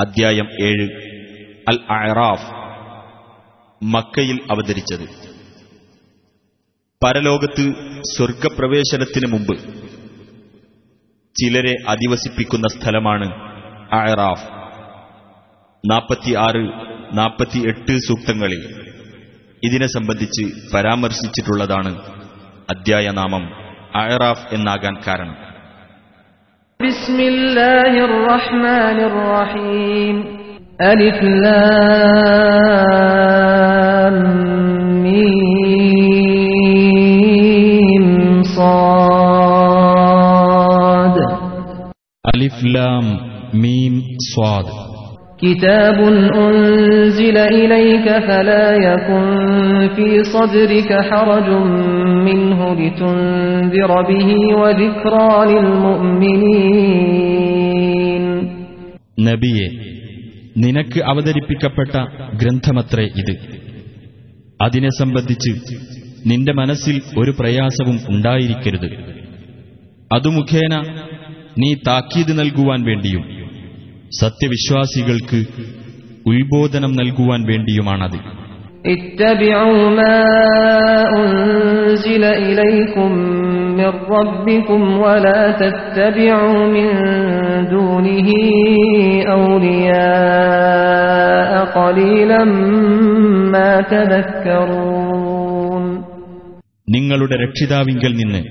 അദ്ധ്യായം ഏഴ്. അൽ അറാഫ് മക്കയിൽ അവതരിച്ചത്. പരലോകത്ത് സ്വർഗപ്രവേശനത്തിന് മുമ്പ് ചിലരെ അധിവസിപ്പിക്കുന്ന സ്ഥലമാണ് അറാഫ് നാൽപ്പത്തിയാറ് നാൽപ്പത്തിയെട്ട് സൂക്തങ്ങളിൽ ഇതിനെ സംബന്ധിച്ച് പരാമർശിച്ചിട്ടുള്ളതാണ് അധ്യായനാമം അറാഫ് എന്നാകാൻ കാരണം. بسم الله الرحمن الرحيم. ألف لام ميم صاد. ألف لام ميم صاد. كتاب أنزل إليك فلا يكن في صدرك حرج منه لتنذر به وذكرى للمؤمنين നബിയെ നിനക്ക് അവതരിപ്പിക്കപ്പെട്ട ഗ്രന്ഥമത്രേ ഇത് അതിനെ സംബന്ധിച്ച് നിന്റെ മനസ്സിൽ ഒരു പ്രയാസവും ഉണ്ടായിരിക്കരുത് അതു മുഖേന നീ താക്കീത് നൽകുവാൻ വേണ്ടിയും സത്യവിശ്വാസികൾക്ക് ഉത്ബോധനം നൽകുവാൻ വേണ്ടിയുമാണത്. നിങ്ങളുടെ രക്ഷിതാവിങ്കൽ നിന്ന്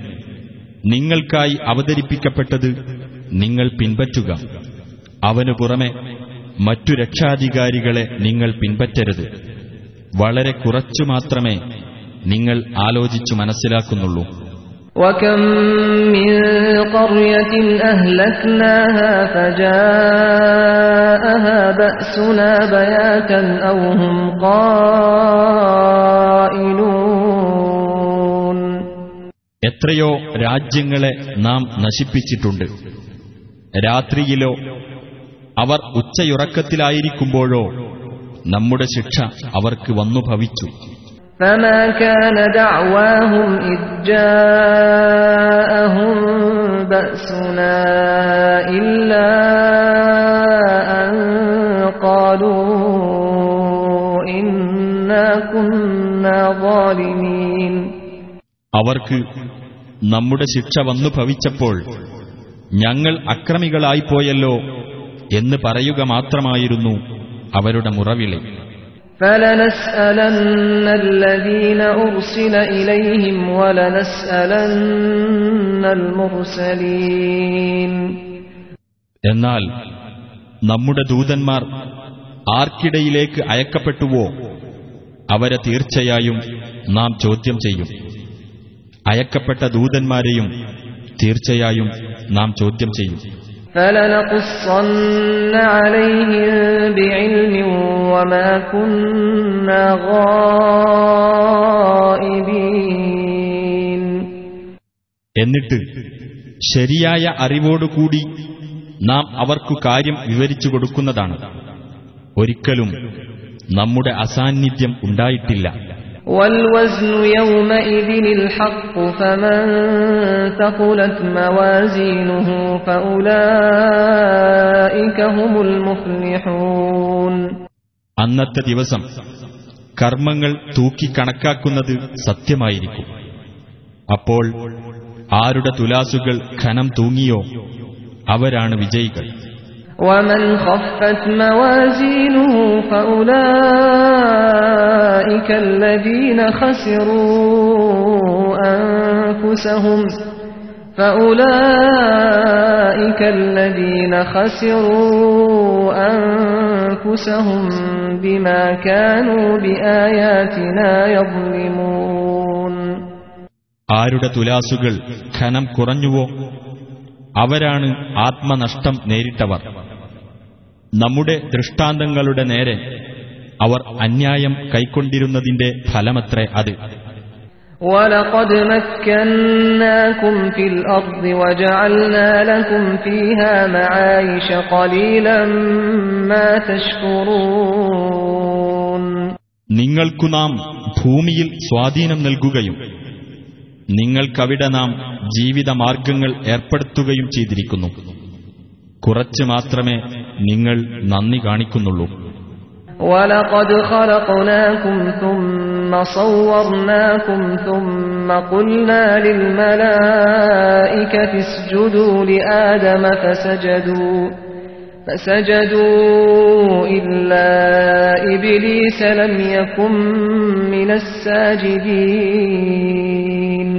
നിങ്ങൾക്കായി അവതരിപ്പിക്കപ്പെട്ടത് നിങ്ങൾ പിൻപറ്റുക. അവനു പുറമെ മറ്റു രക്ഷാധികാരികളെ നിങ്ങൾ പിൻപറ്റരുത് വളരെ കുറച്ചു മാത്രമേ നിങ്ങൾ ആലോചിച്ചു മനസ്സിലാക്കുന്നുള്ളൂ وكم من قرية أهلكناها فجاءها بأسنا بياتا أو هم قائلون എത്രയോ രാജ്യങ്ങളെ നാം നശിപ്പിച്ചിട്ടുണ്ട് രാത്രിയിലോ അവർ ഉച്ചയുറക്കത്തിലായിരിക്കുമ്പോഴോ നമ്മുടെ ശിക്ഷ അവർക്ക് വന്നു ഭവിച്ചു فما كان دعواهم إذ جاءهم بأسنا إلا أن قالوا إنا كنا ظالمين അവർക്ക് നമ്മുടെ ശിക്ഷ വന്നു ഭവിച്ചപ്പോൾ ഞങ്ങൾ അക്രമികളായിപ്പോയല്ലോ എന്ന് പറയുക മാത്രമായിരുന്നു അവരുടെ മുറവിളി. എന്നാൽ നമ്മുടെ ദൂതന്മാർ ആർക്കിടയിലേക്ക് അയക്കപ്പെട്ടുവോ? അവരെ തീർച്ചയായും നാം ചോദ്യം ചെയ്യും. അയക്കപ്പെട്ട ദൂതന്മാരെയും തീർച്ചയായും നാം ചോദ്യം ചെയ്യും. فلنقصن عليهم بعلم وما كنا غائبين എന്നിട്ട് ശരിയായ അറിവോടുകൂടി നാം അവർക്കു കാര്യം വിവരിച്ചു കൊടുക്കുന്നതാണ് ഒരിക്കലും നമ്മുടെ അസാന്നിധ്യം ഉണ്ടായിട്ടില്ല والوزن يومئذ الحق فمن ثقلت موازينه فأولئك هم المفلحون അന്നത്തെ ദിവസം കർമ്മങ്ങൾ തൂക്കി കണക്കാക്കുന്നത് സത്യമായിരിക്കും അപ്പോൾ ആരുടെ തുലാസുകൾ ഖനം തൂങ്ങിയോ അവരാണ് വിജയികൾ ومن خفت موازينه فأولئك الذين خسروا أنفسهم فأولئك الذين خسروا أنفسهم بما كانوا بآياتنا يظلمون ആരുടെ തുലാസുകൾ ഖനം കുറഞ്ഞുവോ അവരാണ് ആത്മനഷ്ടം നേരിട്ടവർ നമ്മുടെ ദൃഷ്ടാന്തങ്ങളുടെ നേരെ അവർ അന്യായം കൈക്കൊണ്ടിരുന്നതിന്റെ ഫലമത്രേ അത് ولقد مكناكم في الأرض وجعلنا لكم فيها معايش قليلا ما تشكرون നിങ്ങൾക്കു നാം ഭൂമിയിൽ സ്വാധീനം നൽകുകയും നിങ്ങൾക്കവിടെ നാം ജീവിതമാർഗങ്ങൾ ഏർപ്പെടുത്തുകയും ചെയ്തിരിക്കുന്നു കുറച്ച് മാത്രമേ നിങ്ങൾ നന്ദി കാണിക്കുന്നുള്ളൂ ولقد خلقناكم ثم صورناكم ثم قلنا للملائكة اسجدوا لآدم فسجدوا فسجدوا إلا إبليس لم يكن من الساجدين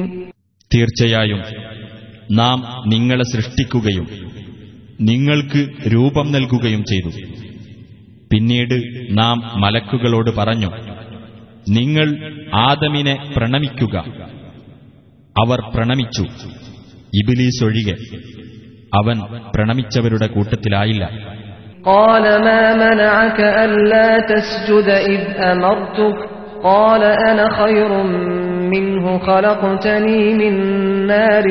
തീർച്ചയായും നാം നിങ്ങളെ സൃഷ്ടിക്കുകയും നിങ്ങൾക്ക് രൂപം നൽകുകയും ചെയ്തു പിന്നീട് നാം മലക്കുകളോട് പറഞ്ഞു നിങ്ങൾ ആദമിനെ പ്രണമിക്കുക അവർ പ്രണമിച്ചു ഇബിലീസ് ഒഴികെ അവൻ പ്രണമിച്ചവരുടെ കൂട്ടത്തിലായില്ല قال ما منعك ألا تسجد إذ أمرتك قال أنا خير منه خلقتني من نار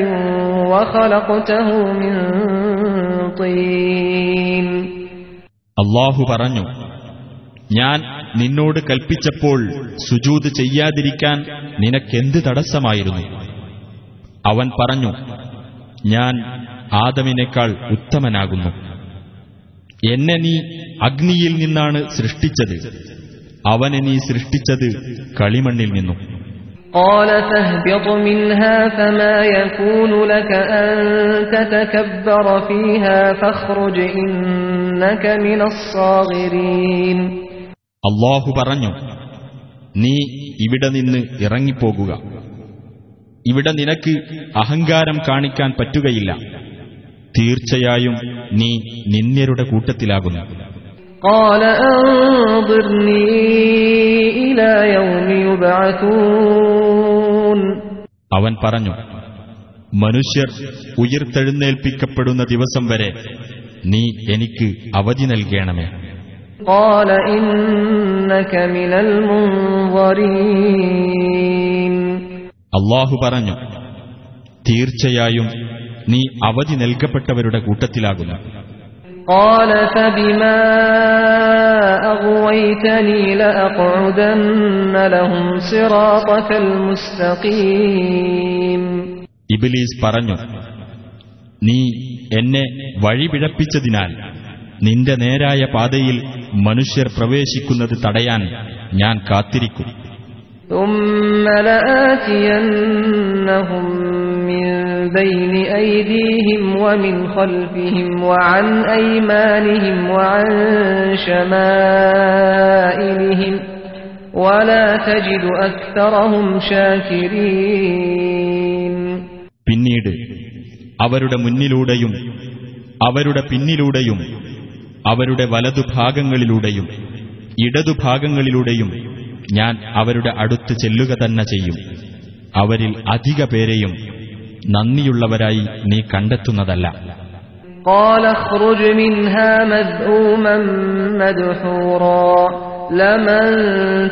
وخلقته من طين അള്ളാഹു പറഞ്ഞു ഞാൻ നിന്നോട് കൽപ്പിച്ചപ്പോൾ സുജൂത് ചെയ്യാതിരിക്കാൻ നിനക്കെന്ത് തടസ്സമായിരുന്നു അവൻ പറഞ്ഞു ഞാൻ ആദമിനേക്കാൾ ഉത്തമനാകുന്നു എന്നെ നീ അഗ്നിയിൽ നിന്നാണ് സൃഷ്ടിച്ചത് അവനെ നീ സൃഷ്ടിച്ചത് കളിമണ്ണിൽ നിന്നും قال فاهبط منها فما يكون لك أن تتكبر فيها فاخرج إنك من الصاغرين അള്ളാഹു പറഞ്ഞു നീ ഇവിടെ നിന്ന് ഇറങ്ങിപ്പോകുക ഇവിടെ നിനക്ക് അഹങ്കാരം കാണിക്കാൻ പറ്റുകയില്ല തീർച്ചയായും നീ നിന്ദ്യരുടെ കൂട്ടത്തിലാകുന്നു അവൻ പറഞ്ഞു മനുഷ്യർ ഉയർത്തെഴുന്നേൽപ്പിക്കപ്പെടുന്ന ദിവസം വരെ നീ എനിക്ക് അവധി നൽകണമേ. അള്ളാഹു പറഞ്ഞു തീർച്ചയായും നീ അവധി നൽകപ്പെട്ടവരുടെ കൂട്ടത്തിലാകുന്നു. قال فبما أغويتني لأقعدن لهم صراطك المستقيم ഇബിലീസ് പറഞ്ഞു നീ എന്നെ വഴിപിഴപ്പിച്ചതിനാൽ നിന്റെ നേരായ പാതയിൽ മനുഷ്യർ പ്രവേശിക്കുന്നത് തടയാൻ ഞാൻ കാത്തിരിക്കും ثم لآتينهم من بين أيديهم ومن خلفهم وعن أيمانهم وعن شمائلهم ولا تجد أكثرهم شاكرين പിന്നീട് അവരുടെ മുന്നിലൂടെയും അവരുടെ പിന്നിലൂടെയും അവരുടെ വലതുഭാഗങ്ങളിലൂടെയും ഇടതുഭാഗങ്ങളിലൂടെയും ഞാൻ അവരുടെ അടുത്ത് ചെല്ലുക തന്നെ ചെയ്യും അവരിൽ അധിക പേരെയും നന്ദിയുള്ളവരായി നീ കണ്ടെത്തുന്നതല്ല قال اخرج منها مذءوما مدحورا لمن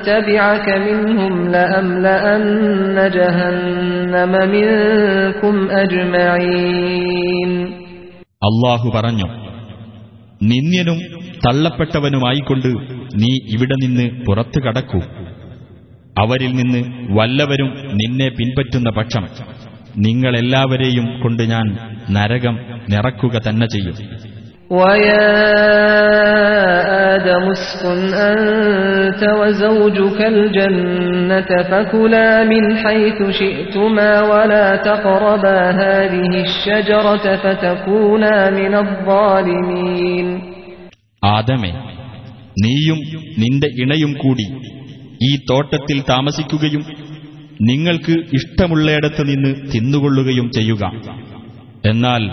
تبعك منهم لأملأن جهنم منكم أجمعين അള്ളാഹു പറഞ്ഞു നിന്ദ്യനും തള്ളപ്പെട്ടവനുമായിക്കൊണ്ട് നീ ഇവിടെ നിന്ന് പുറത്തു കടക്കൂ അവരിൽ നിന്ന് വല്ലവരും നിന്നെ പിൻപറ്റുന്ന പക്ഷം നിങ്ങളെല്ലാവരെയും കൊണ്ട് ഞാൻ നരകം നിറക്കുക തന്നെ ചെയ്യും ويا آدم اسكن أنت وزوجك الجنة فكلا من حيث شئتما ولا تقربا هذه الشجرة فتكونا من الظالمين ആദമേ നീയും നിന്റെ ഇണയും കൂടി ഈ തോട്ടത്തിൽ താമസിക്കുകയും നിങ്ങൾക്ക് ഇഷ്ടമുള്ളയിടത്ത് നിന്ന് തിന്നുകൊള്ളുകയും ചെയ്യുക എന്നാൽ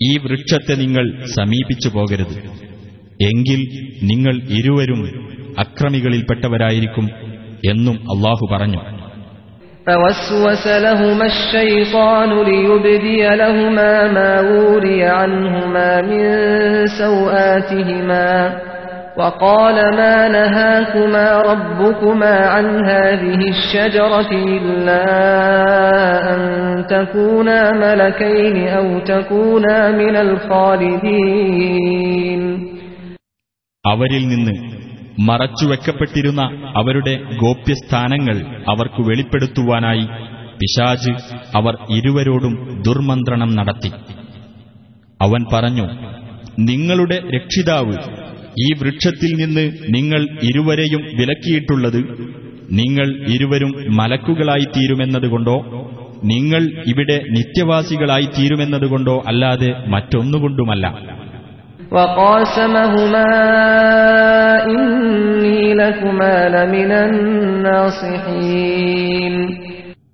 ഈ വൃക്ഷത്തെ നിങ്ങൾ സമീപിച്ചു പോകരുത് എങ്കിൽ നിങ്ങൾ ഇരുവരും അക്രമികളിൽപ്പെട്ടവരായിരിക്കും എന്നും അള്ളാഹു പറഞ്ഞു فوسوس لهما الشيطان ليبدي لهما ما وري عنهما من سوآتهما وقال ما نهاكما ربكما عن هذه الشجرة إلا أن تكونا ملكين أو تكونا من الخالدين അവരിൽ നിന്ന് മറച്ചുവെക്കപ്പെട്ടിരുന്ന അവരുടെ ഗോപ്യസ്ഥാനങ്ങൾ അവർക്ക് വെളിപ്പെടുത്തുവാനായി പിശാജ് അവർ ഇരുവരോടും ദുർമന്ത്രണം നടത്തി അവൻ പറഞ്ഞു നിങ്ങളുടെ രക്ഷിതാവ് ഈ വൃക്ഷത്തിൽ നിന്ന് നിങ്ങൾ ഇരുവരെയും വിലക്കിയിട്ടുള്ളത് നിങ്ങൾ ഇരുവരും മലക്കുകളായിത്തീരുമെന്നതുകൊണ്ടോ? നിങ്ങൾ ഇവിടെ നിത്യവാസികളായിത്തീരുമെന്നതുകൊണ്ടോ അല്ലാതെ മറ്റൊന്നുകൊണ്ടുമല്ല.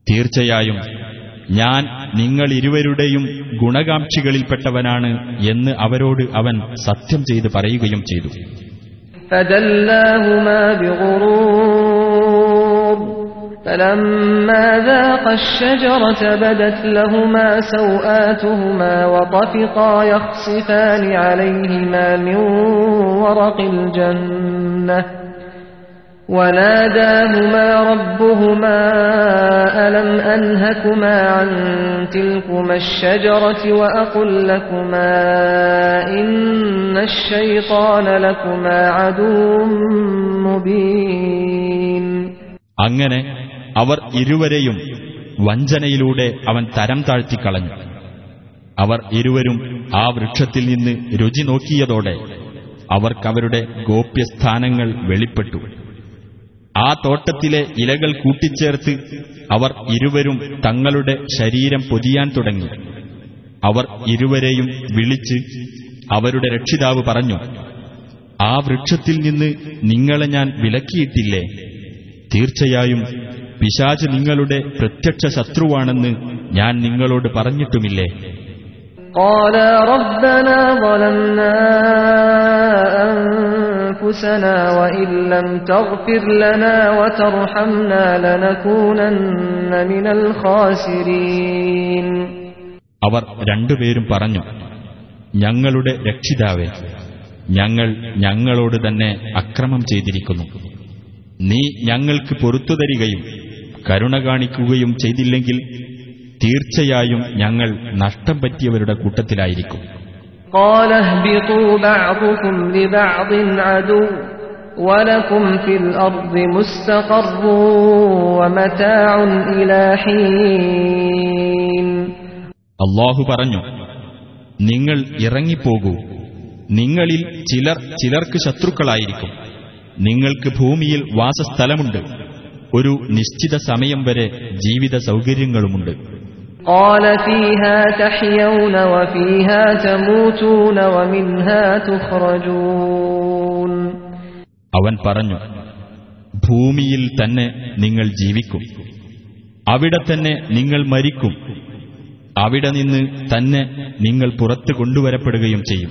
തീർച്ചയായും ഞാൻ നിങ്ങൾ ഇരുവരുടെയും ഗുണകാംക്ഷികളിൽപ്പെട്ടവനാണ് എന്ന് അവരോട് അവൻ സത്യം ചെയ്ത് പറയുകയും ചെയ്തു فدلاهما بغرور فلما ذاقا الشجرة بدت لهما سوآتهما وطفقا يخصفان عليهما من ورق الجنة وناداهما ربهما ألم أنهكما عن تلكما الشجرة وأقل لكما إن الشيطان لكما عدو مبين അങ്ങനെ അവർ ഇരുവരെയും വഞ്ചനയിലൂടെ അവൻ തരം താഴ്ത്തിക്കളഞ്ഞു അവർ ഇരുവരും ആ വൃക്ഷത്തിൽ നിന്ന് രുചി നോക്കിയതോടെ അവർക്കവരുടെ ഗോപ്യസ്ഥാനങ്ങൾ വെളിപ്പെട്ടു ആ തോട്ടത്തിലെ ഇലകൾ കൂട്ടിച്ചേർത്ത് അവർ ഇരുവരും തങ്ങളുടെ ശരീരം പൊതിയാൻ തുടങ്ങി അവർ ഇരുവരെയും വിളിച്ച് അവരുടെ രക്ഷിതാവ് പറഞ്ഞു ആ വൃക്ഷത്തിൽ നിന്ന് നിങ്ങളെ ഞാൻ വിലക്കിയിട്ടില്ലേ തീർച്ചയായും പിശാച് നിങ്ങളുടെ പ്രത്യക്ഷ ശത്രുവാണെന്ന് ഞാൻ നിങ്ങളോട് പറഞ്ഞിട്ടുമില്ലേ قالا ربنا ظلمنا أنفسنا وإن لم تغفر لنا وترحمنا لنكونن من الخاسرين അവർ രണ്ടുപേരും പറഞ്ഞു ഞങ്ങളുടെ രക്ഷിതാവേ ഞങ്ങൾ ഞങ്ങളോട് തന്നെ അക്രമം ചെയ്തിരിക്കുന്നു നീ ഞങ്ങൾക്ക് പൊറത്തു തരികയും കരുണ കാണിക്കുകയും ചെയ്തില്ലെങ്കിൽ തീർച്ചയായും ഞങ്ങൾ നഷ്ടം പറ്റിയവരുടെ കൂട്ടത്തിലായിരിക്കും قال اهبطوا بعضكم لبعض عدو ولكم في الأرض مستقر ومتاع إلى حين അള്ളാഹു പറഞ്ഞു നിങ്ങൾ ഇറങ്ങിപ്പോകൂ നിങ്ങളിൽ ചിലർ ചിലർക്ക് ശത്രുക്കളായിരിക്കും നിങ്ങൾക്ക് ഭൂമിയിൽ വാസസ്ഥലമുണ്ട് ഒരു നിശ്ചിത സമയം വരെ ജീവിത സൗകര്യങ്ങളുമുണ്ട് قال فيها تحيون وفيها تموتون ومنها تخرجون അവൻ പറഞ്ഞു ഭൂമിയിൽ തന്നെ നിങ്ങൾ ജീവിക്കും അവിടെ തന്നെ നിങ്ങൾ മരിക്കും അവിടെ നിന്ന് തന്നെ നിങ്ങൾ പുറത്തു കൊണ്ടുവരപ്പെടുകയും ചെയ്യും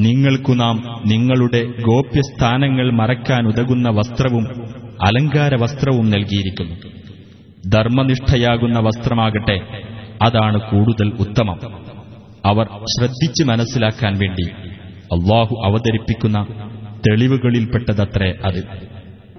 നിങ്ങൾക്കു നാം നിങ്ങളുടെ ഗോപ്യസ്ഥാനങ്ങൾ മറക്കാൻ ഉതകുന്ന വസ്ത്രവും അലങ്കാര വസ്ത്രവും നൽകിയിരിക്കുന്നു. ധർമ്മനിഷ്ഠയാകുന്ന വസ്ത്രമാകട്ടെ അതാണ് കൂടുതൽ ഉത്തമം. അവർ ശ്രദ്ധിച്ച് മനസ്സിലാക്കാൻ വേണ്ടി അള്ളാഹു അവതരിപ്പിക്കുന്ന തെളിവുകളിൽപ്പെട്ടതത്രേ അത്.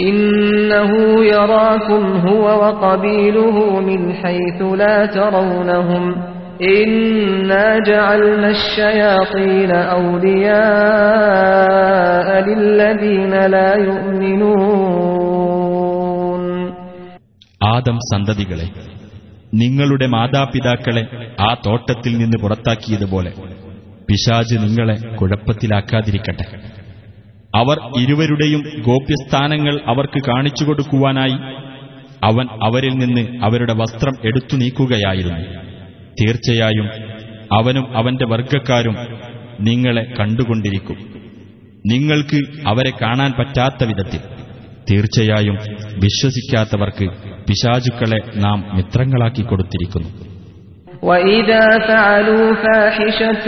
إنه يراكم هو وقبيله من حيث لا ترونهم إنا جعلنا الشياطين أولياء للذين لا يؤمنون ആദം സന്തതികളെ നിങ്ങളുടെ മാതാപിതാക്കളെ ആ തോട്ടത്തിൽ നിന്ന് പുറത്താക്കിയതുപോലെ പിശാജ് നിങ്ങളെ കുഴപ്പത്തിലാക്കാതിരിക്കട്ടെ അവർ ഇരുവരുടെയും ഗോപ്യസ്ഥാനങ്ങൾ അവർക്ക് കാണിച്ചു കൊടുക്കുവാനായി അവൻ അവരിൽ നിന്ന് അവരുടെ വസ്ത്രം എടുത്തു നീക്കുകയായിരുന്നു. തീർച്ചയായും അവനും അവന്റെ വർഗക്കാരും നിങ്ങളെ കണ്ടുകൊണ്ടിരിക്കും. നിങ്ങൾക്ക് അവരെ കാണാൻ പറ്റാത്ത വിധത്തിൽ. തീർച്ചയായും വിശ്വസിക്കാത്തവർക്ക് പിശാചുക്കളെ നാം മിത്രങ്ങളാക്കി കൊടുത്തിരിക്കുന്നു. وإذا فعلوا فاحشة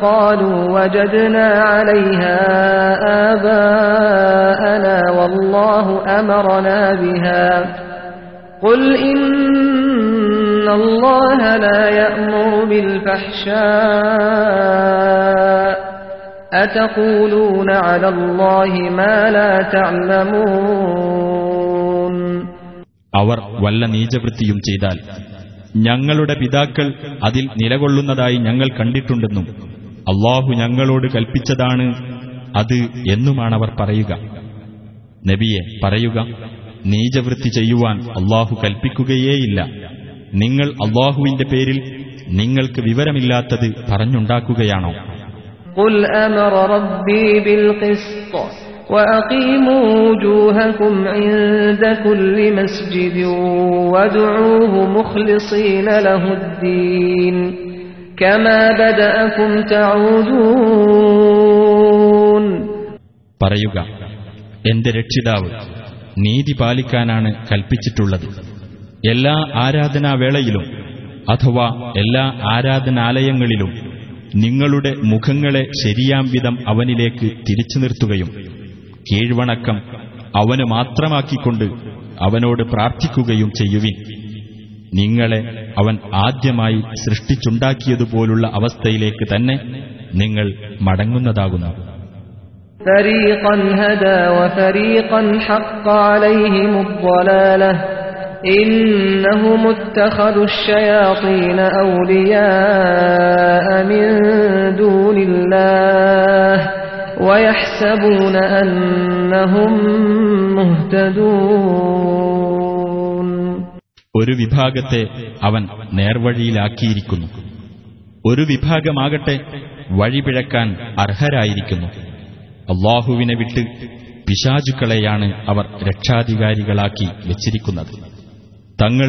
قالوا وجدنا عليها آباءنا والله أمرنا بها قل إن الله لا يأمر بالفحشاء أتقولون على الله ما لا تعلمون അവർ വല്ല നീചവൃത്തിയും ചെയ്താൽ ഞങ്ങളുടെ പിതാക്കൾ അതിൽ നിലകൊള്ളുന്നതായി ഞങ്ങൾ കണ്ടിട്ടുണ്ടെന്നും അള്ളാഹു ഞങ്ങളോട് കൽപ്പിച്ചതാണ് അത് എന്നുമാണവർ പറയുക നബിയെ പറയുക നീചവൃത്തി ചെയ്യുവാൻ അള്ളാഹു കൽപ്പിക്കുകയേയില്ല നിങ്ങൾ അള്ളാഹുവിന്റെ പേരിൽ നിങ്ങൾക്ക് വിവരമില്ലാത്തത് പറഞ്ഞുണ്ടാക്കുകയാണോ قل أمر ربي بالقسط وأقيموا وجوهكم عند كل مسجد وادعوه مخلصين له الدين كما بدأكم تعودون പറയുക എന്റെ രക്ഷിതാവ് നീതി പാലിക്കാനാണ് കൽപ്പിച്ചിട്ടുള്ളത് എല്ലാ ആരാധനാവേളയിലും അഥവാ എല്ലാ ആരാധനാലയങ്ങളിലും നിങ്ങളുടെ മുഖങ്ങളെ ശരിയാം വിധം അവനിലേക്ക് തിരിച്ചു നിർത്തുകയും കീഴ്വണക്കം അവന് മാത്രമാക്കിക്കൊണ്ട് അവനോട് പ്രാർത്ഥിക്കുകയും ചെയ്യുവിൻ നിങ്ങളെ അവൻ ആദ്യമായി സൃഷ്ടിച്ചുണ്ടാക്കിയതുപോലുള്ള അവസ്ഥയിലേക്ക് തന്നെ നിങ്ങൾ മടങ്ങുന്നതാകുന്നു فريقا هدى وفريقا حق عليهم الضلالة إنهم اتخذوا الشياطين أولياء من دون الله ويحسبون أنهم مهتدون ഒരു വിഭാഗത്തെ അവൻ നേർവഴിയിലാക്കിയിരിക്കുന്നു ഒരു വിഭാഗമാകട്ടെ വഴിപിഴക്കാൻ അർഹരായിരിക്കുന്നു അള്ളാഹുവിനെ വിട്ട് പിശാചുക്കളെയാണ് അവർ രക്ഷാധികാരികളാക്കി വച്ചിരിക്കുന്നത് തങ്ങൾ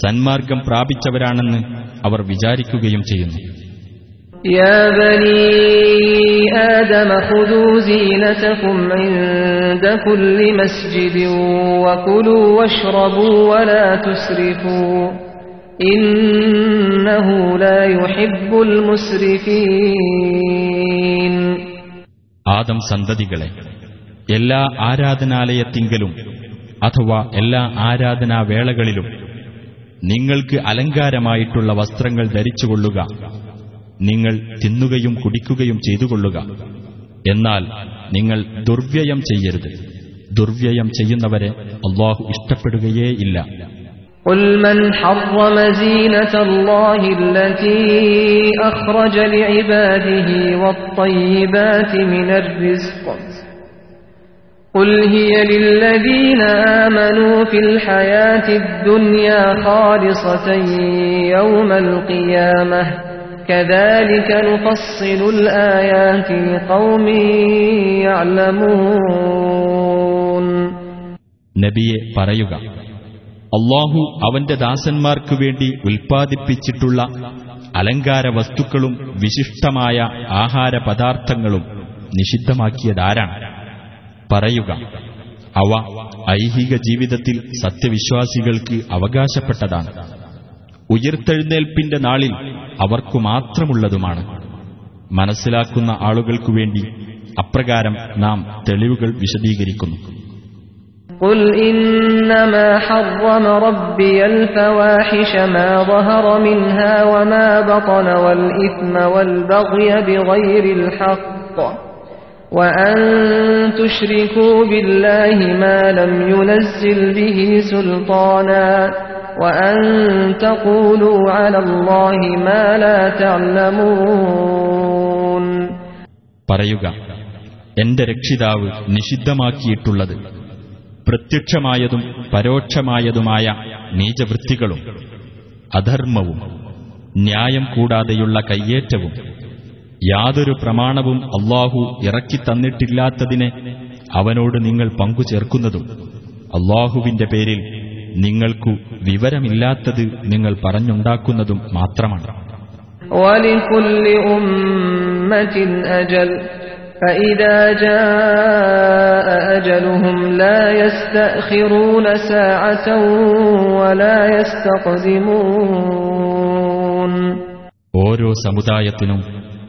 സന്മാർഗം പ്രാപിച്ചവരാണെന്ന് അവർ വിചാരിക്കുകയും ചെയ്യുന്നു يا بني آدم خذوا زينتكم عند كل مسجد وكلوا واشربوا ولا تسرفوا إنه لا يحب المسرفين ആദം സന്തതികളെ എല്ലാ ആരാധനാലയത്തിങ്കലും അഥവാ എല്ലാ ആരാധനാവേളകളിലും നിങ്ങൾക്ക് അലങ്കാരമായിട്ടുള്ള വസ്ത്രങ്ങൾ ധരിച്ചുകൊള്ളുക നിങ്ങൾ തിന്നുകയും കുടിക്കുകയും ചെയ്തുകൊള്ളുക എന്നാൽ നിങ്ങൾ ദുർവ്യയം ചെയ്യരുത് ദുർവ്യയം ചെയ്യുന്നവരെ അള്ളാഹു ഇഷ്ടപ്പെടുകയേ ഇല്ല قل من حرم زينة الله التي أخرج لعباده والطيبات من الرزق قل هي للذين آمنوا في الحياة الدنيا خالصة يوم القيامة كذلك نفصل الآيات لقوم يعلمون നബിയെ പറയുക അള്ളാഹു അവന്റെ ദാസന്മാർക്കു വേണ്ടി ഉൽപ്പാദിപ്പിച്ചിട്ടുള്ള അലങ്കാര വസ്തുക്കളും വിശിഷ്ടമായ ആഹാര പദാർത്ഥങ്ങളും നിഷിദ്ധമാക്കിയതാരാണ് പറയുക അവ ഐഹിക ജീവിതത്തിൽ സത്യവിശ്വാസികൾക്ക് അവകാശപ്പെട്ടതാണ് ഉയർത്തെഴുന്നേൽപ്പിന്റെ നാളിൽ അവർക്കു മാത്രമുള്ളതുമാണ് മനസ്സിലാക്കുന്ന ആളുകൾക്കു വേണ്ടി അപ്രകാരം നാം തെളിവുകൾ വിശദീകരിക്കുന്നു قل إنما حرم ربي الفواحش ما ظهر منها وما بطن والإثم والبغي بغير الحق وأن تشركوا بالله ما لم ينزل به سلطانا وأن تقولوا على الله ما لا تعلمون പറയുക എന്റെ രക്ഷിതാവ് നിഷിദ്ധമാക്കിയിട്ടുള്ളത് പ്രത്യക്ഷമായതും പരോക്ഷമായതുമായ നീചവൃത്തികളും അധർമ്മവും ന്യായം കൂടാതെയുള്ള കയ്യേറ്റവും യാതൊരു പ്രമാണവും അള്ളാഹു ഇറക്കിത്തന്നിട്ടില്ലാത്തതിനെ അവനോട് നിങ്ങൾ പങ്കുചേർക്കുന്നതും അള്ളാഹുവിന്റെ പേരിൽ നിങ്ങൾക്കു വിവരമില്ലാത്തത് നിങ്ങൾ പറഞ്ഞുണ്ടാക്കുന്നതും മാത്രമാണ് ولكل أمة أجل فإذا جاء أجلهم لا يستأخرون ساعة ولا يستقدمون ഓരോ സമുദായത്തിനും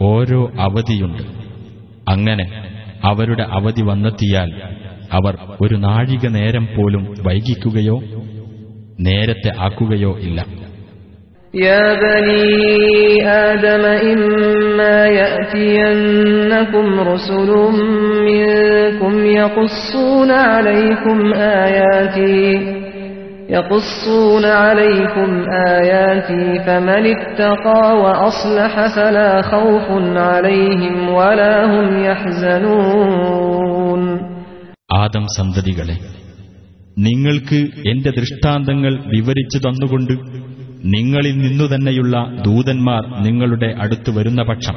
ഓരോ അവധിയുണ്ട് അങ്ങനെ അവരുടെ അവധി വന്നെത്തിയാൽ അവർ ഒരു നാഴിക നേരം പോലും വൈകിക്കുകയോ നേരത്തെ ആക്കുകയോ ഇല്ല يا بني آدم إما يأتينكم رسل منكم يقصون عليكم آياتي يقصون عليكم آياتي فمن اتقى وأصلح فلا خوف عليهم ولا هم يحزنون ആദം സന്തതികളെ നിങ്ങൾക്ക് എന്റെ ദൃഷ്ടാന്തങ്ങൾ വിവരിച്ചു തന്നുകൊണ്ട് നിങ്ങളിൽ നിന്നു തന്നെയുള്ള ദൂതന്മാർ നിങ്ങളുടെ അടുത്ത് വരുന്ന പക്ഷം.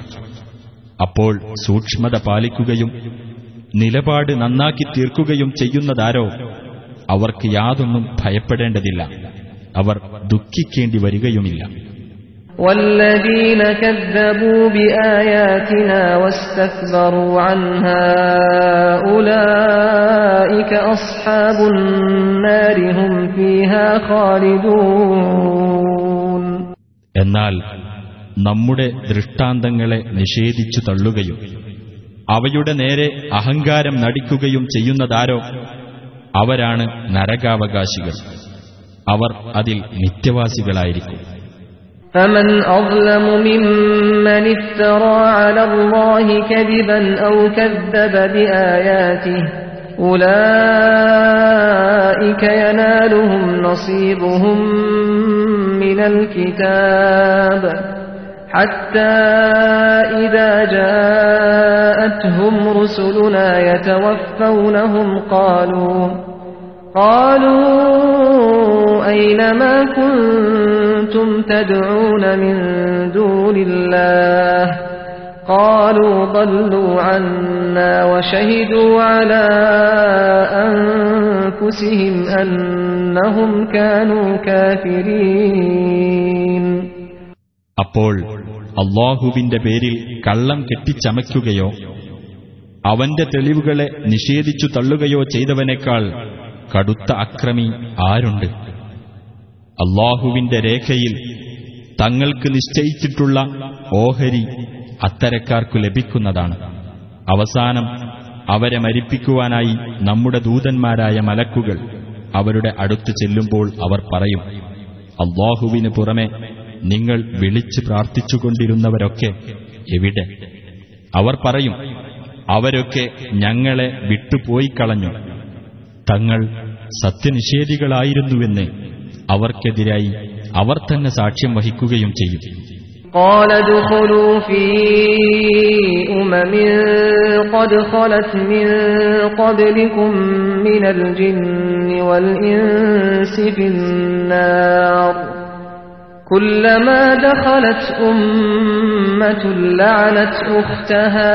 അപ്പോൾ സൂക്ഷ്മത പാലിക്കുകയും നിലപാട് നന്നാക്കി തീർക്കുകയും ചെയ്യുന്നതാരോ അവർക്ക് യാതൊന്നും ഭയപ്പെടേണ്ടതില്ല. അവർ ദുഃഖിക്കേണ്ടി വരികയുമില്ല. والذين كذبوا بآياتنا واستكبروا عنها أولئك أصحاب النار هم فيها خالدون എന്നാൽ നമ്മുടെ ദൃഷ്ടാന്തങ്ങളെ നിഷേധിച്ചു തള്ളുകയും അവയുടെ നേരെ അഹങ്കാരം നടിക്കുകയും ചെയ്യുന്നതാരോ അവരാണ് നരകാവകാശികൾ അവർ അതിൽ നിത്യവാസികളായിരിക്കും فمن أظلم ممن افترى على الله كذبا أو كذب بآياته أولئك ينالهم نصيبهم من الكتاب حتى إذا جاءتهم رسلنا يتوفونهم قالوا قالوا أين ما كنتم تدعون من دون الله قالوا ضلوا عنا وشهدوا على أنفسهم أنهم كانوا كافرين അപ്പോൾ അള്ളാഹുവിന്റെ പേരിൽ കള്ളം കെട്ടിച്ചമയ്ക്കുകയോ അവന്റെ തെളിവുകളെ നിഷേധിച്ചു തള്ളുകയോ ചെയ്തവനേക്കാൾ കടുത്ത അക്രമി ആരുണ്ട്? അള്ളാഹുവിന്റെ രേഖയിൽ തങ്ങൾക്ക് നിശ്ചയിച്ചിട്ടുള്ള ഓഹരി അത്തരക്കാർക്കു ലഭിക്കുന്നതാണ്. അവസാനം അവരെ മരിപ്പിക്കുവാനായി നമ്മുടെ ദൂതന്മാരായ മലക്കുകൾ അവരുടെ അടുത്ത് ചെല്ലുമ്പോൾ അവർ പറയും അള്ളാഹുവിന് പുറമെ നിങ്ങൾ വിളിച്ചു പ്രാർത്ഥിച്ചുകൊണ്ടിരുന്നവരൊക്കെ എവിടെ? അവർ പറയും അവരൊക്കെ ഞങ്ങളെ വിട്ടുപോയി കളഞ്ഞു തങ്ങൾ സത്യനിഷേധികളായിരുന്നുവെന്ന് അവർക്കെതിരായി അവർ തന്നെ സാക്ഷ്യം വഹിക്കുകയും ചെയ്യും قال ادخلوا في أمم قد خلت من قبلكم من الجن والإنس في النار كلما دخلت أمة لعنت أختها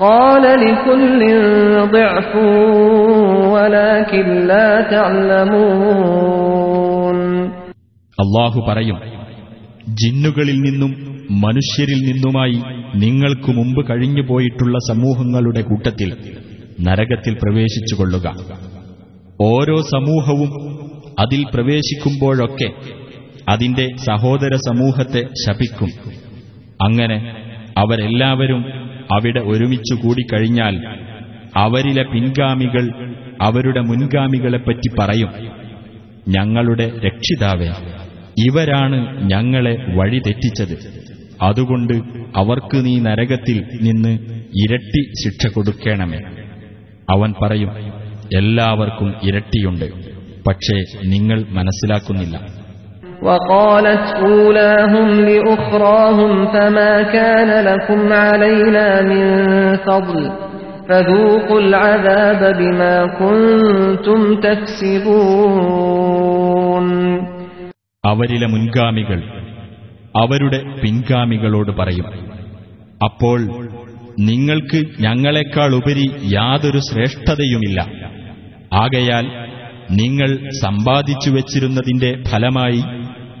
قال لكل ضعف ولكن لا تعلمون അള്ളാഹു പറയും ജിന്നുകളിൽ നിന്നും മനുഷ്യരിൽ നിന്നുമായി നിങ്ങൾക്കു മുമ്പ് കഴിഞ്ഞുപോയിട്ടുള്ള സമൂഹങ്ങളുടെ കൂട്ടത്തിൽ നരകത്തിൽ പ്രവേശിച്ചുകൊള്ളുക ഓരോ സമൂഹവും അതിൽ പ്രവേശിക്കുമ്പോഴൊക്കെ അതിന്റെ സഹോദര സമൂഹത്തെ ശപിക്കും അങ്ങനെ അവരെല്ലാവരും അവിടെ ഒരുമിച്ചു കൂടിക്കഴിഞ്ഞാൽ അവരിലെ പിൻഗാമികൾ അവരുടെ മുൻഗാമികളെപ്പറ്റി പറയും. ഞങ്ങളുടെ രക്ഷിതാവേ ഇവരാണ് ഞങ്ങളെ വഴിതെറ്റിച്ചത് അതുകൊണ്ട് അവർക്ക് നീ നരകത്തിൽ നിന്ന് ഇരട്ടി ശിക്ഷ കൊടുക്കണമേ. അവൻ പറയും എല്ലാവർക്കും ഇരട്ടിയുണ്ട് പക്ഷേ നിങ്ങൾ മനസ്സിലാക്കുന്നില്ല. وقالت أولاهم لأخراهم فما كان لكم علينا من فضل فذوقوا العذاب بما كنتم تكسبون അവരിലെ മുൻഗാമികൾ അവരുടെ പിൻഗാമികളോട് പറയും അപ്പോൾ നിങ്ങൾക്ക് ഞങ്ങളെക്കാൾ ഉപരി യാതൊരു ശ്രേഷ്ഠതയുമില്ല ആകയാൽ നിങ്ങൾ സമ്പാദിച്ചു വച്ചിരുന്നതിന്റെ ഫലമായി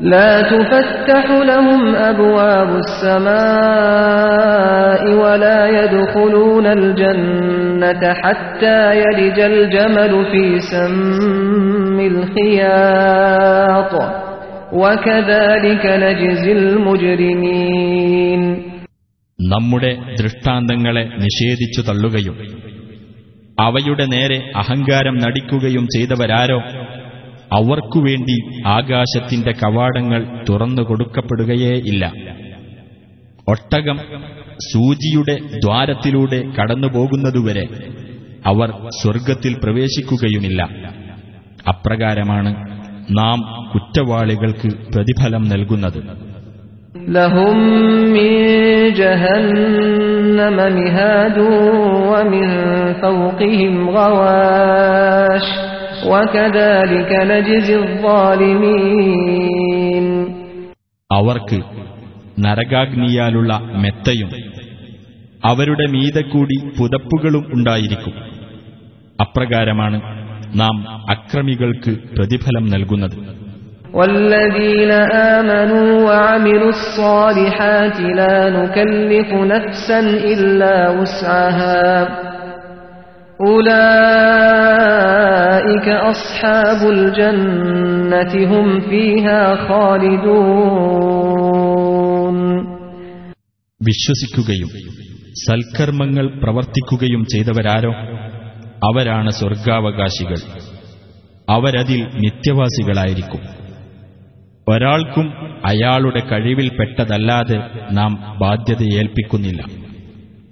لا تفتح لهم أبواب السماء ولا يدخلون الجنة حتى يلج الجمل في سم الخياط وكذلك نجزي المجرمين നമ്മുടെ ദൃഷ്ടാന്തങ്ങളെ നിഷേധിച്ചു തള്ളുകയും അവയുടെ നേരെ അഹങ്കാരം നടിക്കുകയും ചെയ്തവരാരോ അവർക്കുവേണ്ടി ആകാശത്തിന്റെ കവാടങ്ങൾ തുറന്നു കൊടുക്കപ്പെടുകയേയില്ല ഒട്ടകം സൂചിയുടെ ദ്വാരത്തിലൂടെ കടന്നുപോകുന്നതുവരെ അവർ സ്വർഗത്തിൽ പ്രവേശിക്കുകയുമില്ല. അപ്രകാരമാണ് നാം കുറ്റവാളികൾക്ക് പ്രതിഫലം നൽകുന്നത്. ലഹും ജഹന്നമ മിഹാദൂ വമിൻ ഗവാഷ്. غواش وكذلك نجزي الظالمين അവർക്ക് നരകാഗ്നിയാലുള്ള മെത്തയും അവരുടെ മീതെ കൂടി പുതപ്പുകളും ഉണ്ടായിരിക്കും അപ്രകാരമാണ് നാം അക്രമികൾക്ക് പ്രതിഫലം നൽകുന്നത് والذين آمنوا وعملوا الصالحات لا نكلف نفسا إلا وسعها أولئك أصحاب الجنة هم فيها خالدون വിശ്വസിക്കുകയും സൽക്കർമ്മങ്ങൾ പ്രവർത്തിക്കുകയും ചെയ്തവരാരോ അവരാണ് സ്വർഗാവകാശികൾ അവരതിൽ നിത്യവാസികളായിരിക്കും ഒരാൾക്കും അയാളുടെ കഴിവിൽപ്പെട്ടതല്ലാതെ നാം ബാധ്യത ഏൽപ്പിക്കുന്നില്ല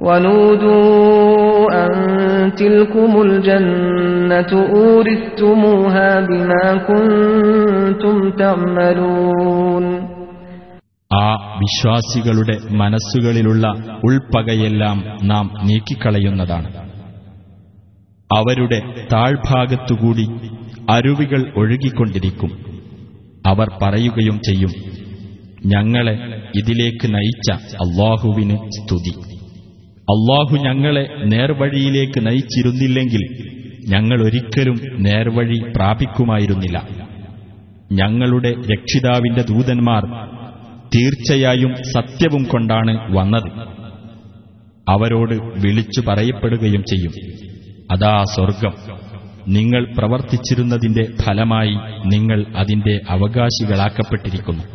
ونودوا أن تلكم الجنة أورثتموها بما كنتم تعملون ആ വിശ്വാസികളുടെ മനസ്സുകളിലുള്ള ഉൾപ്പകയെല്ലാം നാം നീക്കിക്കളയുന്നതാണ് അവരുടെ താഴ്ഭാഗത്തുകൂടി അരുവികൾ ഒഴുകിക്കൊണ്ടിരിക്കും അവർ പറയുകയും ചെയ്യും ഞങ്ങളെ ഇതിലേക്ക് നയിച്ച അള്ളാഹുവിന് സ്തുതി അള്ളാഹു ഞങ്ങളെ നേർവഴിയിലേക്ക് നയിച്ചിരുന്നില്ലെങ്കിൽ ഞങ്ങൾ ഒരിക്കലും നേർവഴി പ്രാപിക്കുമായിരുന്നില്ല. ഞങ്ങളുടെ രക്ഷിതാവിന്റെ ദൂതന്മാർ തീർച്ചയായും സത്യവും കൊണ്ടാണ് വന്നത്. അവരോട് വിളിച്ചു പറയപ്പെടുകയും ചെയ്യും. അതാ സ്വർഗം നിങ്ങൾ പ്രവർത്തിച്ചിരുന്നതിന്റെ ഫലമായി നിങ്ങൾ അതിന്റെ അവകാശികളാക്കപ്പെട്ടിരിക്കുന്നു.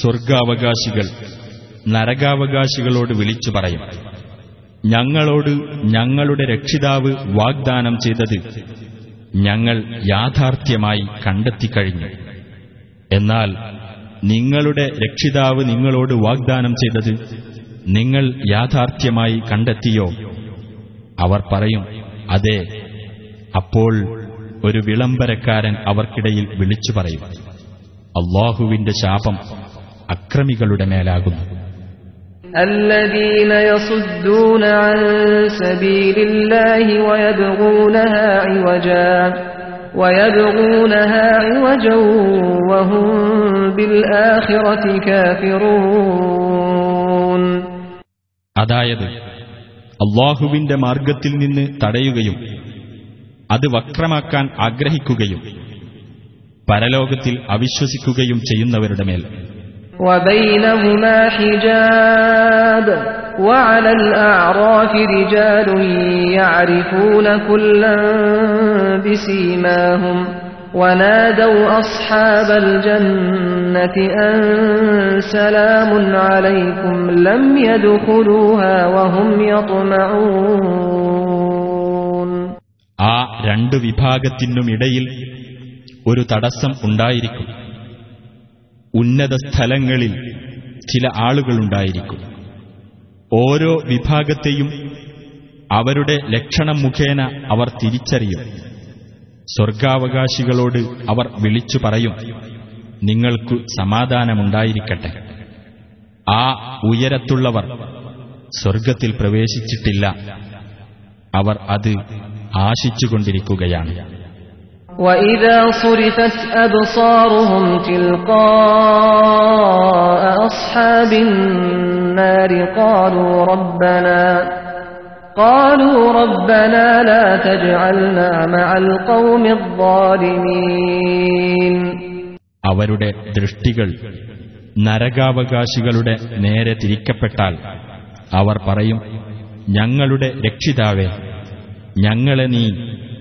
സ്വർഗാവകാശികൾ നരകാവകാശികളോട് വിളിച്ചു പറയും. ഞങ്ങളോട് ഞങ്ങളുടെ രക്ഷിതാവ് വാഗ്ദാനം ചെയ്തത് ഞങ്ങൾ യാഥാർത്ഥ്യമായി കണ്ടെത്തിക്കഴിഞ്ഞു. എന്നാൽ നിങ്ങളുടെ രക്ഷിതാവ് നിങ്ങളോട് വാഗ്ദാനം ചെയ്തത് നിങ്ങൾ യാഥാർത്ഥ്യമായി കണ്ടെത്തിയോ? അവർ പറയും അതെ. അപ്പോൾ ഒരു വിളംബരക്കാരൻ അവർക്കിടയിൽ വിളിച്ചു പറയും അള്ളാഹുവിന്റെ ശാപം അക്രമികളുടെ മേലാകുന്നു الذين يصدون عن سبيل الله ويبغونها عوجا ويبغونها عوجا وهم بالآخرة كافرون അതായത് അള്ളാഹുവിന്റെ മാർഗത്തിൽ നിന്ന് തടയുകയും അത് വക്രമാക്കാൻ ആഗ്രഹിക്കുകയും പരലോകത്തിൽ അവിശ്വസിക്കുകയും ചെയ്യുന്നവരുടെ മേൽ وبينهما حجاب وعلى الأعراف رجال يعرفون كلا بسيماهم ونادوا أصحاب الجنة أن سلام عليكم لم يدخلوها وهم يطمعون ആ രണ്ടു വിഭാഗത്തിനുമിടയിൽ ഒരു തടസ്സം ഉണ്ടായിരിക്കും ഉന്നത സ്ഥലങ്ങളിൽ ചില ആളുകളുണ്ടായിരിക്കും. ഓരോ വിഭാഗത്തെയും അവരുടെ ലക്ഷണം മുഖേന അവർ തിരിച്ചറിയും. സ്വർഗാവകാശികളോട് അവർ വിളിച്ചു പറയും നിങ്ങൾക്കു സമാധാനമുണ്ടായിരിക്കട്ടെ. ആ ഉയരത്തുള്ളവർ സ്വർഗത്തിൽ പ്രവേശിച്ചിട്ടില്ല. അവർ അത് ആശിച്ചുകൊണ്ടിരിക്കുകയാണ്. وإذا صرفت أبصارهم تلقاء أصحاب النار قالوا ربنا قالوا ربنا لا تجعلنا مع القوم الظالمين അവരുടെ ദൃഷ്ടികൾ നരകാവകാശികളുടെ നേരെ തിരിക്കപ്പെട്ടാൽ അവർ പറയും ഞങ്ങളുടെ രക്ഷിതാവേ ഞങ്ങളെ നീ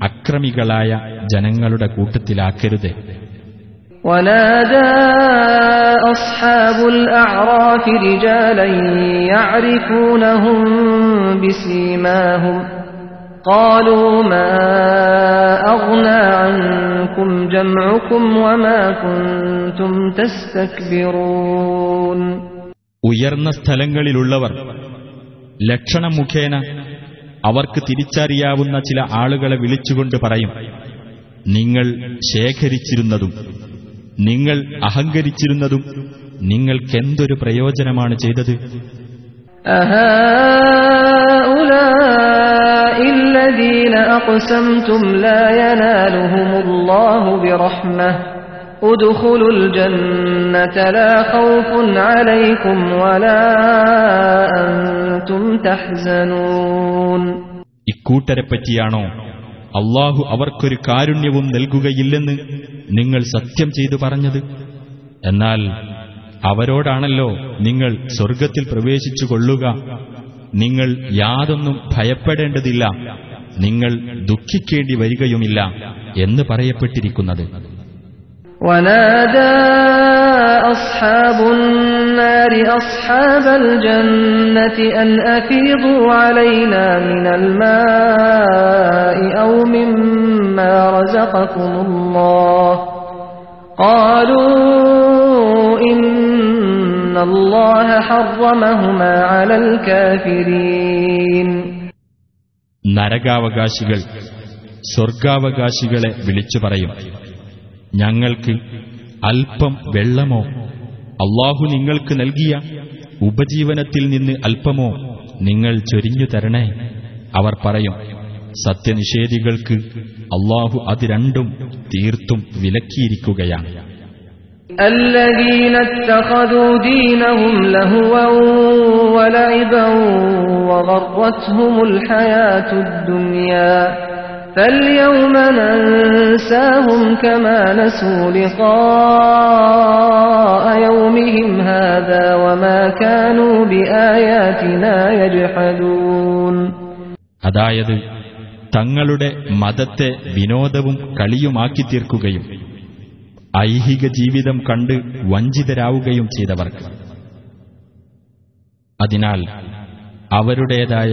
അക്രമികളായ ജനങ്ങളുടെ കൂട്ടത്തിലാക്കരുത് ونادى أصحاب الأعراف رجالا يعرفونهم بسيماهم قالوا ما أغنى عنكم جمعكم وما كنتم تستكبرون ഉയർന്ന സ്ഥലങ്ങളിലുള്ളവർ ലക്ഷണം മുഖേന അവർക്ക് തിരിച്ചറിയാവുന്ന ചില ആളുകളെ വിളിച്ചുകൊണ്ട് പറയും നിങ്ങൾ ശേഖരിച്ചിരുന്നതും നിങ്ങൾ അഹങ്കരിച്ചിരുന്നതും നിങ്ങൾക്കെന്തൊരു പ്രയോജനമാണ് ചെയ്തത്? أهؤلاء الذين أقسمتم لا ينالهم الله برحمة ادخلوا الجنة لا خوف عليكم ولا أنتم تحزنون ഇക്കൂട്ടരെപ്പറ്റിയാണോ അള്ളാഹു അവർക്കൊരു കാരുണ്യവും നൽകുകയില്ലെന്ന് നിങ്ങൾ സത്യം ചെയ്തു പറഞ്ഞത് എന്നാൽ അവരോടാണല്ലോ നിങ്ങൾ സ്വർഗത്തിൽ പ്രവേശിച്ചു കൊള്ളുക നിങ്ങൾ യാതൊന്നും ഭയപ്പെടേണ്ടതില്ല നിങ്ങൾ ദുഃഖിക്കേണ്ടി വരികയുമില്ല എന്ന് പറയപ്പെട്ടിരിക്കുന്നത് ونادى أصحاب النار أصحاب الجنة أن أفيضوا علينا من الماء أو مما رزقكم الله قالوا إن الله حرمهما على الكافرين നരകാവകാശികൾ സ്വർഗാവകാശികളെ വിളിച്ചു പറയും ഞങ്ങൾക്ക് അല്പം വെള്ളമോ അള്ളാഹു നിങ്ങൾക്ക് നൽകിയ ഉപജീവനത്തിൽ നിന്ന് അല്പമോ നിങ്ങൾ ചൊരിഞ്ഞു തരണേ അവർ പറയും സത്യനിഷേധികൾക്ക് അള്ളാഹു അത് രണ്ടും തീർത്തും വിലക്കിയിരിക്കുകയാണ് الذين اتخذوا دينهم لهوا ولعبا وغرتهم الحياة الدنيا فاليوم ننساهم كما نسوا لقاء يومهم هذا وما كانوا بآياتنا يجحدون അതായത് തങ്ങളുടെ മതത്തെ വിനോദവും കളിയുമാക്കി തീർക്കുകയും ഐഹിക ജീവിതം കണ്ട് വഞ്ചിതരാവുകയും ചെയ്തവർക്ക് അതിനാൽ അവരുടേതായ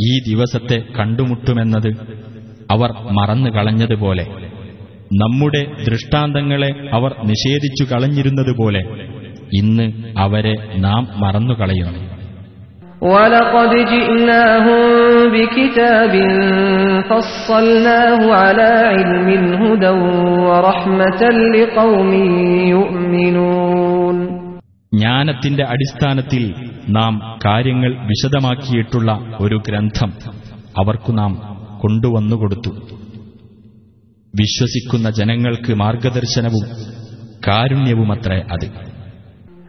ഈ ദിവസത്തെ കണ്ടുമുട്ടുമെന്നത് അവർ മറന്നു കളഞ്ഞതുപോലെ നമ്മുടെ ദൃഷ്ടാന്തങ്ങളെ അവർ നിഷേധിച്ചു കളഞ്ഞിരുന്നതുപോലെ ഇന്ന് അവരെ നാം മറന്നുകളയുന്നു ولقد جئناهم بكتاب فصلناه على علم هدى ورحمة لقوم يؤمنون ജ്ഞാനത്തിന്റെ അടിസ്ഥാനത്തിൽ നാം കാര്യങ്ങൾ വിശദമാക്കിയിട്ടുള്ള ഒരു ഗ്രന്ഥം അവർക്കു നാം കൊണ്ടുവന്നുകൊടുത്തു വിശ്വസിക്കുന്ന ജനങ്ങൾക്ക് മാർഗദർശനവും കാരുണ്യവുമത്രേ അത്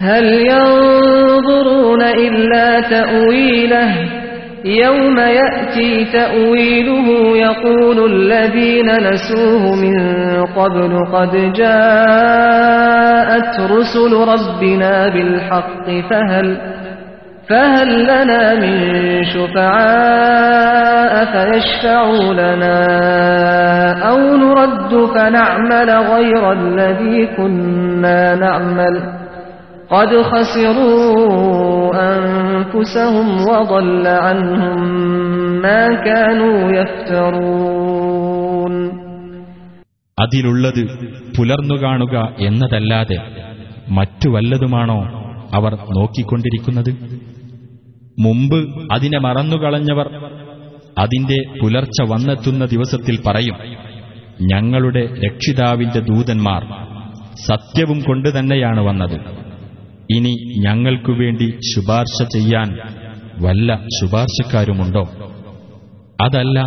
هل ينظرون إلا تأويله يوم يأتي تأويله يقول الذين نسوه من قبل قد جاءت رسل ربنا بالحق فهل فهل لنا من شفعاء فيشفعوا لنا أو نرد فنعمل غير الذي كنا نعمل قد خسروا أنفسهم وضل عنهم ما كانوا يفترون അതിലുള്ളത് പുലർന്നു കാണുക എന്നതല്ലാതെ മറ്റു വല്ലതുമാണോ അവർ നോക്കിക്കൊണ്ടിരിക്കുന്നത് മുമ്പ് അതിനെ മറന്നുകളഞ്ഞവർ അതിന്റെ പുലർച്ച വന്നെത്തുന്ന ദിവസത്തിൽ പറയും ഞങ്ങളുടെ രക്ഷിതാവിന്റെ ദൂതന്മാർ സത്യവും കൊണ്ടുതന്നെയാണ് വന്നത്. ഇനി ഞങ്ങൾക്കു വേണ്ടി ശുപാർശ ചെയ്യാൻ വല്ല ശുപാർശക്കാരുമുണ്ടോ? അതല്ല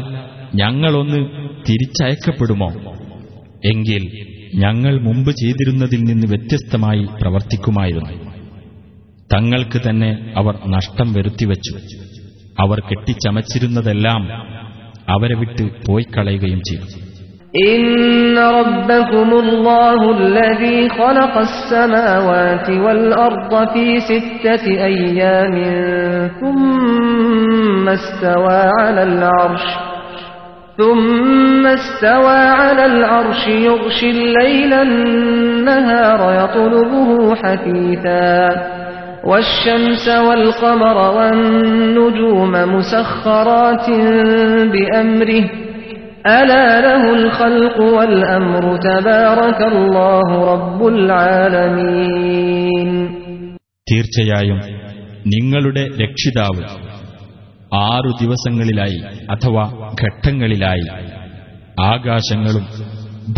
ഞങ്ങളൊന്ന് തിരിച്ചയക്കപ്പെടുമോ? എങ്കിൽ ഞങ്ങൾ മുമ്പ് ചെയ്തിരുന്നതിൽ നിന്ന് വ്യത്യസ്തമായി പ്രവർത്തിക്കുമായിരുന്നു. തങ്ങൾക്ക് തന്നെ അവർ നഷ്ടം വരുത്തിവച്ചു അവർ കെട്ടിച്ചമച്ചിരുന്നതെല്ലാം അവരെ വിട്ട് പോയിക്കളയുകയും ചെയ്തു إن ربكم الله الذي خلق السماوات والأرض في ستة أيام ثم استوى على العرش ثم استوى على العرش يغشي الليل النهار يطلبه حثيثا والشمس والقمر والنجوم مسخرات بأمره ألا له الخلق والأمر تبارك الله رب العالمين തീർച്ചയായും നിങ്ങളുടെ രക്ഷിതാവ് ആറു ദിവസങ്ങളിലായി അഥവാ ഘട്ടങ്ങളിലായി ആകാശങ്ങളും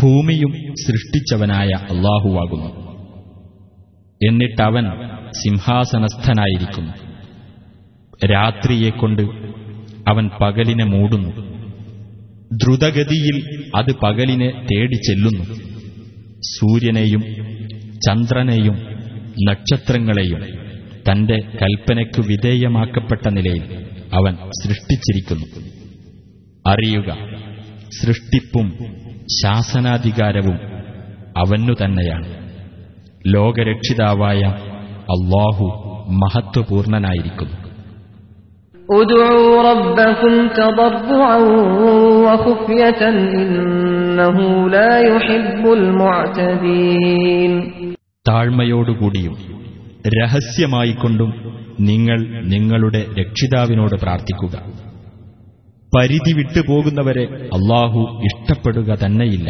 ഭൂമിയും സൃഷ്ടിച്ചവനായ അള്ളാഹുവാകുന്നു എന്നിട്ടവൻ സിംഹാസനസ്ഥനായിരിക്കും. രാത്രിയെക്കൊണ്ട് അവൻ പകലിനെ മൂടുന്നു. ദ്രുതഗതിയിൽ അത് പകലിനെ തേടി ചെല്ലുന്നു. സൂര്യനെയും ചന്ദ്രനെയും നക്ഷത്രങ്ങളെയും തന്റെ കൽപ്പനയ്ക്കു വിധേയമാക്കപ്പെട്ട നിലയിൽ അവൻ സൃഷ്ടിച്ചിരിക്കുന്നു. അറിയുക സൃഷ്ടിപ്പും ശാസനാധികാരവും അവനു തന്നെയാണ്. ലോകരക്ഷിതാവായ അള്ളാഹു മഹത്വപൂർണനായിരിക്കുന്നു ادعوا ربكم تضرعا وخفية إنه لا يحب المعتدين താഴ്മയോടുകൂടിയും രഹസ്യമായിക്കൊണ്ടും നിങ്ങൾ നിങ്ങളുടെ രക്ഷിതാവിനോട് പ്രാർത്ഥിക്കുക പരിധി വിട്ടുപോകുന്നവരെ അള്ളാഹു ഇഷ്ടപ്പെടുക തന്നെയില്ല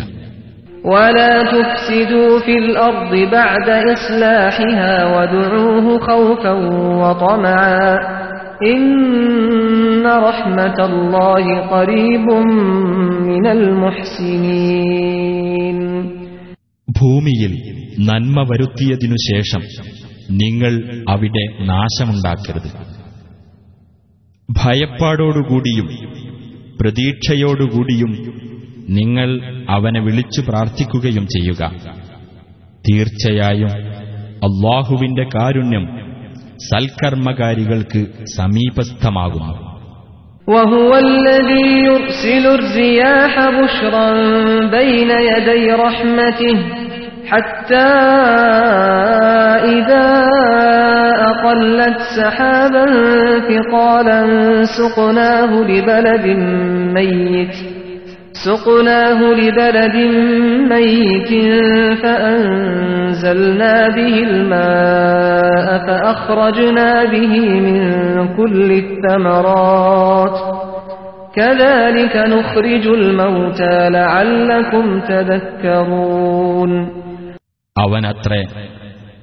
ولا تفسدوا في الأرض بعد إصلاحها وادعوه خوفا وطمعا إن رحمة الله قريب من المحسنين ഭൂമിയിൽ നന്മ വരുത്തിയതിനു ശേഷം നിങ്ങൾ അവിടെ നാശമുണ്ടാക്കരുത് ഭയപ്പാടോടുകൂടിയും പ്രതീക്ഷയോടുകൂടിയും നിങ്ങൾ അവനെ വിളിച്ചു പ്രാർത്ഥിക്കുകയും ചെയ്യുക തീർച്ചയായും അള്ളാഹുവിന്റെ കാരുണ്യം സൽക്കർമ്മകാരികൾക്ക് സമീപസ്ഥമാകുന്നു وهو الذي يرسل الرياح بشرا بين يدي رحمته حتى إذا أقلت سحابا ثقالا سقناه لبلد ميت سقناه لبلد ميت فأنزلنا به الماء فأخرجنا به من كل الثمرات كذلك نخرج الموتى لعلكم تذكرون അവനത്രേ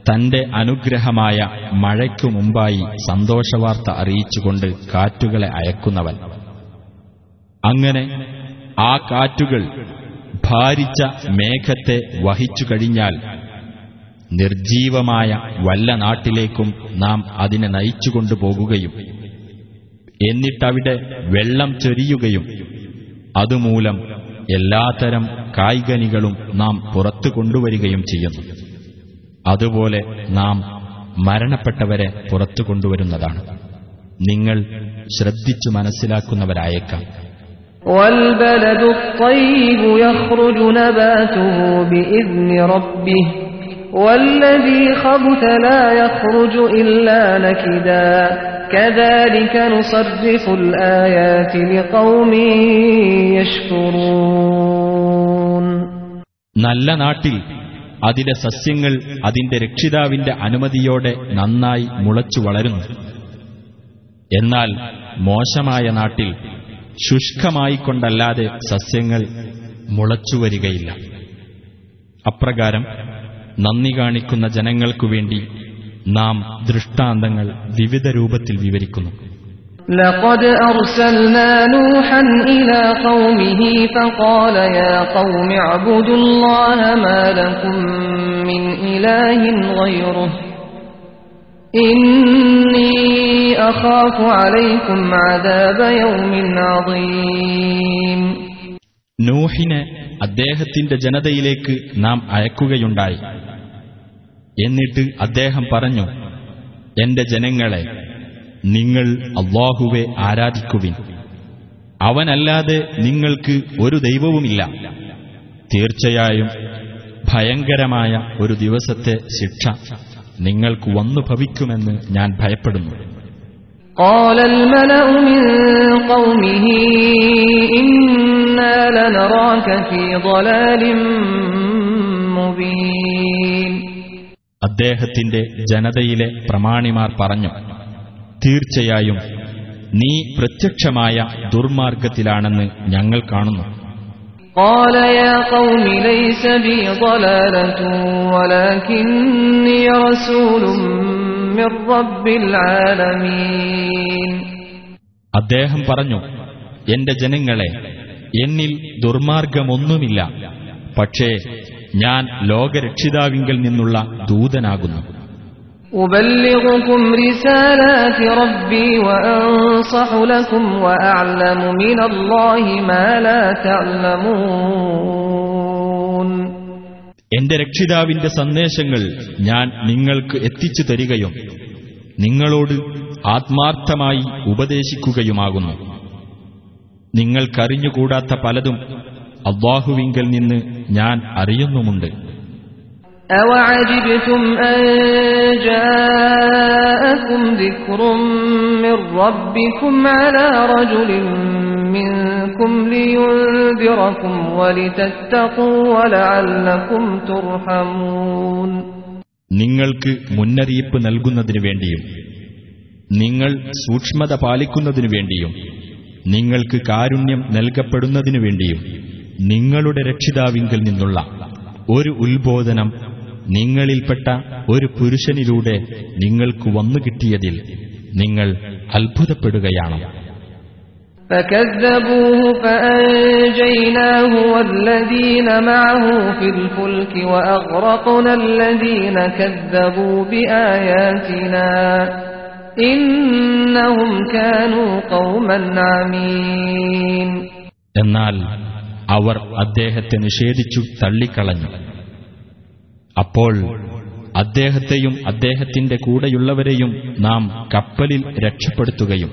തന്റെ അനുഗ്രഹമായ മഴയ്ക്കു മുമ്പായി സന്തോഷവാർത്ത അറിയിച്ചുകൊണ്ട് കാറ്റുകളെ അയക്കുന്നവൻ അങ്ങനെ ആ കാറ്റുകൾ ഭാരിച്ച മേഘത്തെ വഹിച്ചു കഴിഞ്ഞാൽ നിർജീവമായ വല്ല നാട്ടിലേക്കും നാം അതിനെ നയിച്ചുകൊണ്ടുപോകുകയും എന്നിട്ടവിടെ വെള്ളം ചൊരിയുകയും അതുമൂലം എല്ലാത്തരം കായ്കനികളും നാം പുറത്തു കൊണ്ടുവരികയും ചെയ്യുന്നു. അതുപോലെ നാം മരണപ്പെട്ടവരെ പുറത്തു കൊണ്ടുവരുന്നതാണ്. നിങ്ങൾ ശ്രദ്ധിച്ചു മനസ്സിലാക്കുന്നവരായേക്കാം. والبلد الطيب يخرج نباته بإذن ربه والذي خبث لا يخرج إلا نكدا كذلك نصرف الآيات لقوم يشكرون നല്ല നാട്ടിൽ അതിലെ സസ്യങ്ങൾ അതിന്റെ രക്ഷിതാവിന്റെ അനുമതിയോടെ നന്നായി മുളച്ചു വളരുന്നു എന്നാൽ മോശമായ നാട്ടിൽ ശുഷ്കമായിക്കൊണ്ടല്ലാതെ സസ്യങ്ങൾ മുളച്ചുവരികയില്ല അപ്രകാരം നന്ദി കാണിക്കുന്ന ജനങ്ങൾക്കു വേണ്ടി നാം ദൃഷ്ടാന്തങ്ങൾ വിവിധ രൂപത്തിൽ വിവരിക്കുന്നു لقد أرسلنا نوحا إلى قومه فقال يا قوم اعبدوا الله ما لكم من إله غيره നൂഹിനെ അദ്ദേഹത്തിന്റെ ജനതയിലേക്ക് നാം അയക്കുകയുണ്ടായി. എന്നിട്ട് അദ്ദേഹം പറഞ്ഞു എന്റെ ജനങ്ങളെ നിങ്ങൾ അള്ളാഹുവെ ആരാധിക്കുവിൻ. അവനല്ലാതെ നിങ്ങൾക്ക് ഒരു ദൈവവുമില്ല. തീർച്ചയായും ഭയങ്കരമായ ഒരു ദിവസത്തെ ശിക്ഷ. നിങ്ങൾക്ക് വന്നു ഭവിക്കുമെന്ന് ഞാൻ ഭയപ്പെടുന്നു قال الملأ من قومه إنا لنراك في ضلال مبين അദ്ദേഹത്തിന്റെ ജനതയിലെ പ്രമാണിമാർ പറഞ്ഞു തീർച്ചയായും നീ പ്രത്യക്ഷമായ ദുർമാർഗത്തിലാണെന്ന് ഞങ്ങൾ കാണുന്നു قال يا قوم ليس بي ضلالة ولكني رسول من رب العالمين അദ്ദേഹം പറഞ്ഞു എന്റെ ജനങ്ങളെ എന്നിൽ ദുർമാർഗമൊന്നുമില്ല പക്ഷേ ഞാൻ ലോകരക്ഷിതാവിങ്കിൽ നിന്നുള്ള ദൂതനാകുന്നു أبلغكم رسالات ربي وأنصح لكم وأعلم من الله ما لا تعلمون എന്റെ രക്ഷിതാവിന്റെ സന്ദേശങ്ങൾ ഞാൻ നിങ്ങൾക്ക് എത്തിച്ചു തരികയും നിങ്ങളോട് ആത്മാർത്ഥമായി ഉപദേശിക്കുകയുമാകുന്നു നിങ്ങൾക്കറിഞ്ഞുകൂടാത്ത പലതും അള്ളാഹുവിങ്കൽ നിന്ന് ഞാൻ അറിയുന്നുമുണ്ട് أوعجبتم أن جاءكم ذكر من ربكم على رجل منكم لينذركم ولتتقوا ولعلكم ترحمون നിങ്ങൾക്ക് മുന്നറിയിപ്പ് നൽകുന്നതിനു വേണ്ടിയും നിങ്ങൾ സൂക്ഷ്മത പാലിക്കുന്നതിനു വേണ്ടിയും നിങ്ങൾക്ക് കാരുണ്യം നൽകപ്പെടുന്നതിനു വേണ്ടിയും നിങ്ങളുടെ രക്ഷിതാവിങ്കിൽ നിന്നുള്ള ഒരു ഉത്ബോധനം നിങ്ങളിൽപ്പെട്ട ഒരു പുരുഷനിലൂടെ നിങ്ങൾക്ക് വന്നു കിട്ടിയതിൽ നിങ്ങൾ അത്ഭുതപ്പെടുകയാണ് فكذبوه فأنجيناه والذين معه في الفلك وأغرقنا الذين كذبوا بآياتنا إنهم كانوا قوما عمين എന്നാൽ അവർ അദ്ദേഹത്തെ നിഷേധിച്ചു തള്ളിക്കളഞ്ഞു അപ്പോൾ അദ്ദേഹത്തെയും അദ്ദേഹത്തിന്റെ കൂടെയുള്ളവരെയും നാം കപ്പലിൽ രക്ഷപ്പെടുത്തുകയും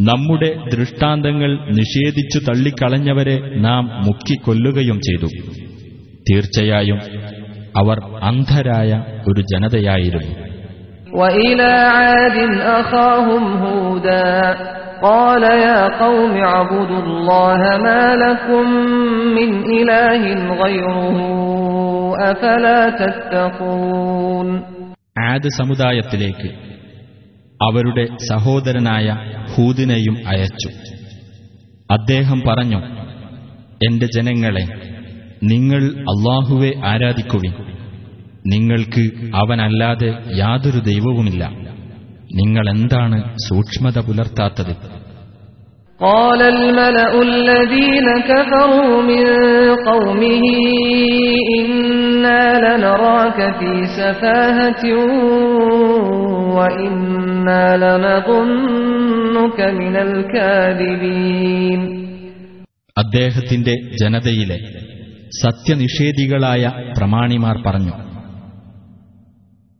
നമ്മുടെ ദൃഷ്ടാന്തങ്ങൾ നിഷേധിച്ചു തള്ളിക്കളഞ്ഞവരെ നാം മുക്കിക്കൊല്ലുകയും ചെയ്തു. തീർച്ചയായും അവർ അന്ധരായ ഒരു ജനതയായിരുന്നു. وإلى عاد أخاهم هودا قال يا قوم اعبدوا الله ما لكم من إله غيره أفلا تتقون ആദ് സമുദായത്തിലേക്ക് അവരുടെ സഹോദരനായ ഹൂദിനെയും അയച്ചു അദ്ദേഹം പറഞ്ഞു എന്റെ ജനങ്ങളെ നിങ്ങൾ അള്ളാഹുവെ ആരാധിക്കുവിൻ നിങ്ങൾക്ക് അവനല്ലാതെ യാതൊരു ദൈവവുമില്ല നിങ്ങൾ എന്താണ് സൂക്ഷ്മത പുലർത്താത്തത് قال الملأ الذين كفروا من قومه إن إنا لنراك في سفاهة وإنا لنظنك من الكاذبين അദ്ദേഹത്തിന്റെ ജനതയിലെ സത്യനിഷേധികളായ പ്രമാണിമാർ പറഞ്ഞു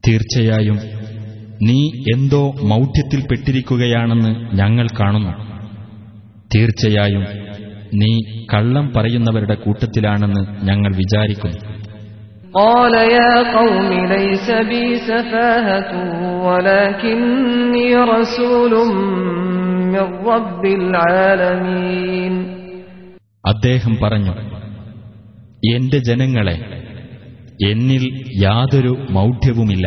തീർച്ചയായും നീ എന്തോ മൗഢ്യത്തിൽപ്പെട്ടിരിക്കുകയാണെന്ന് ഞങ്ങൾ കാണുന്നു തീർച്ചയായും നീ കള്ളം പറയുന്നവരുടെ കൂട്ടത്തിലാണെന്ന് ഞങ്ങൾ വിചാരിക്കുന്നു قال يا قوم ليس بي سفاهة ولكني رسول من رب العالمين അദ്ദേഹം പറഞ്ഞു എന്റെ ജനങ്ങളെ എന്നിൽ യാതൊരു മൗഢ്യവുമില്ല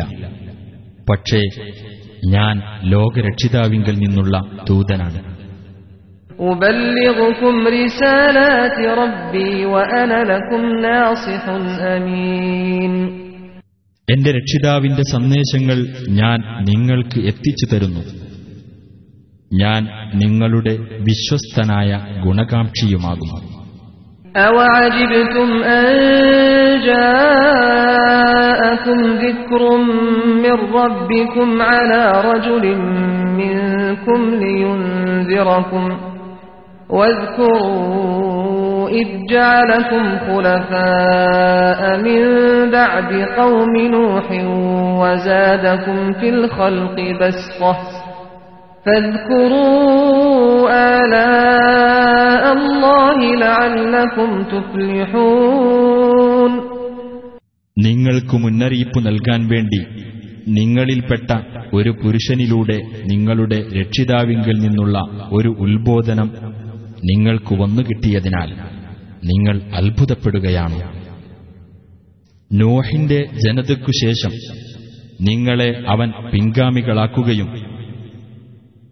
പക്ഷേ ഞാൻ ലോകരക്ഷിതാവിങ്കിൽ നിന്നുള്ള ദൂതനാണ്. എന്റെ രക്ഷിതാവിന്റെ സന്ദേശങ്ങൾ ഞാൻ നിങ്ങൾക്ക് എത്തിച്ചു തരുന്നു. ഞാൻ നിങ്ങളുടെ വിശ്വസ്തനായ ഗുണകാംക്ഷിയുമാകുന്നു. أوعجبتم أن جاءكم ذكر من ربكم على رجل منكم لينذركم واذكروا إذ جعلكم خلفاء من بعد قوم نوح وزادكم في الخلق بسطة فاذكروا آلاء നിങ്ങൾക്ക് മുന്നറിയിപ്പ് നൽകാൻ വേണ്ടി നിങ്ങളിൽപ്പെട്ട ഒരു പുരുഷനിലൂടെ നിങ്ങളുടെ രക്ഷിതാവിങ്കിൽ നിന്നുള്ള ഒരു ഉത്ബോധനം നിങ്ങൾക്ക് വന്നു കിട്ടിയതിനാൽ നിങ്ങൾ അത്ഭുതപ്പെടുകയാണ്. നോഹിന്റെ ജനതയ്ക്കു ശേഷം നിങ്ങളെ അവൻ പിൻഗാമികളാക്കുകയും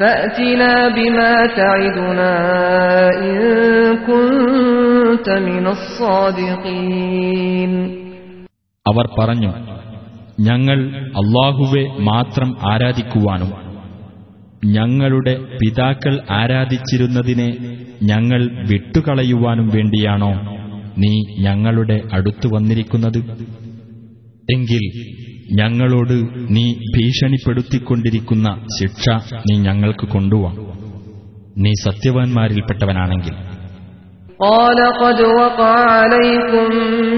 فأتنا بما تعدنا إن كنت من الصادقين അവർ പറഞ്ഞു ഞങ്ങൾ അള്ളാഹുവെ മാത്രം ആരാധിക്കുവാനും ഞങ്ങളുടെ പിതാക്കൾ ആരാധിച്ചിരുന്നതിനെ ഞങ്ങൾ വിട്ടുകളയുവാനും വേണ്ടിയാണോ നീ ഞങ്ങളുടെ അടുത്തു വന്നിരിക്കുന്നത് എങ്കിൽ ഞങ്ങളോട് നീ ഭീഷണിപ്പെടുത്തിക്കൊണ്ടിരിക്കുന്ന ശിക്ഷ നീ ഞങ്ങൾക്ക് കൊണ്ടുവാ നീ സത്യവാൻമാരിൽപ്പെട്ടവനാണെങ്കിൽ قال قد وقع عليكم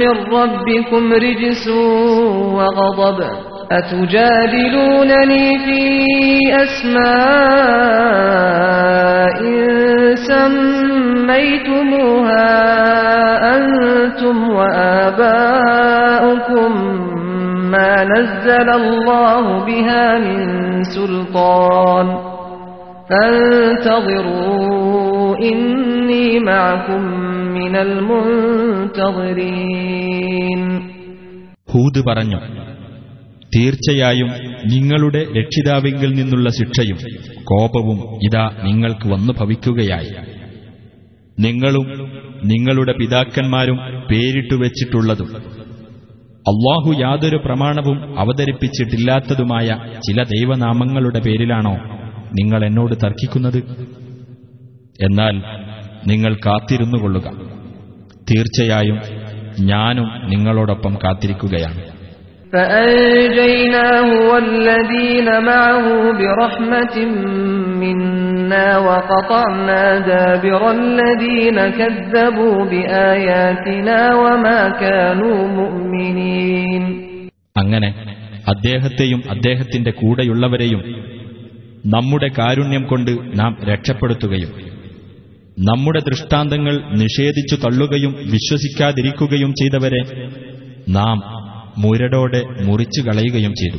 من ربكم رجس وغضب أتجادلونني في أسماء سميتموها أنتم وآباؤكم ما نزل الله بها من سلطان فانتظروا إني معكم من المنتظرين ഹൂദ് പറഞ്ഞു തീർച്ചയായും നിങ്ങളുടെ രക്ഷിതാവിങ്കിൽ നിന്നുള്ള ശിക്ഷയും കോപവും ഇതാ നിങ്ങൾക്ക് വന്നു ഭവിക്കുകയായി നിങ്ങളും നിങ്ങളുടെ പിതാക്കന്മാരും പേരിട്ടു വെച്ചിട്ടുള്ളതും അള്ളാഹു യാതൊരു പ്രമാണവും അവതരിപ്പിച്ചിട്ടില്ലാത്തതുമായ ചില ദൈവനാമങ്ങളുടെ പേരിലാണോ നിങ്ങൾ എന്നോട് തർക്കിക്കുന്നത് എന്നാൽ നിങ്ങൾ കാത്തിരുന്നുകൊള്ളുക തീർച്ചയായും ഞാനും നിങ്ങളോടൊപ്പം കാത്തിരിക്കുകയാണ് فأنجيناه والذين معه برحمة منا وقطعنا دابر الذين كذبوا بآياتنا وما كانوا مؤمنين അങ്ങനെ അദ്ദേഹത്തെയും അദ്ദേഹത്തിന്റെ കൂടെയുള്ളവരെയും നമ്മുടെ കാരുണ്യം കൊണ്ട് നാം രക്ഷപ്പെടുത്തുകയും നമ്മുടെ ദൃഷ്ടാന്തങ്ങൾ നിഷേധിച്ചു തള്ളുകയും വിശ്വസിക്കാതിരിക്കുകയും ചെയ്തവരെ നാം മുരടോടെ മുറിച്ചു കളയുകയും ചെയ്തു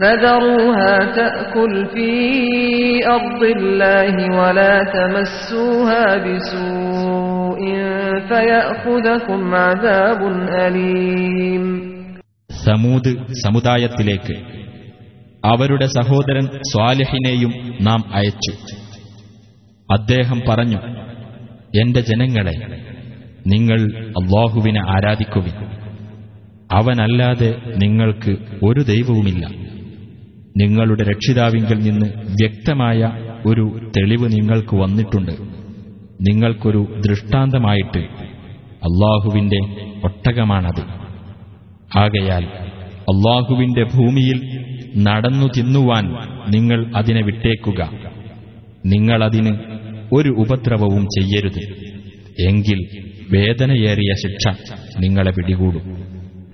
فذروها تأكل في أرض الله ولا تمسوها بسوء فيأخذكم عذاب أليم സമൂത് സമുദായത്തിലേക്ക് അവരുടെ സഹോദരൻ സ്വാലിഹിനെയും നാം അയച്ചു അദ്ദേഹം പറഞ്ഞു എന്റെ ജനങ്ങളെ നിങ്ങൾ അള്ളാഹുവിനെ ആരാധിക്കുവിൻ അവനല്ലാതെ നിങ്ങൾക്ക് ഒരു ദൈവവുമില്ല നിങ്ങളുടെ രക്ഷിതാവിങ്കിൽ നിന്ന് വ്യക്തമായ ഒരു തെളിവ് നിങ്ങൾക്ക് വന്നിട്ടുണ്ട്. നിങ്ങൾക്കൊരു ദൃഷ്ടാന്തമായിട്ട് അള്ളാഹുവിന്റെ ഒട്ടകമാണത്. ആകയാൽ അള്ളാഹുവിന്റെ ഭൂമിയിൽ നടന്നു തിന്നുവാൻ നിങ്ങൾ അതിനെ വിട്ടേക്കുക. നിങ്ങളതിന് ഒരു ഉപദ്രവവും ചെയ്യരുത്. എങ്കിൽ വേദനയേറിയ ശിക്ഷ നിങ്ങളെ പിടികൂടും.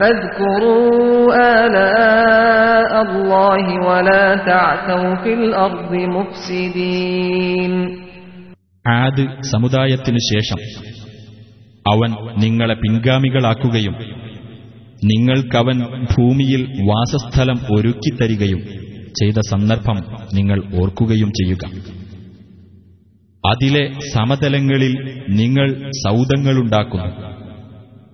فاذكروا آلاء الله ولا تعثوا في الأرض مفسدين ആദ് സമുദായത്തിനു ശേഷം അവൻ നിങ്ങളെ പിൻഗാമികളാക്കുകയും നിങ്ങൾക്കവൻ ഭൂമിയിൽ വാസസ്ഥലം ഒരുക്കിത്തരികയും ചെയ്ത സന്ദർഭം നിങ്ങൾ ഓർക്കുകയും ചെയ്യുക അതിലെ സമതലങ്ങളിൽ നിങ്ങൾ സൗദങ്ങളുണ്ടാക്കുന്നു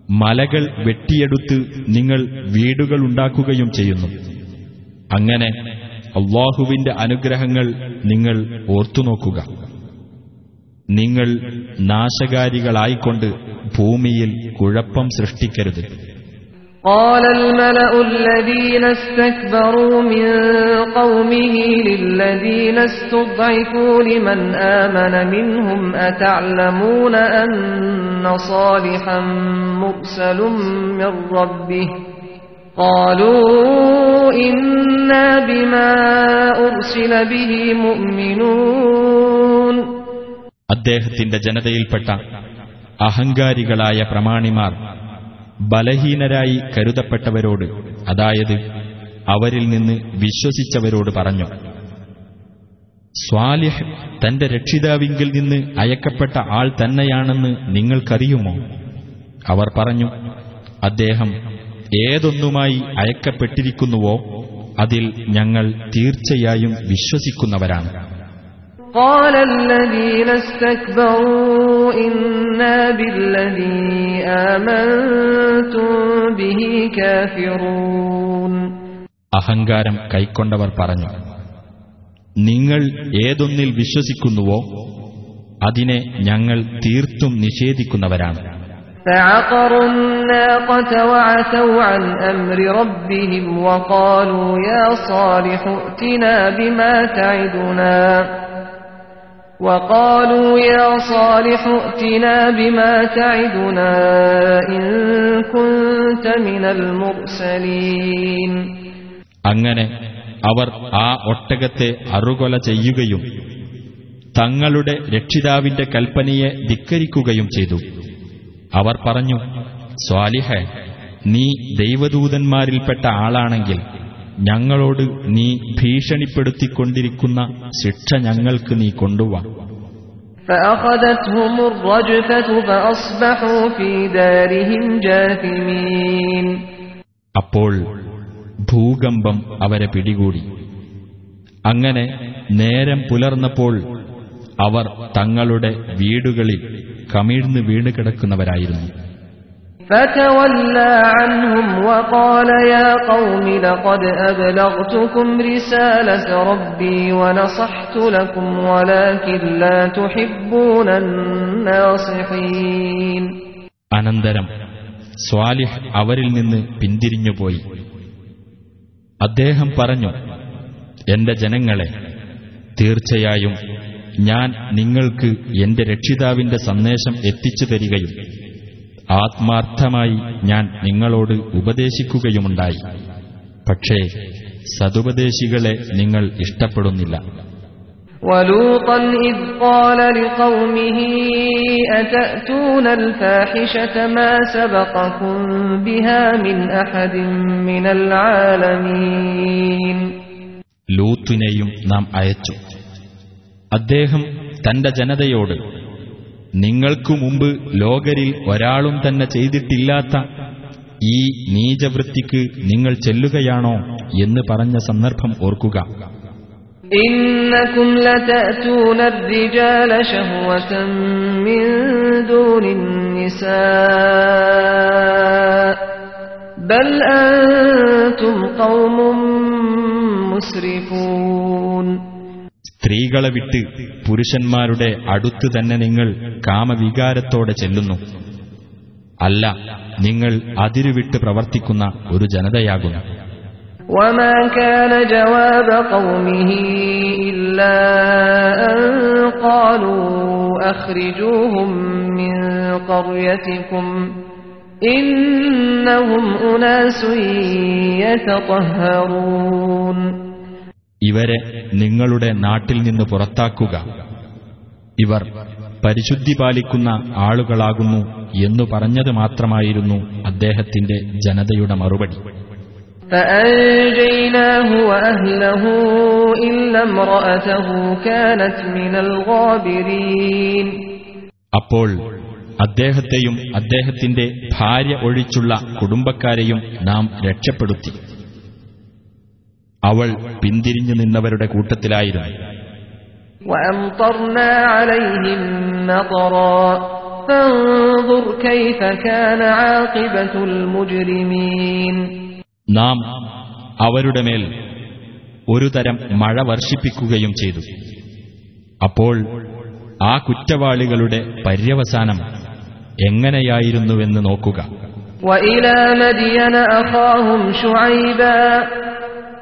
മലകൾ വെട്ടിയെടുത്ത് നിങ്ങൾ വീടുകളുണ്ടാക്കുകയും ചെയ്യുന്നു. അങ്ങനെ അള്ളാഹുവിന്റെ അനുഗ്രഹങ്ങൾ നിങ്ങൾ ഓർത്തുനോക്കുക നിങ്ങൾ നാശകാരികളായിക്കൊണ്ട് ഭൂമിയിൽ കുഴപ്പം സൃഷ്ടിക്കരുത്. قال الملأ الذين استكبروا من قومه للذين استضعفوا لمن آمن منهم أتعلمون أن صالحا مرسل من ربه قالوا إنا بما أرسل به مؤمنون അദ്ദേഹത്തിന്റെ ജനതയിൽപ്പെട്ട അഹങ്കാരികളായ പ്രമാണിമാർ ബലഹീനരായി കരുതപ്പെട്ടവരോട് അതായത് അവരിൽ നിന്ന് വിശ്വസിച്ചവരോട് പറഞ്ഞു സ്വാലിഹ് തന്റെ രക്ഷിതാവിങ്കിൽ നിന്ന് അയക്കപ്പെട്ട ആൾ തന്നെയാണെന്ന് നിങ്ങൾക്കറിയുമോ അവർ പറഞ്ഞു അദ്ദേഹം ഏതൊന്നുമായി അയക്കപ്പെട്ടിരിക്കുന്നുവോ അതിൽ ഞങ്ങൾ തീർച്ചയായും വിശ്വസിക്കുന്നവരാണ് قال الذين استكبروا إنا بالذي آمنتم به كافرون അഹങ്കാരം കൈക്കൊണ്ടവർ പറഞ്ഞു നിങ്ങൾ ഏതൊന്നിൽ വിശ്വസിക്കുന്നുവോ അതിനെ ഞങ്ങൾ തീർത്തും നിഷേധിക്കുന്നവരാണ് فعقروا الناقة وعتوا عن أمر ربهم وقالوا يا صالح ائتنا بما تعدنا وقالوا يا صالح ائتنا بما تعدنا إن كنت من المرسلين അങ്ങനെ അവർ ആ ഒട്ടകത്തെ അറുകൊല ചെയ്യുകയും തങ്ങളുടെ രക്ഷിതാവിന്റെ കൽപ്പനയെ ധിക്കരിക്കുകയും ചെയ്തു അവർ പറഞ്ഞു സ്വാലിഹ നീ ദൈവദൂതന്മാരിൽപ്പെട്ട ആളാണെങ്കിൽ ഞങ്ങളോട് നീ ഭീഷണിപ്പെടുത്തിക്കൊണ്ടിരിക്കുന്ന ശിക്ഷ ഞങ്ങൾക്ക് നീ കൊണ്ടുവാ. അപ്പോൾ ഭൂകമ്പം അവരെ പിടികൂടി. അങ്ങനെ നേരം പുലർന്നപ്പോൾ അവർ തങ്ങളുടെ വീടുകളിൽ കമിഴ്ന്ന് വീണുകിടക്കുന്നവരായിരുന്നു فتولى عنهم وقال يا قوم لقد أبلغتكم رسالة ربي ونصحت لكم ولكن لا تحبون الناصحين അനന്തരം സ്വാലിഹ് അവരിൽ നിന്ന് പിന്തിരിഞ്ഞുപോയി അദ്ദേഹം പറഞ്ഞു എന്റെ ജനങ്ങളെ തീർച്ചയായും ഞാൻ നിങ്ങൾക്ക് എന്റെ രക്ഷിതാവിന്റെ സന്ദേശം എത്തിച്ചു തരികയും ആത്മാർത്ഥമായി ഞാൻ നിങ്ങളോട് ഉപദേശിക്കുകയുമുണ്ടായി പക്ഷേ സതുപദേശികളെ നിങ്ങൾ ഇഷ്ടപ്പെടുന്നില്ല ولوطا إذ قال لقومه أتأتون الفاحشة ما سبقكم بها من أحد من العالمين ലൂത്തിനെയും നാം അയച്ചു അദ്ദേഹം തന്റെ ജനതയോട് നിങ്ങൾക്കു മുമ്പ് ലോകരിൽ ഒരാളും തന്നെ ചെയ്തിട്ടില്ലാത്ത ഈ നീചവൃത്തിക്ക് നിങ്ങൾ ചെല്ലുകയാണോ എന്ന് പറഞ്ഞ സന്ദർഭം ഓർക്കുക إنكم لتأتون الرجال شهوة من دون النساء بل أنتم قوم مسرفون സ്ത്രീകളെ വിട്ട് പുരുഷന്മാരുടെ അടുത്ത് തന്നെ നിങ്ങൾ കാമവികാരത്തോടെ ചെല്ലുന്നു അല്ല നിങ്ങൾ അതിരുവിട്ട് പ്രവർത്തിക്കുന്ന ഒരു ജനതയാകുന്നു وما كان جواب قومه إلا أن قالوا أخرجوهم من قريتكم إنهم أناس يتطهرون ഇവരെ നിങ്ങളുടെ നാട്ടിൽ നിന്ന് പുറത്താക്കുക. ഇവർ പരിശുദ്ധി പാലിക്കുന്ന ആളുകളാകുന്നു എന്നു പറഞ്ഞത് മാത്രമായിരുന്നു അദ്ദേഹത്തിന്റെ ജനതയുടെ മറുപടി. അപ്പോൾ അദ്ദേഹത്തെയും അദ്ദേഹത്തിന്റെ ഭാര്യ ഒഴിച്ചുള്ള കുടുംബക്കാരെയും നാം രക്ഷപ്പെടുത്തി. അവൾ പിന്തിരിഞ്ഞു നിന്നവരുടെ കൂട്ടത്തിലായിരുന്നു وأمطرنا عليهم مطرا فانظر كيف كان عاقبة المجرمين നാം അവരുടെ മേൽ ഒരു തരം മഴ വർഷിപ്പിക്കുകയും ചെയ്തു അപ്പോൾ ആ കുറ്റവാളികളുടെ പര്യവസാനം എങ്ങനെയായിരുന്നുവെന്ന് നോക്കുക وإلى مدين أخاهم شعيبا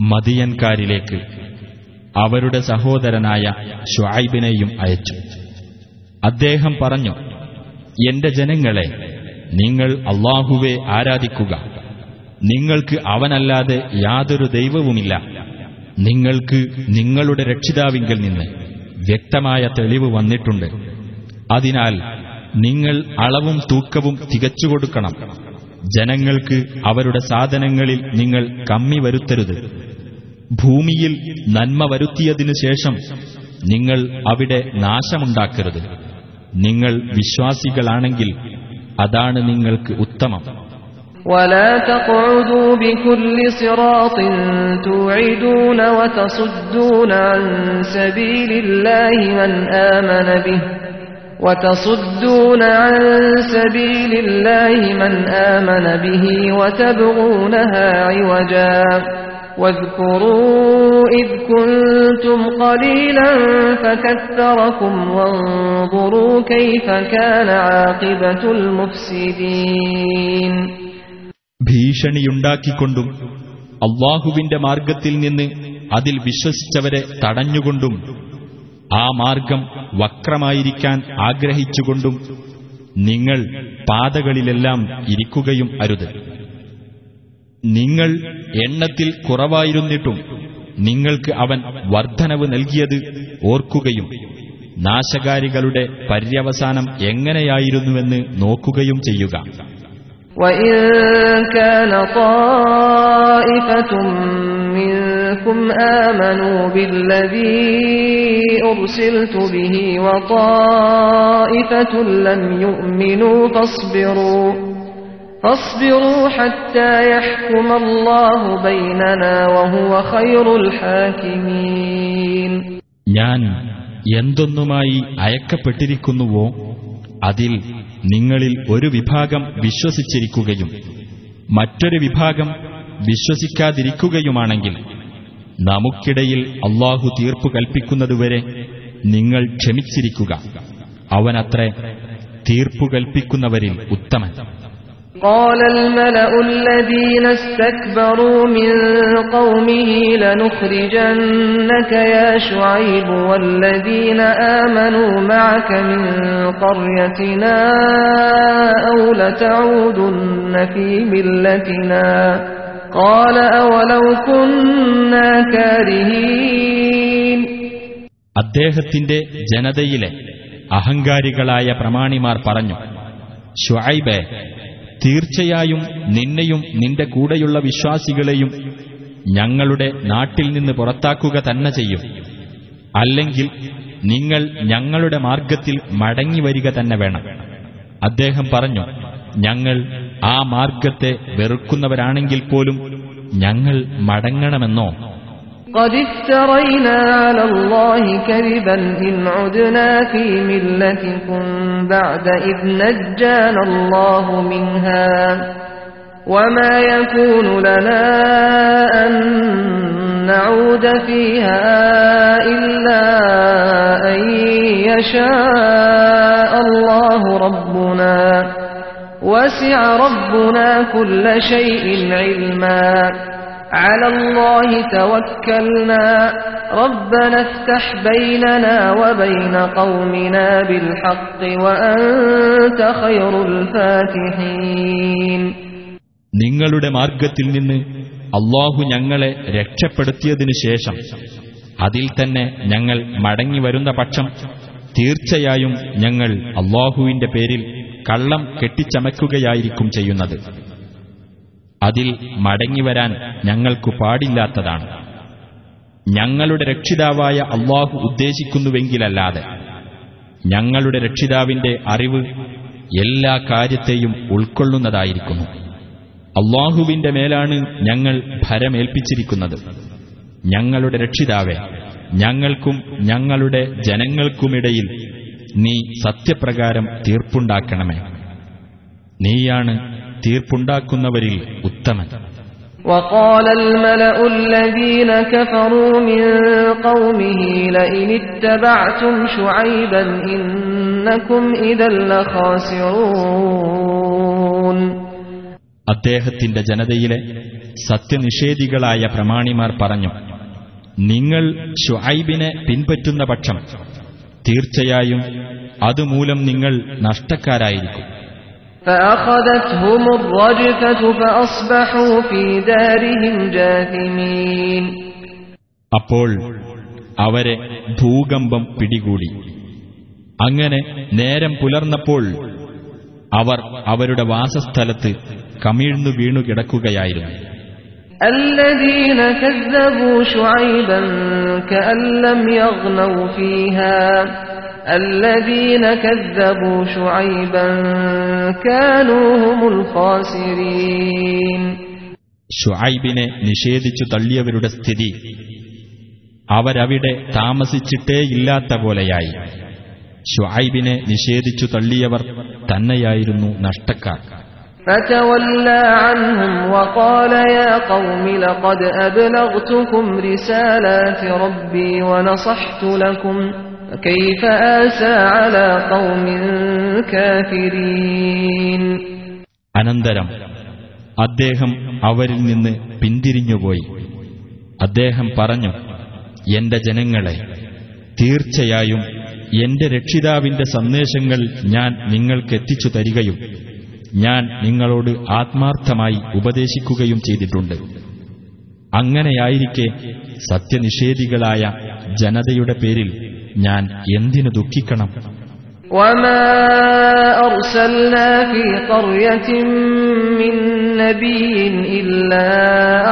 മദിയൻകാരിലേക്ക് അവരുടെ സഹോദരനായ ഷുഐബിനെയും അയച്ചു. അദ്ദേഹം പറഞ്ഞു എന്റെ ജനങ്ങളെ നിങ്ങൾ അള്ളാഹുവെ ആരാധിക്കുക. നിങ്ങൾക്ക് അവനല്ലാതെ യാതൊരു ദൈവവുമില്ല. നിങ്ങൾക്ക് നിങ്ങളുടെ രക്ഷിതാവിങ്കിൽ നിന്ന് വ്യക്തമായ തെളിവ് വന്നിട്ടുണ്ട്. അതിനാൽ നിങ്ങൾ അളവും തൂക്കവും തികച്ചുകൊടുക്കണം ജനങ്ങൾക്ക് അവരുടെ സാധനങ്ങളിൽ നിങ്ങൾ കമ്മി വരുത്തരുത് ഭൂമിയിൽ നന്മ വരുത്തിയതിനു ശേഷം നിങ്ങൾ അവിടെ നാശമുണ്ടാക്കരുത് നിങ്ങൾ വിശ്വാസികളാണെങ്കിൽ അതാണ് നിങ്ങൾക്ക് ഉത്തമം ولا تقعدوا بكل صراط توعدون وتصدون عن سبيل الله من آمن به وتصدون عن سبيل الله من آمن به وتبغونها عوجا واذكروا إذ كنتم قليلا فكثركم وانظروا كيف كان عاقبة المفسدين ഭീഷണിയുണ്ടാക്കിക്കൊണ്ടും അള്ളാഹുവിന്റെ മാർഗത്തിൽ നിന്ന് അതിൽ വിശ്വസിച്ചവരെ തടഞ്ഞുകൊണ്ടും ആ മാർഗം വക്രമായിരിക്കാൻ ആഗ്രഹിച്ചുകൊണ്ടും നിങ്ങൾ പാതകളിലെല്ലാം ഇരിക്കുകയും അരുത് നിങ്ങൾ എണ്ണത്തിൽ കുറവായിരുന്നിട്ടും നിങ്ങൾക്ക് അവൻ വർധനവ് നൽകിയത് ഓർക്കുകയും നാശകാരികളുടെ പര്യവസാനം എങ്ങനെയായിരുന്നുവെന്ന് നോക്കുകയും ചെയ്യുക وإن كان طائفة منكم آمنوا بالذي أرسلت به وطائفة لم يؤمنوا فاصبروا فاصبروا حتى يحكم الله بيننا وهو خير الحاكمين ഞാൻ എന്തൊന്നുമായി അയക്കപ്പെട്ടിരിക്കുന്നുവോ അതിൽ നിങ്ങളിൽ ഒരു വിഭാഗം വിശ്വസിച്ചിരിക്കുകയും മറ്റൊരു വിഭാഗം വിശ്വസിക്കാതിരിക്കുകയുമാണെങ്കിൽ നമുക്കിടയിൽ അള്ളാഹു തീർപ്പു കൽപ്പിക്കുന്നതുവരെ നിങ്ങൾ ക്ഷമിച്ചിരിക്കുക അവനത്രേ തീർപ്പു കൽപ്പിക്കുന്നവരിൽ ഉത്തമൻ قال الملأ الذين استكبروا من قومه لنخرجنك يا شعيب والذين آمنوا معك من قريتنا أو لتعودن في ملتنا അദ്ദേഹത്തിന്റെ ജനതയിലെ അഹങ്കാരികളായ പ്രമാണിമാർ പറഞ്ഞു ഷുഐബെ തീർച്ചയായും നിന്നെയും നിന്റെ കൂടെയുള്ള വിശ്വാസികളെയും ഞങ്ങളുടെ നാട്ടിൽ നിന്ന് പുറത്താക്കുക തന്നെ ചെയ്യും. അല്ലെങ്കിൽ നിങ്ങൾ ഞങ്ങളുടെ മാർഗത്തിൽ മടങ്ങി വരിക തന്നെ വേണം. അദ്ദേഹം പറഞ്ഞു ഞങ്ങൾ ആ മാർഗത്തെ വെറുക്കുന്നവരാണെങ്കിൽ പോലും ഞങ്ങൾ മടങ്ങണമെന്നോ قد افترينا على الله كذبا إن عدنا في ملتكم بعد إذ نجانا الله منها وما يكون لنا أن نعود فيها إلا أن يشاء الله ربنا وسع ربنا كل شيء علما على الله توكلنا ربنا افتح بيننا وبين قومنا بالحق وأنت خير الفاتحين നിങ്ങളുടെ മാർഗത്തിൽ നിന്ന് അള്ളാഹു ഞങ്ങളെ രക്ഷപ്പെടുത്തിയതിനു ശേഷം അതിൽ തന്നെ ഞങ്ങൾ മടങ്ങി വരുന്ന പക്ഷം തീർച്ചയായും ഞങ്ങൾ അള്ളാഹുവിന്റെ പേരിൽ കള്ളം കെട്ടിച്ചമയ്ക്കുകയായിരിക്കും ചെയ്യുന്നത്. അതിൽ മടങ്ങിവരാൻ ഞങ്ങൾക്കു പാടില്ലാത്തതാണ്. ഞങ്ങളുടെ രക്ഷിതാവായ അള്ളാഹു ഉദ്ദേശിക്കുന്നുവെങ്കിലല്ലാതെ ഞങ്ങളുടെ രക്ഷിതാവിന്റെ അറിവ് എല്ലാ കാര്യത്തെയും ഉൾക്കൊള്ളുന്നതായിരിക്കുന്നു. അള്ളാഹുവിന്റെ മേലാണ് ഞങ്ങൾ ഭരമേൽപ്പിച്ചിരിക്കുന്നത്. ഞങ്ങളുടെ രക്ഷിതാവെ ഞങ്ങൾക്കും ഞങ്ങളുടെ ജനങ്ങൾക്കുമിടയിൽ നീ സത്യപ്രകാരം തീർപ്പുണ്ടാക്കണമേ നീയാണ് തീർപ്പുണ്ടാക്കുന്നവരിൽ ഉത്തമൻ وقال الملأ الذين كفروا من قومه لئن اتبعتم شعيبا إنكم إذا لخاسرون അദ്ദേഹത്തിന്റെ ജനതയിലെ സത്യനിഷേധികളായ പ്രമാണിമാർ പറഞ്ഞു നിങ്ങൾ ഷുഐബിനെ പിൻപറ്റുന്ന പക്ഷം തീർച്ചയായും അതുമൂലം നിങ്ങൾ നഷ്ടക്കാരായിരിക്കും. അപ്പോൾ അവരെ ഭൂകമ്പം പിടികൂടി. അങ്ങനെ നേരം പുലർന്നപ്പോൾ അവർ അവരുടെ വാസസ്ഥലത്ത് കമിഴ്ന്നു വീണു കിടക്കുകയായിരുന്നു الذين كذبوا شعيبا كأن لم يغنوا فيها الذين كذبوا شعيبا كانوا هم الخاسرين ഷുഐബിനെ നിഷേധിച്ചു തള്ളിയവരുടെ സ്ഥിതി അവരവിടെ താമസിച്ചിട്ടേയില്ലാത്ത പോലെയായി ഷുഐബിനെ നിഷേധിച്ചു തള്ളിയവർ തന്നെയായിരുന്നു നഷ്ടക്കാർ فتولى عنهم وقال يا قوم لقد أبلغتكم رسالات ربي ونصحت لكم فكيف آسى على قوم كافرين അനന്തരം അദ്ദേഹം അവരിൽ നിന്ന് പിന്തിരിഞ്ഞുപോയി അദ്ദേഹം പറഞ്ഞു എന്റെ ജനങ്ങളെ തീർച്ചയായും എന്റെ രക്ഷിതാവിന്റെ സന്ദേശങ്ങൾ ഞാൻ നിങ്ങൾക്കെത്തിച്ചു തരികയും ഞാൻ നിങ്ങളോട് ആത്മാർത്ഥമായി ഉപദേശിക്കുകയും ചെയ്തിട്ടുണ്ട് അങ്ങനെയായിരിക്കെ സത്യനിഷേധികളായ ജനതയുടെ പേരിൽ ഞാൻ എന്തിനു ദുഃഖിക്കണം وما أرسلنا في قرية من نبي إلا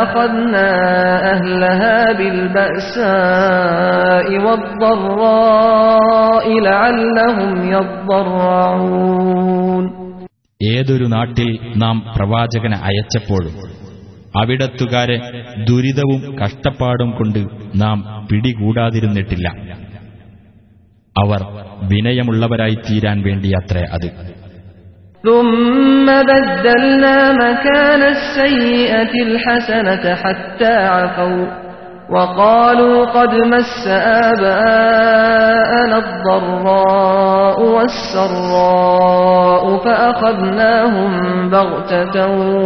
أخذنا أهلها بالبأساء والضراء لعلهم يضرعون ഏതൊരു നാട്ടിൽ നാം പ്രവാചകനെ അയച്ചപ്പോഴും അവിടത്തുകാരെ ദുരിതവും കഷ്ടപ്പാടും കൊണ്ട് നാം പിടികൂടാതിരുന്നിട്ടില്ല അവർ വിനയമുള്ളവരായി തീരാൻ വേണ്ടിയത്രേ അത് ثم بدلنا مكان السيئة الحسنة حتى عفوا وقالوا قد مس آباءنا الضراء والسراء فأخذناهم بغتة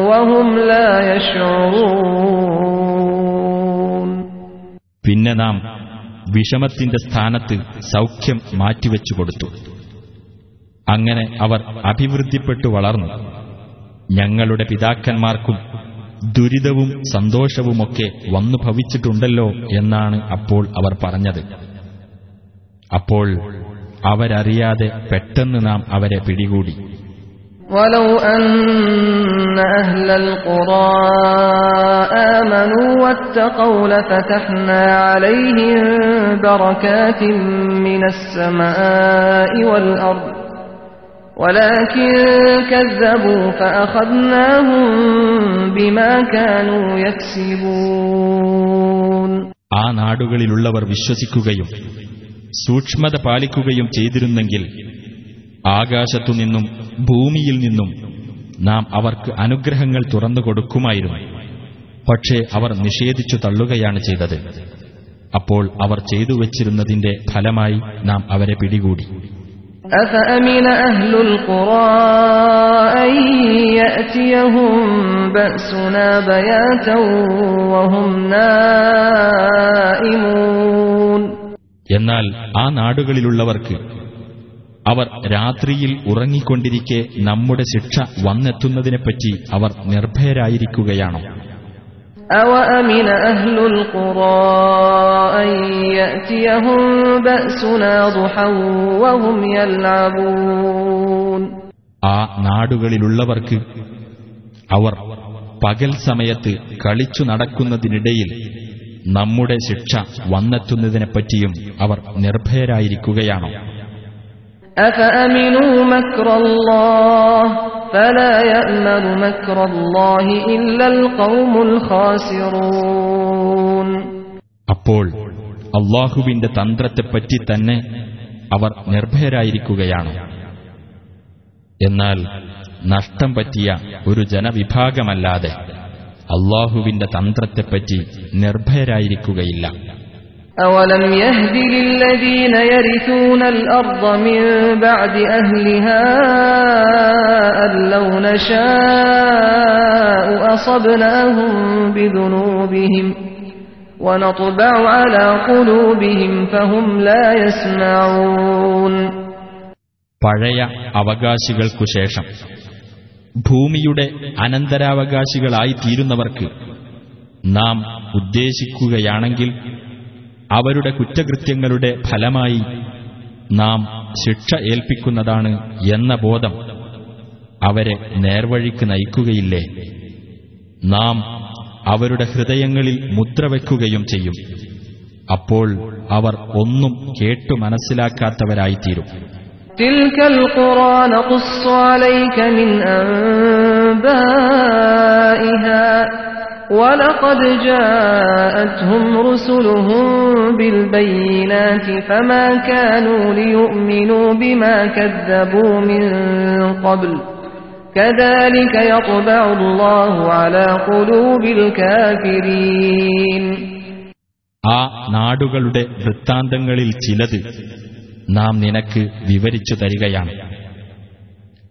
وهم لا يشعرون പിന്നെ നാം വിഷമത്തിന്റെ സ്ഥാനത്ത് സൗഖ്യം മാറ്റിവെച്ചു കൊടുത്തു അങ്ങനെ അവർ അഭിവൃദ്ധിപ്പെട്ടു വളർന്നു ഞങ്ങളുടെ പിതാക്കന്മാർക്കും ദുരിതവും സന്തോഷവുമൊക്കെ വന്നു ഭവിച്ചിട്ടുണ്ടല്ലോ എന്നാണ് അപ്പോൾ അവർ പറഞ്ഞത് അപ്പോൾ അവരറിയാതെ പെട്ടെന്ന് നാം അവരെ പിടികൂടി ولو أن أهل القرى آمنوا واتقوا لفتحنا عليهم بركات من السماء والأرض ولكن كذبوا فأخذناهم بما كانوا يكسبون ആ നാടുകളിലുള്ളവർ വിശ്വസിക്കുകയും സൂക്ഷ്മത പാലിക്കുകയും ചെയ്തിരുന്നെങ്കിൽ ആകാശത്തുനിന്നും ഭൂമിയിൽ നിന്നും നാം അവർക്ക് അനുഗ്രഹങ്ങൾ തുറന്നു കൊടുക്കുമായിരുന്നു പക്ഷേ അവർ നിഷേധിച്ചു തള്ളുകയാണ് ചെയ്തത് അപ്പോൾ അവർ ചെയ്തു വച്ചിരുന്നതിന്റെ ഫലമായി നാം അവരെ പിടികൂടി أفأمن أهل القرى أن يأتيهم بأسنا بياتا وهم نائمون എന്നാൽ ആ നാടുകളിലുള്ളവർക്ക് അവർ രാത്രിയിൽ ഉറങ്ങിക്കൊണ്ടിരിക്കെ നമ്മുടെ ശിക്ഷ വന്നെത്തുന്നതിനെപ്പറ്റി അവർ നിർഭയരായിരിക്കുകയാണോ أوأمن أهل القرى أن يأتيهم بأسنا ضحى وهم يلعبون ആ നാടുകളിലുള്ളവർക്ക് അവർ പകൽ സമയത്ത് കളിച്ചു നടക്കുന്നതിനിടയിൽ നമ്മുടെ ശിക്ഷ വന്നെത്തുന്നതിനെപ്പറ്റിയും അവർ നിർഭയരായിരിക്കുകയാണോ أفأمنوا مكر الله فلا يأمن مكر الله إلا القوم الخاسرون അപ്പോൾ അള്ളാഹുവിന്റെ തന്ത്രത്തെപ്പറ്റി തന്നെ അവർ നിർഭയരായിരിക്കുകയാണ് എന്നാൽ നഷ്ടം പറ്റിയ ഒരു ജനവിഭാഗമല്ലാതെ അള്ളാഹുവിന്റെ തന്ത്രത്തെപ്പറ്റി നിർഭയരായിരിക്കുകയില്ല أولم يهد للذين يرثون الأرض من بعد أهلها أن لو نشاء أصبناهم بذنوبهم ونطبع على قلوبهم فهم لا يسمعون പഴയ അവകാശികൾക്കു ശേഷം ഭൂമിയുടെ അനന്തരാവകാശികളായി തീരുന്നവർക്ക് നാം ഉദ്ദേശിക്കുകയാണെങ്കിൽ അവരുടെ കുറ്റകൃത്യങ്ങളുടെ ഫലമായി നാം ശിക്ഷ ഏൽപ്പിക്കുന്നതാണ് എന്ന ബോധം അവരെ നേർവഴിക്ക് നയിക്കുകയില്ലേ? നാം അവരുടെ ഹൃദയങ്ങളിൽ മുദ്രവെക്കുകയും ചെയ്യും. അപ്പോൾ അവർ ഒന്നും കേട്ടു മനസ്സിലാക്കാത്തവരായിത്തീരും. തിൽക്കൽ القرى نقص عليك من أنبائها ولقد جاءتهم رسلهم بالبينات فما كانوا ليؤمنوا بما كذبوا من قبل كذلك يطبع الله على قلوب الكافرين ആ നാടുകളുടെ വൃത്താന്തങ്ങളിൽ ചിലത് നാം നിനക്ക് വിവരിച്ചു തരികയാണ്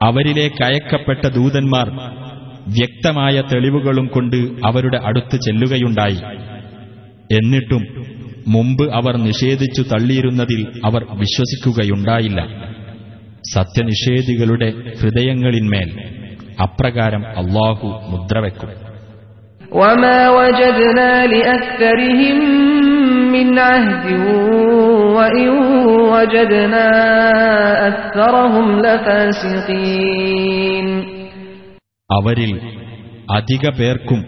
അവരിലേക്ക് അയക്കപ്പെട്ട ദൂതന്മാർ വ്യക്തമായ തെളിവുകളും കൊണ്ട് അവരുടെ അടുത്ത് ചെല്ലുകയുണ്ടായി എന്നിട്ടും മുമ്പ് അവർ നിഷേധിച്ചു തള്ളിയിരുന്നതിൽ അവർ വിശ്വസിക്കുകയുണ്ടായില്ല സത്യനിഷേധികളുടെ ഹൃദയങ്ങളിന്മേൽ അപ്രകാരം അള്ളാഹു മുദ്രവെക്കും وما وجدنا لأكثرهم من عهد وإن وجدنا أكثرهم لفاسقين അവരിൽ അധിക പേർക്കും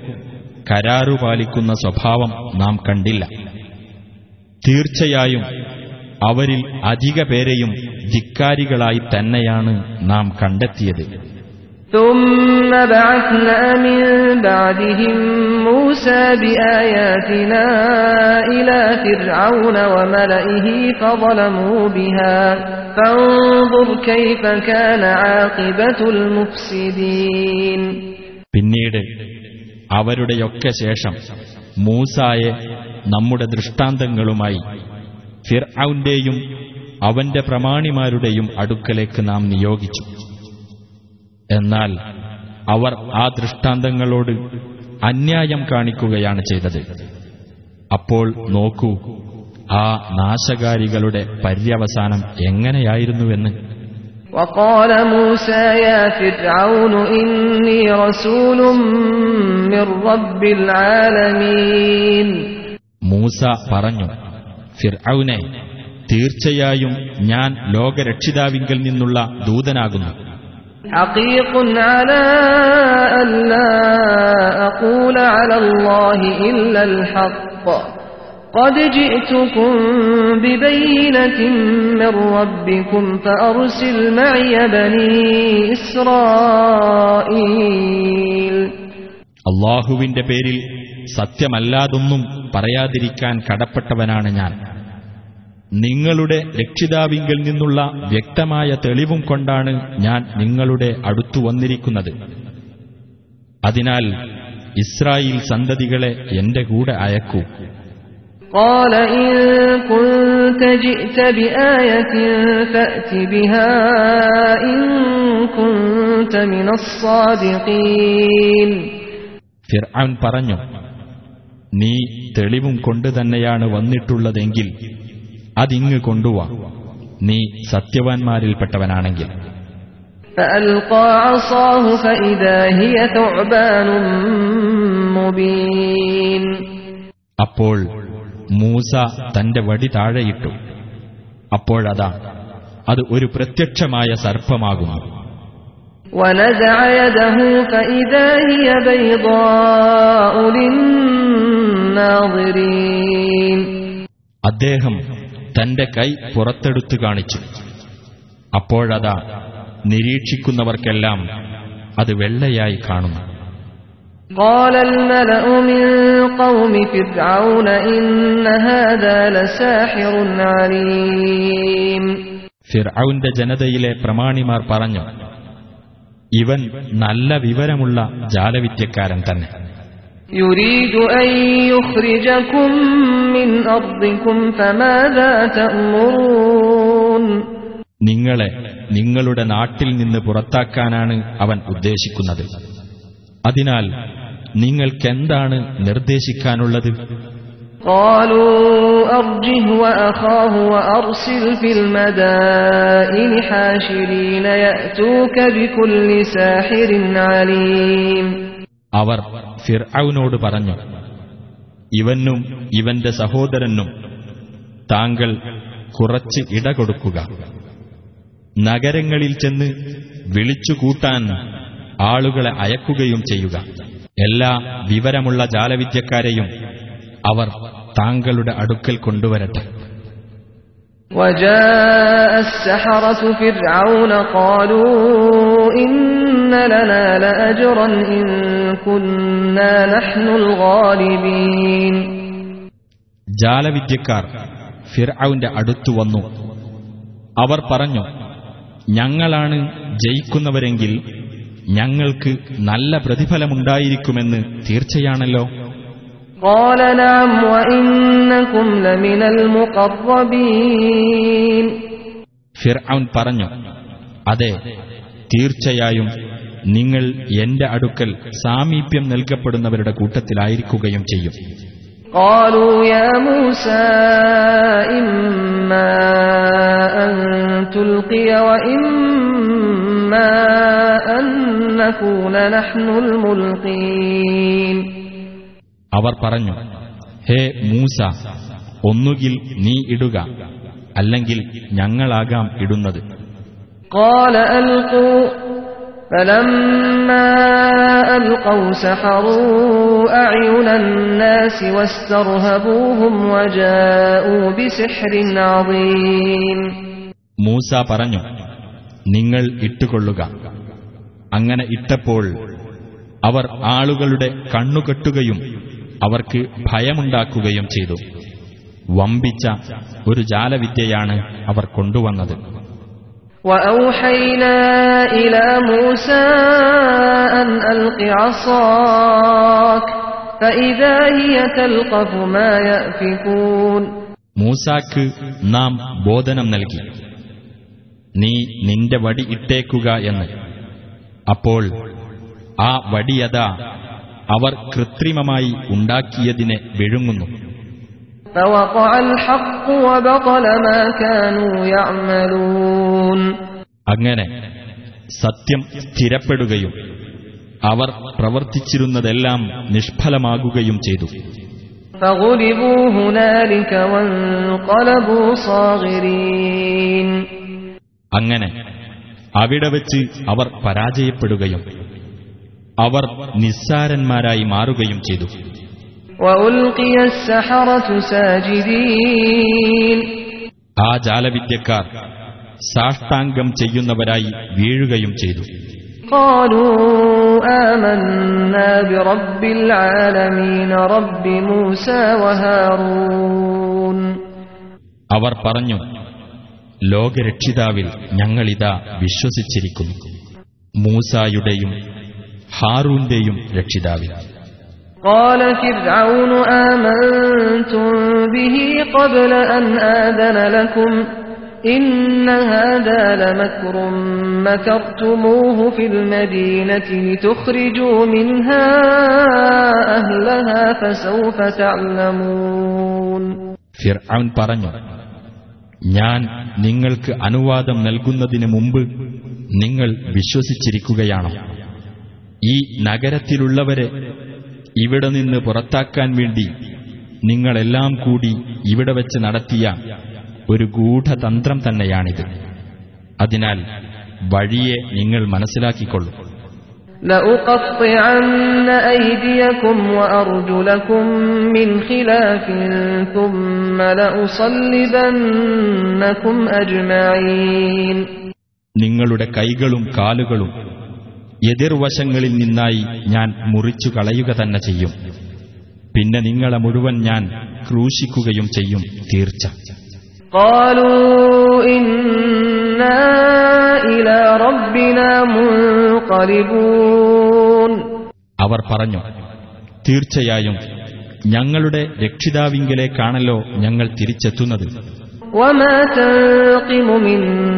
കരാറു പാലിക്കുന്ന സ്വഭാവം നാം കണ്ടില്ല. തീർച്ചയായും അവരിൽ അധിക പേരെയും ധിക്കാരികളായി തന്നെയാണ് നാം കണ്ടെത്തിയത്. ثم بعثنا من بعدهم موسى بآياتنا إلى فرعون وملئه فظلموا بها فانظر كيف كان عاقبة المفسدين പിന്നീട് അവരുടെയൊക്കെ ശേഷം മൂസായെ നമ്മുടെ ദൃഷ്ടാന്തങ്ങളുമായി ഫിർഔന്റെയും അവന്റെ പ്രമാണിമാരുടെയും അടുക്കലേക്ക് നാം നിയോഗിച്ചു എന്നാൽ അവർ ആ ദൃഷ്ടാന്തങ്ങളോട് അന്യായം കാണിക്കുകയാണ് ചെയ്തത് അപ്പോൾ നോക്കൂ ആ നാശകാരികളുടെ പര്യവസാനം എങ്ങനെയായിരുന്നുവെന്ന് وقال موسى يا فرعون إني رسول من رب العالمين മൂസ പറഞ്ഞു ഫിർഔനെ തീർച്ചയായും ഞാൻ ലോകരക്ഷിതാവിങ്കിൽ നിന്നുള്ള ദൂതനാകുന്നു حقيق على أن لا أقول على الله إلا الحق قد جئتكم ببينة من ربكم فأرسل معي بني إسرائيل അള്ളാഹുവിന്റെ പേരിൽ സത്യമല്ലാതൊന്നും പറയാതിരിക്കാൻ കടപ്പെട്ടവനാണ് ഞാൻ നിങ്ങളുടെ രക്ഷിതാവിങ്കിൽ നിന്നുള്ള വ്യക്തമായ തെളിവും കൊണ്ടാണ് ഞാൻ നിങ്ങളുടെ അടുത്തു വന്നിരിക്കുന്നത് അതിനാൽ ഇസ്രായേൽ സന്തതികളെ എന്റെ കൂടെ അയക്കൂ قال إن كنت جئت بآية فأت بها إن كنت من الصادقين ഫിർഔൻ പറഞ്ഞു നീ തെളിവും കൊണ്ടു തന്നെയാണ് വന്നിട്ടുള്ളതെങ്കിൽ അതിങ്ങ് കൊണ്ടുവാ. നീ സത്യവാൻമാരിൽപ്പെട്ടവനാണെങ്കിൽ. അപ്പോൾ മൂസ തന്റെ വടി താഴെയിട്ടു. അപ്പോഴതാ അത് ഒരു പ്രത്യക്ഷമായ സർപ്പമാകുന്നു. അദ്ദേഹം തന്റെ കൈ പുറത്തെടുത്തു കാണിച്ചു അപ്പോഴതാ നിരീക്ഷിക്കുന്നവർക്കെല്ലാം അത് വെള്ളയായി കാണുന്നു قال الملأ من قوم فرعون إن هذا لساحر عليم ഫിർഔന്റെ ജനതയിലെ പ്രമാണിമാർ പറഞ്ഞു ഇവൻ നല്ല വിവരമുള്ള ജാലവിദ്യക്കാരൻ തന്നെ يريد أن يخرجكم من أرضكم فماذا تأمرون നിങ്ങളെ നിങ്ങളുടെ നാട്ടിൽ നിന്ന് പുറത്താക്കാനാണ് അവൻ ഉദ്ദേശിക്കുന്നത് അതിനാൽ നിങ്ങൾക്കെന്താണ് നിർദ്ദേശിക്കാനുള്ളത് قالوا أرجه وأخاه وأرسل في المدائن حاشرين يأتوك بكل ساحر عليم അവർ ഫിർഔനോട് പറഞ്ഞു ഇവനും ഇവന്റെ സഹോദരനും താങ്കൾ കുറച്ച് ഇട കൊടുക്കുക നഗരങ്ങളിൽ ചെന്ന് വിളിച്ചുകൂട്ടാൻ ആളുകളെ അയക്കുകയും ചെയ്യുക എല്ലാ വിവരമുള്ള ജാലവിദ്യക്കാരെയും അവർ താങ്കളുടെ അടുക്കൽ കൊണ്ടുവരട്ടെ وجاء السحرة فرعون قالوا إن لنا لأجرا إن كنا نحن الغالبين ജാലവിദ്യക്കാർ ഫിർഔന്റെ അടുത്തു വന്നു അവർ പറഞ്ഞു ഞങ്ങളാണ് ജയിക്കുന്നവരെങ്കിൽ ഞങ്ങൾക്ക് നല്ല പ്രതിഫലമുണ്ടായിരിക്കുമെന്ന് തീർച്ചയാണല്ലോ قال نعم وإنكم لمن المقربين ഫിർഔൻ പറഞ്ഞു അതെ തീർച്ചയായും നിങ്ങൾ എന്റെ അടുക്കൽ സാമീപ്യം നൽകപ്പെടുന്നവരുടെ കൂട്ടത്തിലായിരിക്കുകയും ചെയ്യും. അവർ പറഞ്ഞു ഹേ മൂസ ഒന്നുകിൽ നീ ഇടുക അല്ലെങ്കിൽ ഞങ്ങളാകാം ഇടുന്നത്. قال ألقوا فلما ألقوا سحروا أعين الناس واسترهبوهم وجاءوا بسحر عظيم മൂസ പറഞ്ഞു നിങ്ങൾ ഇട്ടുകൊള്ളുക അങ്ങനെ ഇട്ടപ്പോൾ അവർ ആളുകളുടെ കണ്ണുകെട്ടുകയും അവർക്ക് ഭയമുണ്ടാക്കുകയും ചെയ്തു വമ്പിച്ച ഒരു ജാലവിദ്യയാണ് അവർ കൊണ്ടുവന്നത് وأوحينا إلى موسى أن ألق عصاك فإذا هي تلقف ما يأفكون മൂസാക്ക് നാം ബോധനം നൽകി നീ നിന്റെ വടി ഇട്ടേക്കുക എന്ന് അപ്പോൾ ആ വടിയതാ അവർ കൃത്രിമമായി ഉണ്ടാക്കിയതിനെ വിഴുങ്ങുന്നു അങ്ങനെ സത്യം സ്ഥിരപ്പെടുകയും അവർ പ്രവർത്തിച്ചിരുന്നതെല്ലാം നിഷ്ഫലമാകുകയും ചെയ്തു. അങ്ങനെ അവിടെ വെച്ച് അവർ പരാജയപ്പെടുകയും അവർ നിസ്സാരന്മാരായി മാറുകയും ചെയ്തു. ആ ജാലവിദ്യക്കാർ സാഷ്ടാംഗം ചെയ്യുന്നവരായി വീഴുകയും ചെയ്തു. അവർ പറഞ്ഞു ലോകരക്ഷിതാവിൽ ഞങ്ങളിതാ വിശ്വസിച്ചിരിക്കുന്നു. മൂസായുടെയും ഹാറൂന്റെയും രക്ഷിതാവിൽ. قال فرعون آمنتم به قبل أن آذن لكم إن هذا لمكر مكرتموه في المدينة لتخرجوا منها أهلها فسوف تعلمون ഫിർഔൻ പറഞ്ഞു ഞാൻ നിങ്ങൾക്ക് അനുവാദം നൽകുന്നതിന് മുമ്പ് നിങ്ങൾ വിശ്വസിച്ചിരിക്കുകയാണോ ഈ നഗരത്തിലുള്ളവരെ ഇവിടെ നിന്ന് പുറത്താക്കാൻ വേണ്ടി നിങ്ങളെല്ലാം കൂടി ഇവിടെ വെച്ച് നടത്തിയ ഒരു ഗൂഢതന്ത്രം തന്നെയാണിത് അതിനാൽ വഴിയെ നിങ്ങൾ മനസ്സിലാക്കിക്കൊള്ളൂ لأقطعن أيديكم وأرجلكم من خلاف ثم لأصلبنكم أجمعين നിങ്ങളുടെ കൈകളും കാലുകളും എതിർവശങ്ങളിൽ നിന്നായി ഞാൻ മുറിച്ചു കളയുക തന്നെ ചെയ്യും പിന്നെ നിങ്ങളെ മുഴുവൻ ഞാൻ ക്രൂശിക്കുകയും ചെയ്യും തീർച്ച قالوا إنا إلى ربنا منقلبون അവർ പറഞ്ഞു തീർച്ചയായും ഞങ്ങളുടെ രക്ഷിതാവിങ്കലേക്കാണല്ലോ ഞങ്ങൾ തിരിച്ചെത്തുന്നത് وما تنقم منا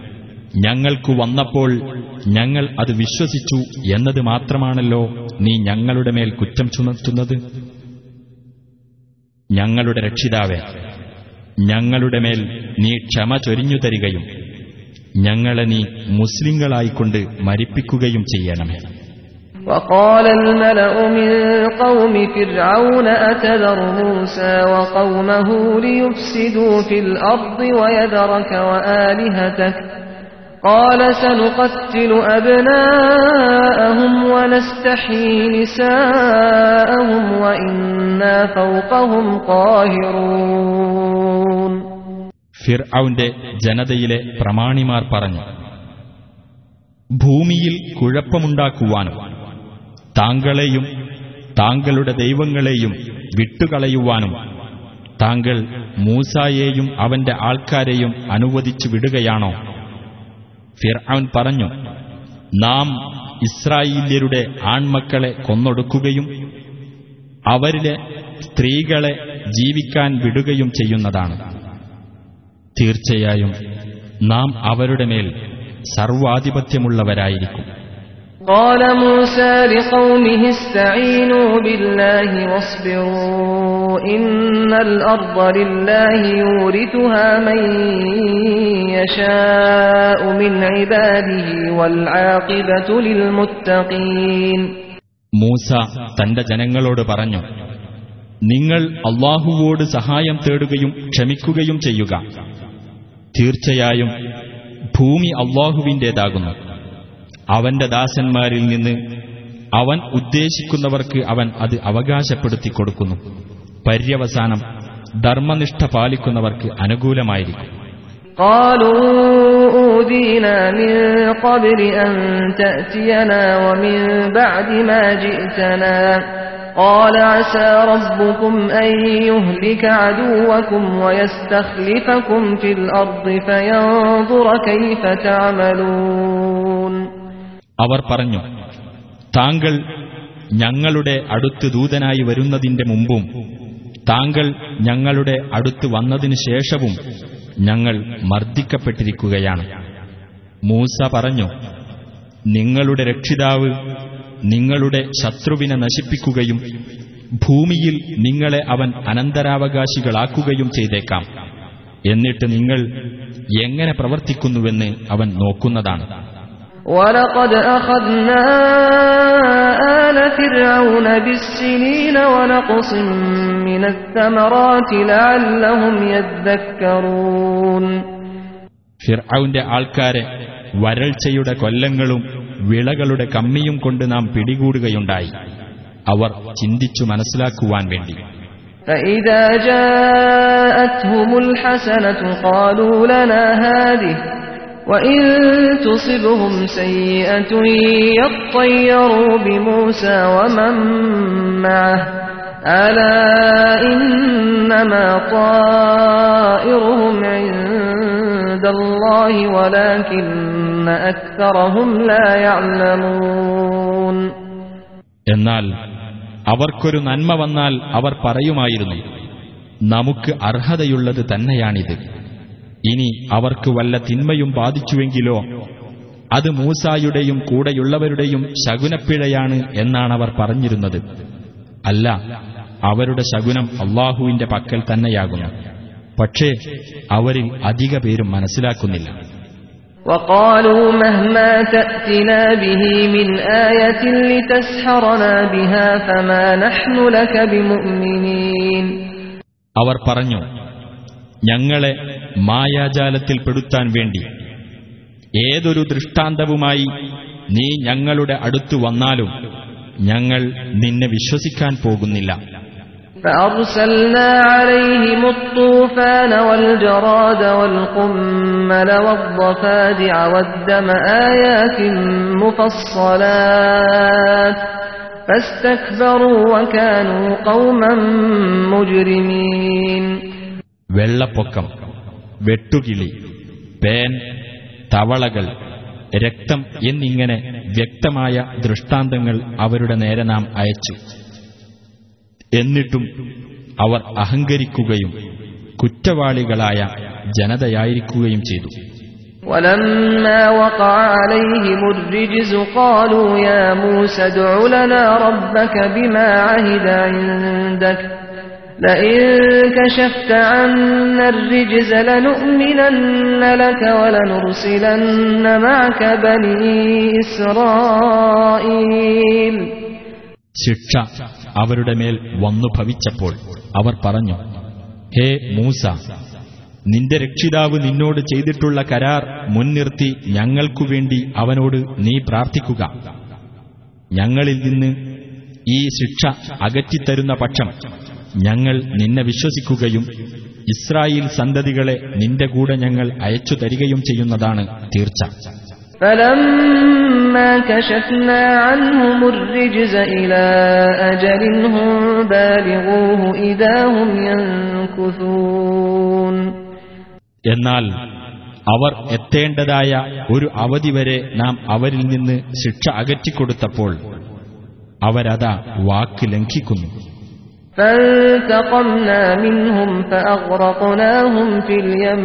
ഞങ്ങൾക്കു വന്നപ്പോൾ ഞങ്ങൾ അത് വിശ്വസിച്ചു എന്നത് മാത്രമാണല്ലോ നീ ഞങ്ങളുടെ മേൽ കുറ്റം ചുമത്തുന്നത് ഞങ്ങളുടെ രക്ഷിതാവെ ഞങ്ങളുടെ മേൽ നീ ക്ഷമ ചൊരിഞ്ഞു തരികയും ഞങ്ങളെ നീ മുസ്ലിങ്ങളായിക്കൊണ്ട് മരിപ്പിക്കുകയും ചെയ്യണമേ وقال الملأ من قوم فرعون أتذر موسى وقومه ليفسدوا في الأرض ويذرك وآلهتك قال سنقتل أبناءهم ونستحيي نساءهم وإنا فوقهم قاهرون ഫിർഔന്റെ ജനതയിലെ പ്രമാണിമാർ പറഞ്ഞു ഭൂമിയിൽ കുഴപ്പമുണ്ടാക്കുവാനും താങ്കളെയും താങ്കളുടെ ദൈവങ്ങളെയും വിട്ടുകളയുവാനും താങ്കൾ മൂസായെയും അവന്റെ ആൾക്കാരെയും അനുവദിച്ചു വിടുകയാണോ ഫിർഔൻ പറഞ്ഞു നാം ഇസ്രായേല്യരുടെ ആൺമക്കളെ കൊന്നൊടുക്കുകയും അവരിലെ സ്ത്രീകളെ ജീവിക്കാൻ വിടുകയും ചെയ്യുന്നതാണ്. തീർച്ചയായും നാം അവരുടെ മേൽ സർവാധിപത്യമുള്ളവരായിരിക്കും. قال موسى لقومه استعينوا بالله واصبروا إن الأرض لله يورثها من يشاء من عباده والعاقبة للمتقين മൂസ തന്റെ ജനങ്ങളോട് പറഞ്ഞു നിങ്ങൾ അള്ളാഹുവോട് സഹായം തേടുകയും ക്ഷമിക്കുകയും ചെയ്യുക തീർച്ചയായും ഭൂമി അള്ളാഹുവിൻ്റേതാകുന്നു അവന്റെ ദാസന്മാരിൽ നിന്ന് അവൻ ഉദ്ദേശിക്കുന്നവർക്ക് അവൻ അത് അവകാശപ്പെടുത്തി കൊടുക്കുന്നു പര്യവസാനം ധർമ്മനിഷ്ഠ പാലിക്കുന്നവർക്ക് അനുകൂലമായിരിക്കും قالوا أوذينا من قبل أن تأتينا ومن بعد ما جئتنا قال عسى ربكم أن يهلك عدوكم ويستخلفكم في الأرض فينظر كيف تعملون അവർ പറഞ്ഞു താങ്കൾ ഞങ്ങളുടെ അടുത്ത് ദൂതനായി വരുന്നതിന്റെ മുമ്പും താങ്കൾ ഞങ്ങളുടെ അടുത്ത് വന്നതിനു ശേഷവും ഞങ്ങൾ മർദ്ദിക്കപ്പെട്ടിരിക്കുകയാണ്. മൂസ പറഞ്ഞു നിങ്ങളുടെ രക്ഷിതാവ് നിങ്ങളുടെ ശത്രുവിനെ നശിപ്പിക്കുകയും ഭൂമിയിൽ നിങ്ങളെ അവൻ അനന്തരാവകാശികളാക്കുകയും ചെയ്തേക്കാം. എന്നിട്ട് നിങ്ങൾ എങ്ങനെ പ്രവർത്തിക്കുന്നുവെന്ന് അവൻ നോക്കുന്നതാണ്. ولقد أخذنا آل فرعون بالسنين ونقص من الثمرات لعلهم يذكرون ഫിർഔന്റെ ആൾക്കാരെ വരൾച്ചയുടെ കൊല്ലങ്ങളും വിളകളുടെ കമ്മിയും കൊണ്ട് നാം പിടികൂടുകയുണ്ടായി അവർ ചിന്തിച്ചു മനസ്സിലാക്കുവാൻ വേണ്ടി فإذا جاءتهم الحسنة قالوا لنا هذه وإن تصبهم سيئة يطيروا بموسى ومن معه ألا إنما طائرهم عند الله ولكن أكثرهم لا يعلمون എന്നാൽ അവർക്കൊരു നന്മ വന്നാൽ അവർ പറയുമായിരുന്നു നമുക്ക് അർഹതയുള്ളത് തന്നെയാണിത് ഇനി അവർക്ക് വല്ല തിന്മയും ബാധിച്ചുവെങ്കിലോ അത് മൂസായുടെയും കൂടെയുള്ളവരുടെയും ശകുനപ്പിഴയാണ് എന്നാണവർ പറഞ്ഞിരുന്നത് അല്ല അവരുടെ ശകുനം അള്ളാഹുവിന്റെ പക്കൽ തന്നെയാകുന്നു പക്ഷേ അവരിൽ അധിക പേരും മനസ്സിലാക്കുന്നില്ല وقالوا مهما تأتنا به من آية لتسحرنا بها فما نحن لك بمؤمنين അവർ പറഞ്ഞു ഞങ്ങളെ മായാജാലത്തിൽപ്പെടുത്താൻ വേണ്ടി ഏതൊരു ദൃഷ്ടാന്തവുമായി നീ ഞങ്ങളുടെ അടുത്തു വന്നാലും ഞങ്ങൾ നിന്നെ വിശ്വസിക്കാൻ പോകുന്നില്ല فأرسلنا عليهم الطوفان والجراد والقمل والضفادع والدم آيات مفصلات فاستكبروا وكانوا قوما مجرمين വെള്ളപ്പൊക്കം വെട്ടുകിളി പേൻ തവളകൾ രക്തം എന്നിങ്ങനെ വ്യക്തമായ ദൃഷ്ടാന്തങ്ങൾ അവരുടെ നേരെ നാം അയച്ചു എന്നിട്ടും അവർ അഹങ്കരിക്കുകയും കുറ്റവാളികളായ ജനതയായിരിക്കുകയും ചെയ്തു ولما وقع عليهم الرجز قالوا يا موسى ادع لنا ربك بما عهد عندك لئن كشفت عنا الرجز لنؤمنن لك ولنرسلن معك بني إسرائيل ശിക്ഷ അവരുടെ മേൽ വന്നു ഭവിച്ചപ്പോൾ അവർ പറഞ്ഞു ഹേ മൂസ നിന്റെ രക്ഷിതാവ് നിന്നോട് ചെയ്തിട്ടുള്ള കരാർ മുൻനിർത്തി ഞങ്ങൾക്കു വേണ്ടി അവനോട് നീ പ്രാർത്ഥിക്കുക ഞങ്ങളിൽ നിന്ന് ഈ ശിക്ഷ അകറ്റിത്തരുന്ന പക്ഷം ഞങ്ങൾ നിന്നെ വിശ്വസിക്കുകയും ഇസ്രായേൽ സന്തതികളെ നിന്റെ കൂടെ ഞങ്ങൾ അയച്ചു തരികയും ചെയ്യുന്നതാണ് തീർച്ച. എന്നാൽ അവർ എത്തേണ്ടതായ ഒരു അവധി വരെ നാം അവരിൽ നിന്ന് ശിക്ഷ അകറ്റിക്കൊടുത്തപ്പോൾ അവരതാ വാക്ക് ലംഘിക്കുന്നു. فانتقمنا منهم فأغرقناهم في اليم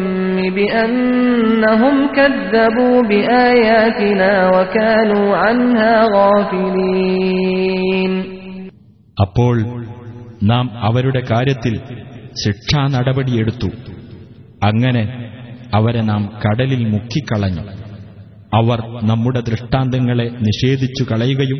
بأنهم كذبوا بآياتنا وكانوا عنها غافلين അപ്പോൾ നാം അവരുടെ കാര്യത്തിൽ ശിക്ഷാ നടപടിയെടുത്തു അങ്ങനെ അവരെ നാം കടലിൽ മുക്കിക്കളഞ്ഞു അവർ നമ്മുടെ ദൃഷ്ടാന്തങ്ങളെ നിഷേധിച്ചു കളയുകയും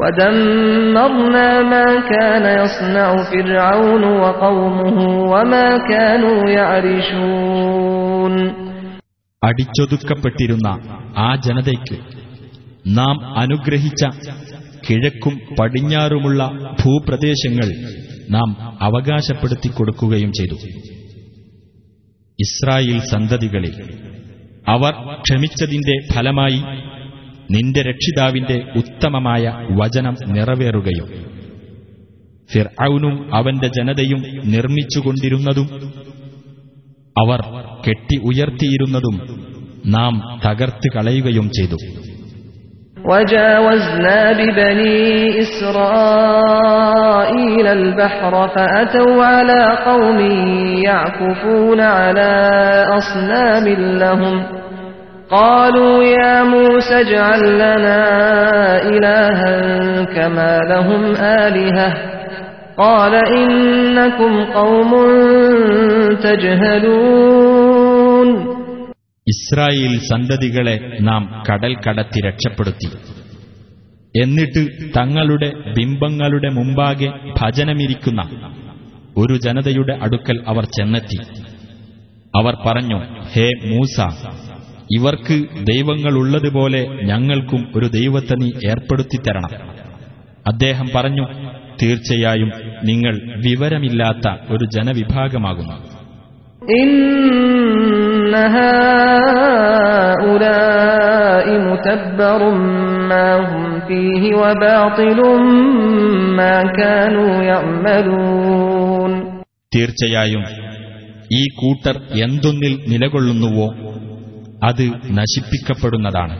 ودمرنا ما كان يصنع فرعون وقومه وما كانوا يعرشون അടിച്ചൊതുക്കപ്പെട്ടിരുന്ന ആ ജനതയ്ക്ക് നാം അനുഗ്രഹിച്ച കിഴക്കും പടിഞ്ഞാറുമുള്ള ഭൂപ്രദേശങ്ങൾ നാം അവകാശപ്പെടുത്തി കൊടുക്കുകയും ചെയ്തു ഇസ്രായേൽ സന്തതികളിൽ അവർ ക്ഷമിച്ചതിന്റെ ഫലമായി നിന്റെ രക്ഷിതാവിന്റെ ഉത്തമമായ വചനം നിറവേറുകയും ഫിർഔനും അവന്റെ ജനതയും നിർമ്മിച്ചുകൊണ്ടിരുന്നതും അവർ കെട്ടി ഉയർത്തിയിരുന്നതും നാം തകർത്ത് കളയുകയും ചെയ്തു وجاوزنا ببني إسرائيل البحر فأتوا على قوم يعكفون على أصنام لهم قالوا يا موسى اجعل لنا إلها كما لهم آلهة قال إنكم قوم تجهلون ഇസ്രായേൽ സന്തതികളെ നാം കടൽ കടത്തി രക്ഷപ്പെടുത്തി എന്നിട്ട് തങ്ങളുടെ ബിംബങ്ങളുടെ മുമ്പാകെ ഭജനമിരിക്കുന്ന ഒരു ജനതയുടെ അടുക്കൽ അവർ ചെന്നെത്തി അവർ പറഞ്ഞു ഹേ മൂസ ഇവർക്ക് ദൈവങ്ങളുള്ളതുപോലെ ഞങ്ങൾക്കും ഒരു ദൈവത്തെ നീ ഏർപ്പെടുത്തി തരണം അദ്ദേഹം പറഞ്ഞു തീർച്ചയായും നിങ്ങൾ വിവരമില്ലാത്ത ഒരു ജനവിഭാഗമാകുന്നു. തീർച്ചയായും ഈ കൂട്ടർ എന്തൊന്നിൽ നിലകൊള്ളുന്നുവോ അത് നശിപ്പിക്കപ്പെടുന്നതാണ്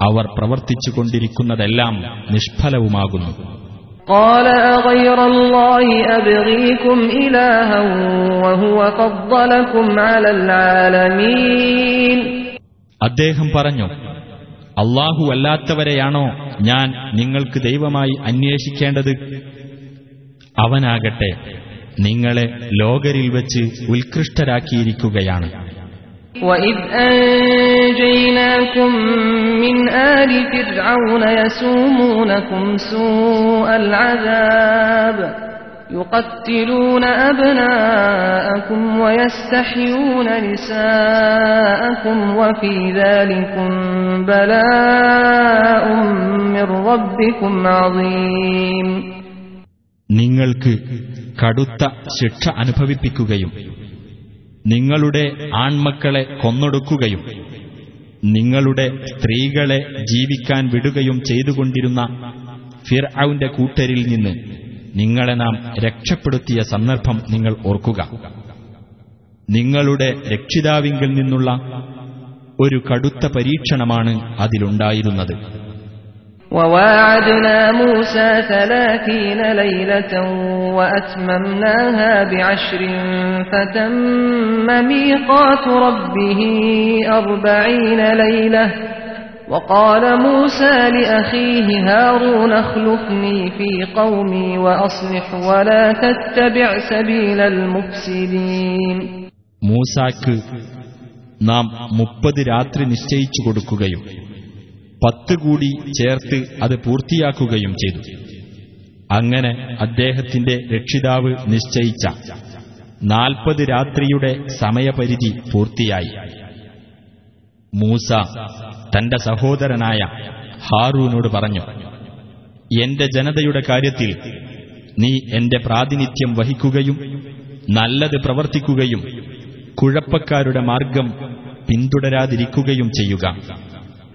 അവർ പ്രവർത്തിച്ചുകൊണ്ടിരിക്കുന്നതെല്ലാം നിഷ്ഫലവുമാകുന്നു قال أغير الله أبغيكم إلها وهو فضلكم على العالمين അദ്ദേഹം പറഞ്ഞു അള്ളാഹു അല്ലാത്തവരെയാണോ ഞാൻ നിങ്ങൾക്ക് ദൈവമായി അന്വേഷിക്കേണ്ടത് അവനാകട്ടെ നിങ്ങളെ ലോകരിൽ വെച്ച് ഉത്കൃഷ്ടരാക്കിയിരിക്കുകയാണ് وإذ أنجيناكم من آل فرعون يسومونكم سوء العذاب يقتلون أبناءكم ويستحيون نساءكم وفي ذلكم بلاء من ربكم عظيم നിങ്ങൾക്ക് കടുത്ത ശിക്ഷ അനുഭവിപ്പിക്കുകയും നിങ്ങളുടെ ആൺമക്കളെ കൊന്നൊടുക്കുകയും നിങ്ങളുടെ സ്ത്രീകളെ ജീവിക്കാൻ വിടുകയും ചെയ്തുകൊണ്ടിരുന്ന ഫിർഔന്റെ കൂട്ടരിൽ നിന്ന് നിങ്ങളെ നാം രക്ഷപ്പെടുത്തിയ സന്ദർഭം നിങ്ങൾ ഓർക്കുക. നിങ്ങളുടെ രക്ഷിതാവിങ്കിൽ നിന്നുള്ള ഒരു കടുത്ത പരീക്ഷണമാണ് അതിലുണ്ടായിരുന്നത്. وواعدنا موسى ثلاثين ليلة وأتممناها بعشر فتم ميقات ربه أربعين ليلة وقال موسى لأخيه هارون اخلفني في قومي وأصلح ولا تتبع سبيل المفسدين മൂസാക്ക് നാം മുപ്പത് രാത്രി നിശ്ചയിച്ചു കൊടുക്കുകയും പത്ത് കൂടി ചേർത്ത് അത് പൂർത്തിയാക്കുകയും ചെയ്തു. അങ്ങനെ അദ്ദേഹത്തിന്റെ രക്ഷിതാവ് നിശ്ചയിച്ച നാൽപ്പത് രാത്രിയുടെ സമയപരിധി പൂർത്തിയായി. മൂസ തന്റെ സഹോദരനായ ഹാറൂനോട് പറഞ്ഞു എന്റെ ജനതയുടെ കാര്യത്തിൽ നീ എന്റെ പ്രാതിനിധ്യം വഹിക്കുകയും നല്ലത് പ്രവർത്തിക്കുകയും കുഴപ്പക്കാരുടെ മാർഗം പിന്തുടരാതിരിക്കുകയും ചെയ്യുക.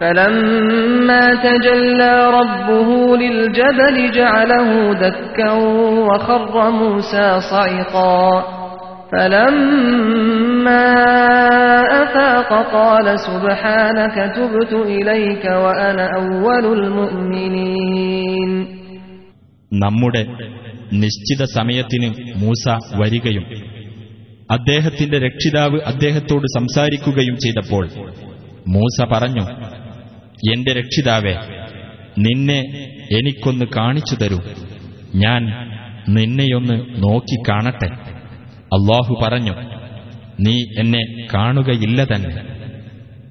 فلما تجلى ربه للجبل جعله دكا وخر موسى صعقا فلما أفاق قال سبحانك تبت إليك وأنا أول المؤمنين നമ്മുടെ നിശ്ചിത സമയത്തിന് മൂസ വരികയും അദ്ദേഹത്തിന്റെ രക്ഷിതാവ് അദ്ദേഹത്തോട് സംസാരിക്കുകയും ചെയ്തപ്പോൾ മൂസ പറഞ്ഞു എന്റെ രക്ഷിതാവെ നിന്നെ എനിക്കൊന്ന് കാണിച്ചു തരൂ. ഞാൻ നിന്നെയൊന്ന് നോക്കിക്കാണട്ടെ അള്ളാഹു പറഞ്ഞു നീ എന്നെ കാണുകയില്ല തന്നെ.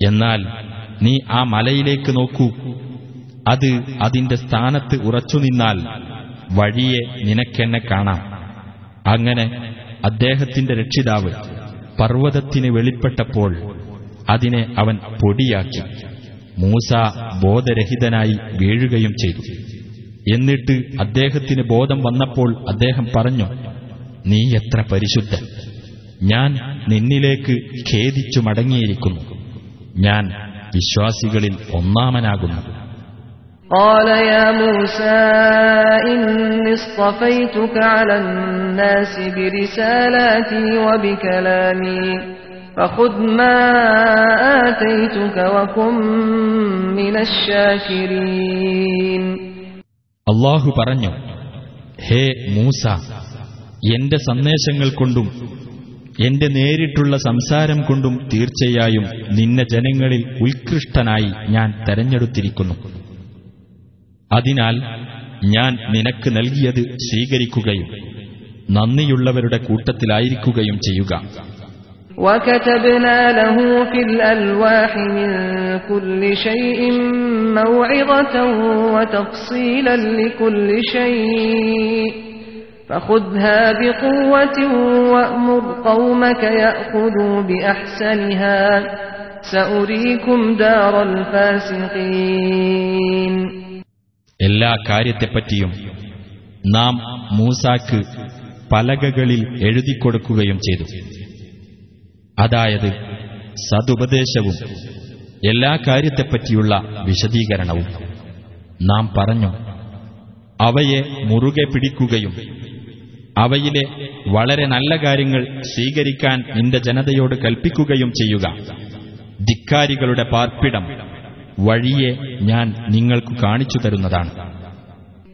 എന്നാൽ നീ ആ മലയിലേക്ക് നോക്കൂ. അത് അതിന്റെ സ്ഥാനത്ത് ഉറച്ചുനിന്നാൽ വഴിയെ നിനക്കെന്നെ കാണാം. അങ്ങനെ അദ്ദേഹത്തിന്റെ രക്ഷിതാവ് പർവതത്തിന് വെളിപ്പെട്ടപ്പോൾ അതിനെ അവൻ പൊടിയാക്കി. മൂസ ബോധരഹിതനായി വീഴുകയും ചെയ്തു എന്നിട്ട് അദ്ദേഹത്തിന് ബോധം വന്നപ്പോൾ അദ്ദേഹം പറഞ്ഞു നീ എത്ര പരിശുദ്ധൻ ഞാൻ നിന്നിലേക്ക് ഖേദിച്ചു മടങ്ങിയിരിക്കുന്നു ഞാൻ വിശ്വാസികളിൽ ഒന്നാമനാകുന്നു قال يا موسى إني اصطفيتك على الناس برسالاتي وبكلامي فخذ ما آتيتك وكن من الشاكرين അള്ളാഹു പറഞ്ഞു ഹേ മൂസ എന്റെ സന്ദേശങ്ങൾ കൊണ്ടും എന്റെ നേരിട്ടുള്ള സംസാരം കൊണ്ടും തീർച്ചയായും നിന്നെ ജനങ്ങളിൽ ഉത്കൃഷ്ടനായി ഞാൻ തെരഞ്ഞെടുത്തിരിക്കുന്നു അതിനാൽ ഞാൻ നിനക്ക് നൽകിയത് സ്വീകരിക്കുകയും നന്ദിയുള്ളവരുടെ കൂട്ടത്തിലായിരിക്കുകയും ചെയ്യുക وكتبنا له في الألواح من كل شيء موعظة وتفصيلا لكل شيء فخذها بقوة وأمر قومك يأخذوا بأحسنها سأريكم دار الفاسقين എല്ലാ കാര്യത്തെപ്പറ്റിയും നാം മൂസാക്ക് പലകകളിൽ എഴുതിക്കൊടുക്കുകയും ചെയ്തു അതായത് സതുപദേശവും എല്ലാ കാര്യത്തെപ്പറ്റിയുള്ള വിശദീകരണവും. നാം പറഞ്ഞു അവയെ മുറുകെ പിടിക്കുകയും അവയിലെ വളരെ നല്ല കാര്യങ്ങൾ സ്വീകരിക്കാൻ നിന്റെ ജനതയോട് കൽപ്പിക്കുകയും ചെയ്യുക. ധിക്കാരികളുടെ പാർപ്പിടം വഴിയെ ഞാൻ നിങ്ങൾക്ക് കാണിച്ചു തരുന്നതാണ്.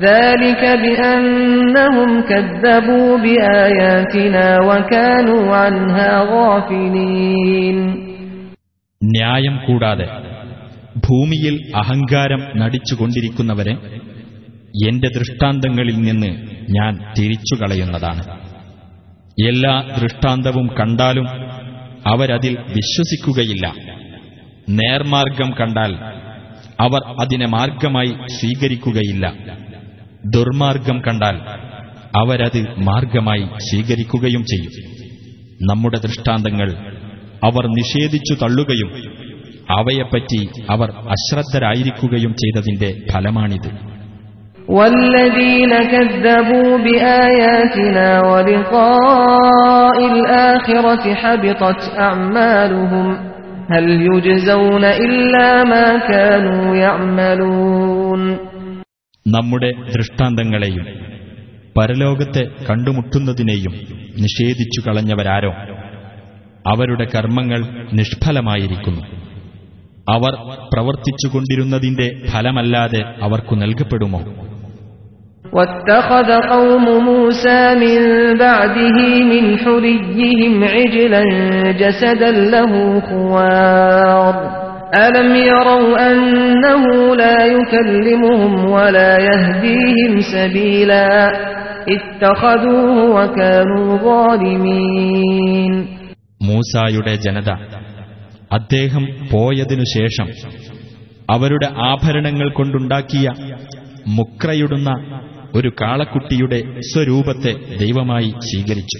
ذلك بأنهم كذبوا بآياتنا وكانوا عنها غافلين ന്യായം കൂടാതെ ഭൂമിയിൽ അഹങ്കാരം നടിച്ചുകൊണ്ടിരിക്കുന്നവരെ എന്റെ ദൃഷ്ടാന്തങ്ങളിൽ നിന്ന് ഞാൻ തിരിച്ചുകളയുന്നതാണ് എല്ലാ ദൃഷ്ടാന്തവും കണ്ടാലും അവരതിൽ വിശ്വസിക്കുകയില്ല നേർമാർഗം കണ്ടാൽ അവർ അതിനെ മാർഗമായി സ്വീകരിക്കുകയില്ല ദുർമാർഗം കണ്ടാൽ അവരത് മാർഗമായി സ്വീകരിക്കുകയും ചെയ്യും നമ്മുടെ ദൃഷ്ടാന്തങ്ങൾ അവർ നിഷേധിച്ചു തള്ളുകയും അവയെപ്പറ്റി അവർ അശ്രദ്ധരായിരിക്കുകയും ചെയ്തതിന്റെ ഫലമാണിത് والذين كذبوا بآياتنا ولقاء الآخرة حبطت أعمالهم هل يجزون إلا ما كانوا يعملون നമ്മുടെ ദൃഷ്ടാന്തങ്ങളെയും പരലോകത്തെ കണ്ടുമുട്ടുന്നതിനെയും നിഷേധിച്ചു കളഞ്ഞവരാരോ അവരുടെ കർമ്മങ്ങൾ നിഷ്ഫലമായിരിക്കുന്നു അവർ പ്രവർത്തിച്ചുകൊണ്ടിരുന്നതിന്റെ ഫലമല്ലാതെ അവർക്കു നൽകപ്പെടുമോ واتخذ قوم موسى من بعده من حليهم عجلا جسدا له خوار ألم يروا أنه لا يكلمهم ولا يهديهم سبيلا اتخذوه وكانوا ظالمين മൂസായുടെ ജനത അദ്ദേഹം പോയതിനു ശേഷം അവരുടെ ആഭരണങ്ങൾ കൊണ്ടുണ്ടാക്കിയ മുക്രയിടുന്ന ഒരു കാളക്കുട്ടിയുടെ സ്വരൂപത്തെ ദൈവമായി സ്വീകരിച്ചു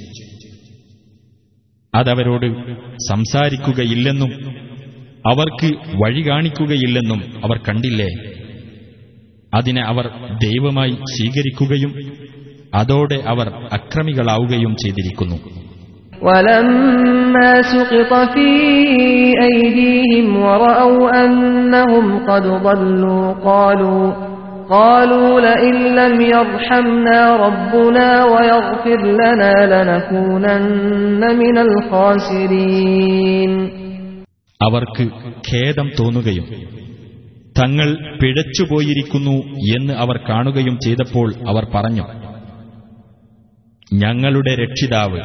അതവരോട് സംസാരിക്കുകയില്ലെന്നും അവർക്ക് വഴി കാണിക്കുകയില്ലെന്നും അവർ കണ്ടില്ലേ അതിനെ അവർ ദൈവമായി സ്വീകരിക്കുകയും അതോടെ അവർ അക്രമികളാവുകയും ചെയ്തിരിക്കുന്നു ولما سقط في أيديهم ورأوا أنهم قد ضلوا قالوا قالوا لئن لم يرحمنا ربنا ويغفر لنا لنكونن من الخاسرين അവർക്ക് ഖേദം തോന്നുകയും തങ്ങൾ പിഴച്ചുപോയിരിക്കുന്നു എന്ന് അവർ കാണുകയും ചെയ്തപ്പോൾ അവർ പറഞ്ഞു ഞങ്ങളുടെ രക്ഷിതാവ്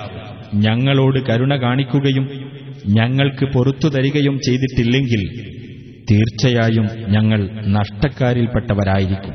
ഞങ്ങളോട് കരുണ കാണിക്കുകയും ഞങ്ങൾക്ക് പൊറത്തു തരികയും ചെയ്തിട്ടില്ലെങ്കിൽ തീർച്ചയായും ഞങ്ങൾ നഷ്ടക്കാരിൽപ്പെട്ടവരായിരിക്കും.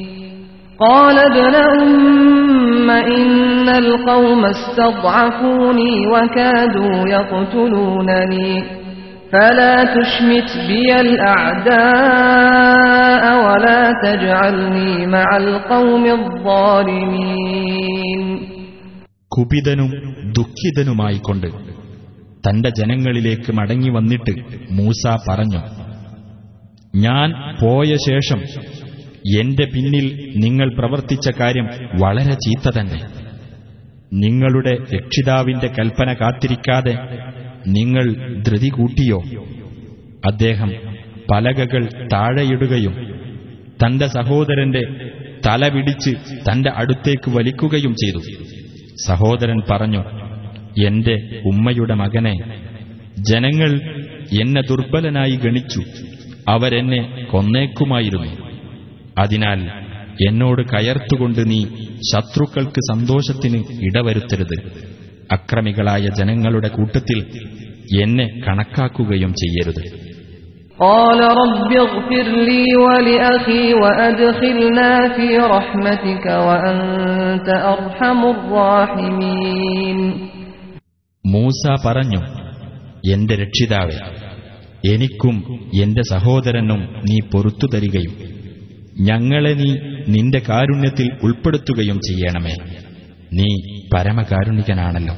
قال ابن أم إن القوم استضعفوني وكادوا يقتلونني فلا تشمت بي الأعداء ولا تجعلني مع القوم الظالمين കുപിതനും ദുഃഖിതനുമായിക്കൊണ്ട് തന്റെ ജനങ്ങളിലേക്ക് മടങ്ങി വന്നിട്ട് മൂസ പറഞ്ഞു ഞാൻ പോയ ശേഷം എന്റെ പിന്നിൽ നിങ്ങൾ പ്രവർത്തിച്ച കാര്യം വളരെ ചീത്ത തന്നെ. നിങ്ങളുടെ രക്ഷിതാവിന്റെ കൽപ്പന കാത്തിരിക്കാതെ നിങ്ങൾ ധൃതി കൂട്ടിയോ? അദ്ദേഹം പലകകൾ താഴെയിടുകയും തന്റെ സഹോദരന്റെ തല പിടിച്ച് തന്റെ അടുത്തേക്ക് വലിക്കുകയും ചെയ്തു. സഹോദരൻ പറഞ്ഞു എന്റെ ഉമ്മയുടെ മകനെ ജനങ്ങൾ എന്നെ ദുർബലനായി ഗണിച്ചു. അവരെന്നെ കൊന്നേക്കുമായിരുന്നു. അതിനാൽ എന്നോട് കയർത്തുകൊണ്ട് നീ ശത്രുക്കൾക്ക് സന്തോഷത്തിന് ഇടവരുത്തരുത്. അക്രമികളായ ജനങ്ങളുടെ കൂട്ടത്തിൽ എന്നെ കണക്കാക്കുകയും ചെയ്യരുത്. മൂസ പറഞ്ഞു എന്റെ രക്ഷിതാവ് എനിക്കും എന്റെ സഹോദരനും നീ പൊറത്തു തരികയും ഞങ്ങളെ നീ നിന്റെ കാരുണ്യത്തിൽ ഉൾപ്പെടുത്തുകയും ചെയ്യണമേ. നീ പരമകാരുണികനാണല്ലോ.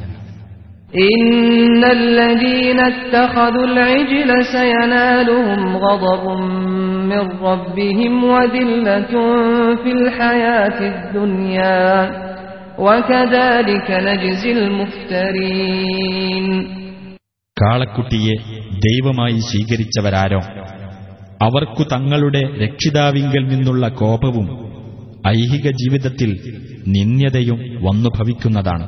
കാളക്കുട്ടിയെ ദൈവമായി സ്വീകരിച്ചവരാരോ? അവർക്കു തങ്ങളുടെ രക്ഷിതാവിങ്കൽ നിന്നുള്ള കോപവും ഐഹിക ജീവിതത്തിൽ നിന്ദ്യതയും വന്നു ഭവിക്കുന്നതാണ്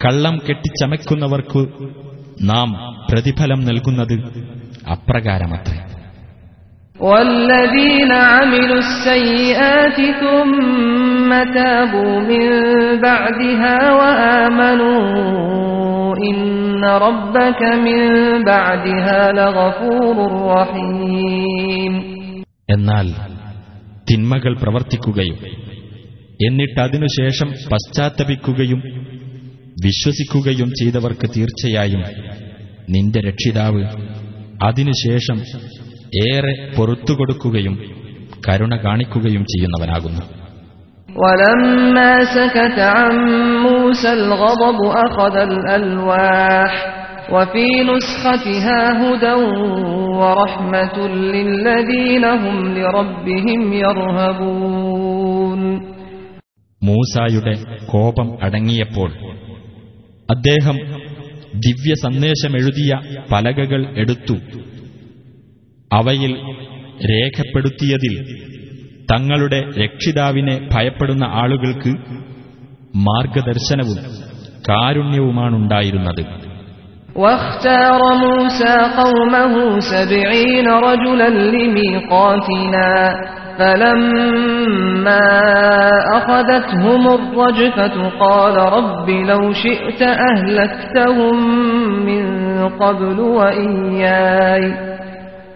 കള്ളം കെട്ടിച്ചമയ്ക്കുന്നവർക്കു നാം പ്രതിഫലം നൽകുന്നത് അപ്രകാരമത്രേ والذين عملوا السيئات ثم تابوا من بعدها وآمنوا إن ربك من بعدها لغفور رحيم എന്നാൽ തിന്മകൾ പ്രവർത്തിക്കുകയും എന്നിട്ടതിനുശേഷം പശ്ചാത്തപിക്കുകയും വിശ്വസിക്കുകയും ചെയ്തവർക്ക് തീർച്ചയായും നിന്റെ രക്ഷിതാവ് അതിനുശേഷം ഏറെ പൊറത്തുകൊടുക്കുകയും കരുണ കാണിക്കുകയും ചെയ്യുന്നവനാകുന്നു ولما سكت عن موسى الغضب أخذ الألواح وفي نسختها هدى ورحمة للذين هم لربهم يرهبون മൂസായുടെ കോപം അടങ്ങിയപ്പോൾ അദ്ദേഹം ദിവ്യ സന്ദേശമെഴുതിയ പലകകൾ എടുത്തു അവയിൽ രേഖപ്പെടുത്തിയതിൽ തങ്ങളുടെ രക്ഷിതാവിനെ ഭയപ്പെടുന്ന ആളുകൾക്ക് മാർഗദർശനവും കാരുണ്യവുമാണുണ്ടായിരുന്നത് واختار موسى قومه سبعين رجلا لميقاتنا فلما أخذتهم الرجفة قال رب لو شئت أهلكتهم من قبل وإياي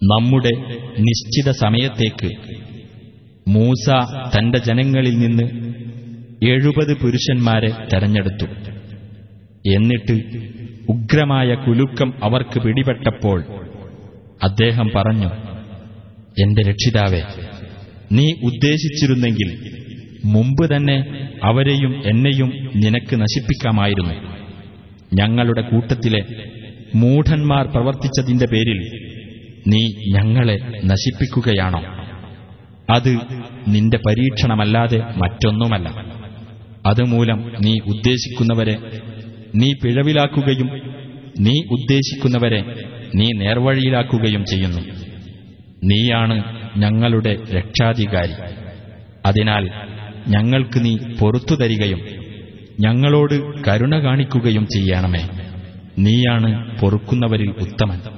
നമ്മുടെ നിശ്ചിത സമയത്തേക്ക് മൂസ തന്റെ ജനങ്ങളിൽ നിന്ന് എഴുപത് പുരുഷന്മാരെ തെരഞ്ഞെടുത്തു. എന്നിട്ട് ഉഗ്രമായ കുലുക്കം അവർക്ക് പിടിപെട്ടപ്പോൾ അദ്ദേഹം പറഞ്ഞു എന്റെ രക്ഷിതാവേ നീ ഉദ്ദേശിച്ചിരുന്നെങ്കിൽ മുമ്പ് തന്നെ അവരെയും എന്നെയും നിനക്ക് നശിപ്പിക്കാമായിരുന്നു. ഞങ്ങളുടെ കൂട്ടത്തിലെ മൂഢന്മാർ പ്രവർത്തിച്ചതിന്റെ പേരിൽ നീ ഞങ്ങളെ നശിപ്പിക്കുകയാണോ? അത് നിന്റെ പരീക്ഷണമല്ലാതെ മറ്റൊന്നുമല്ല. അതുമൂലം നീ ഉദ്ദേശിക്കുന്നവരെ നീ പിഴവിലാക്കുകയും നീ ഉദ്ദേശിക്കുന്നവരെ നീ നേർവഴിയിലാക്കുകയും ചെയ്യുന്നു. നീയാണ് ഞങ്ങളുടെ രക്ഷാധികാരി. അതിനാൽ ഞങ്ങൾക്ക് നീ പൊറത്തു തരികയും ഞങ്ങളോട് കരുണ കാണിക്കുകയും ചെയ്യണമേ. നീയാണ് പൊറുക്കുന്നവരിൽ ഉത്തമൻ.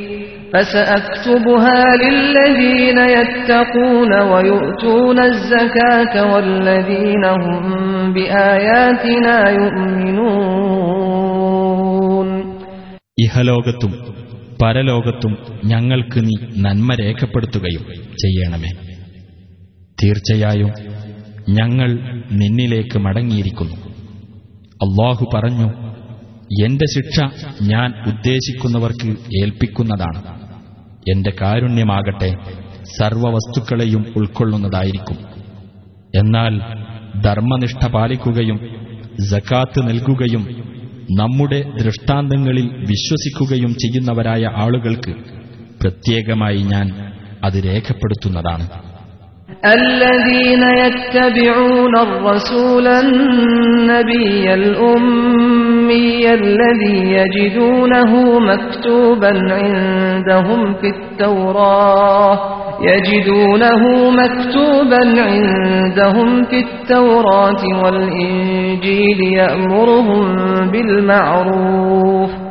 فسأكتبها للذين يتقون ويؤتون الزكاة والذين هم بآياتنا يؤمنون ഇഹലോകത്തും പരലോകത്തും ഞങ്ങൾക്ക് നീ നന്മ രേഖപ്പെടുത്തുകയും ചെയ്യണമേ തീർച്ചയായും ഞങ്ങൾ നിന്നിലേക്ക് മടങ്ങിയിരിക്കുന്നു അള്ളാഹു പറഞ്ഞു എന്റെ ശിക്ഷ ഞാൻ ഉദ്ദേശിക്കുന്നവർക്ക് ഏൽപ്പിക്കുന്നതാണ് എന്റെ കാരുണ്യമാകട്ടെ സർവവസ്തുക്കളെയും ഉൾക്കൊള്ളുന്നതായിരിക്കും എന്നാൽ ധർമ്മനിഷ്ഠ പാലിക്കുകയും ജക്കാത്ത് നൽകുകയും നമ്മുടെ ദൃഷ്ടാന്തങ്ങളിൽ വിശ്വസിക്കുകയും ചെയ്യുന്നവരായ ആളുകൾക്ക് പ്രത്യേകമായി ഞാൻ അത് രേഖപ്പെടുത്തുന്നതാണ് الذين يتبعون الرسول النبي الأمي الذي يجدونه مكتوبا عندهم في التوراة. يجدونه مكتوبا عندهم في التوراة والإنجيل يأمرهم بالمعروف.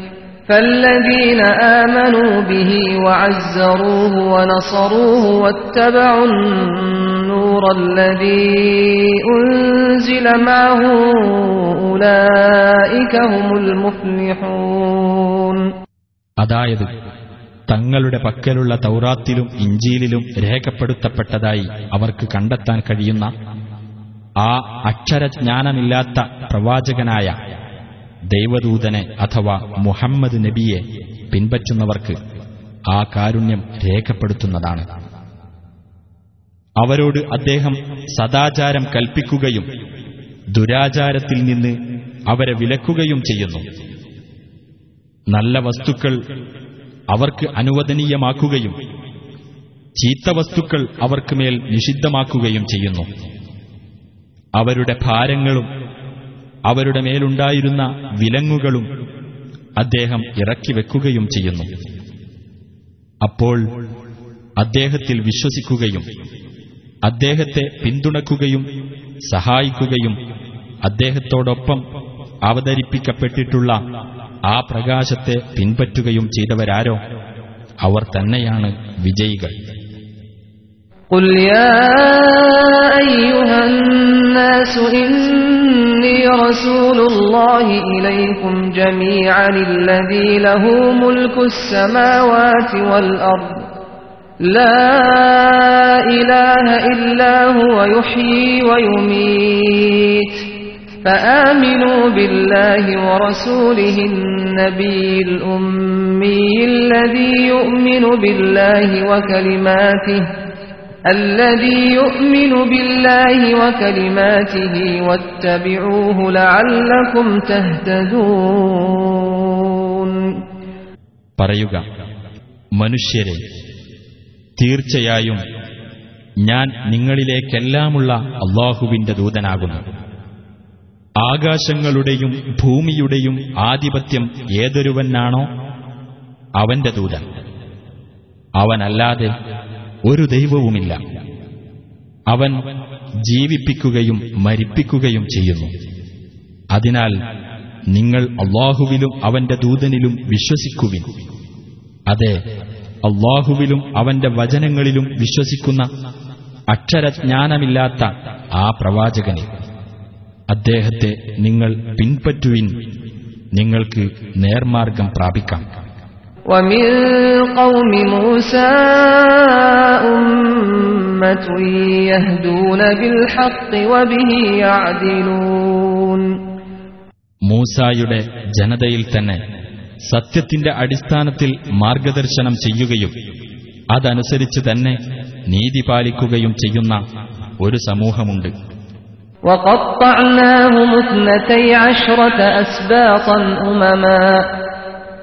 فالذين آمنوا به وعزروه ونصروه واتبعوا النور الذي أنزل معه أولئك هم المفلحون അതായത് തങ്ങളുടെ പക്കലുള്ള തൗറാത്തിലും ഇഞ്ചിയിലും രേഖപ്പെടുത്തപ്പെട്ടതായി അവർക്ക് കണ്ടെത്താൻ കഴിയുന്ന ആ അക്ഷരജ്ഞാനമില്ലാത്ത പ്രവാചകനായ ദൈവദൂതനെ അഥവാ മുഹമ്മദ് നബിയെ പിൻപറ്റുന്നവർക്ക് ആ കാരുണ്യം രേഖപ്പെടുത്തുന്നതാണ്. അവരോട് അദ്ദേഹം സദാചാരം കൽപ്പിക്കുകയും ദുരാചാരത്തിൽ നിന്ന് അവരെ വിലക്കുകയും ചെയ്യുന്നു. നല്ല വസ്തുക്കൾ അവർക്ക് അനുവദനീയമാക്കുകയും ചീത്ത വസ്തുക്കൾ അവർക്ക് മേൽ നിഷിദ്ധമാക്കുകയും ചെയ്യുന്നു. അവരുടെ ഭാരങ്ങളും അവരുടെ മേലുണ്ടായിരുന്ന വിലങ്ങുകളും അദ്ദേഹം ഇറക്കി വെക്കുകയും ചെയ്യുന്നു അപ്പോൾ അദ്ദേഹത്തിൽ വിശ്വസിക്കുകയും അദ്ദേഹത്തെ പിന്തുണക്കുകയും സഹായിക്കുകയും അദ്ദേഹത്തോടൊപ്പം അവതരിപ്പിക്കപ്പെട്ടിട്ടുള്ള ആ പ്രകാശത്തെ പിൻപറ്റുകയും ചെയ്തവരാരോ അവർ തന്നെയാണ് വിജയികൾ قل يا أيها الناس إني رسول الله إليكم جميعا الذي له ملك السماوات والأرض. لا إله إلا هو يحيي ويميت. فآمنوا بالله ورسوله النبي الأمي الذي يؤمن بالله وكلماته. الذي يؤمن بالله وكلماته واتبعوه لعلكم تهتدون പറയുക മനുഷ്യരെ തീർച്ചയായും ഞാൻ നിങ്ങളിലേക്കെല്ലാമുള്ള അള്ളാഹുവിന്റെ ദൂതനാകുന്നു ആകാശങ്ങളുടെയും ഭൂമിയുടെയും ആധിപത്യം ഏതൊരുവനാണോ അവന്റെ ദൂതൻ അവനല്ലാതെ ഒരു ദൈവവുമില്ല. അവൻ ജീവിപ്പിക്കുകയും മരിപ്പിക്കുകയും ചെയ്യുന്നു. അതിനാൽ നിങ്ങൾ അള്ളാഹുവിലും അവന്റെ ദൂതനിലും വിശ്വസിക്കുവിൻ. അതെ അള്ളാഹുവിലും അവന്റെ വചനങ്ങളിലും വിശ്വസിക്കുന്ന അക്ഷരജ്ഞാനമില്ലാത്ത ആ പ്രവാചകനെ അദ്ദേഹത്തെ നിങ്ങൾ പിൻപറ്റുവിൻ. നിങ്ങൾക്ക് നേർമാർഗം പ്രാപിക്കാം. ومن قوم موسى أمة يهدون بالحق وبه يعدلون മൂസായുടെ ജനതയിൽ തന്നെ സത്യത്തിന്റെ അടിസ്ഥാനത്തിൽ മാർഗദർശനം ചെയ്യുകയും അതനുസരിച്ച് തന്നെ നീതി പാലിക്കുകയും ചെയ്യുന്ന ഒരു സമൂഹമുണ്ട് وقطعناهم اثنتي عشرة أسباطا أمما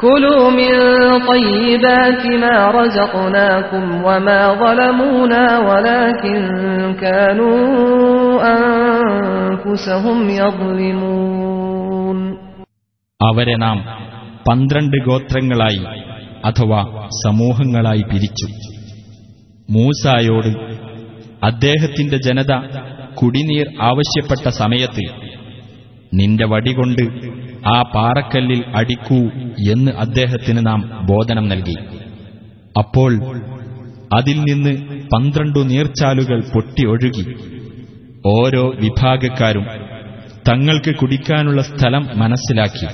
كلوا من طيبات ما رزقناكم وما ظلمونا ولكن كانوا أنفسهم يظلمون അവരെ നാം പന്ത്രണ്ട് ഗോത്രങ്ങളായി അഥവാ സമൂഹങ്ങളായി പിരിച്ചു മൂസായോട് അദ്ദേഹത്തിന്റെ ജനത കുടിനീർ ആവശ്യപ്പെട്ട സമയത്ത് നിന്റെ വടികൊണ്ട് ആ പാറക്കല്ലിൽ അടിക്കൂ എന്ന് അദ്ദേഹത്തിന് നാം ബോധനം നൽകി. അപ്പോൾ അതിൽ നിന്ന് പന്ത്രണ്ടു നീർച്ചാലുകൾ പൊട്ടി ഒഴുകി. ഓരോ വിഭാഗക്കാരും തങ്ങൾക്ക് കുടിക്കാനുള്ള സ്ഥലം മനസ്സിലാക്കി.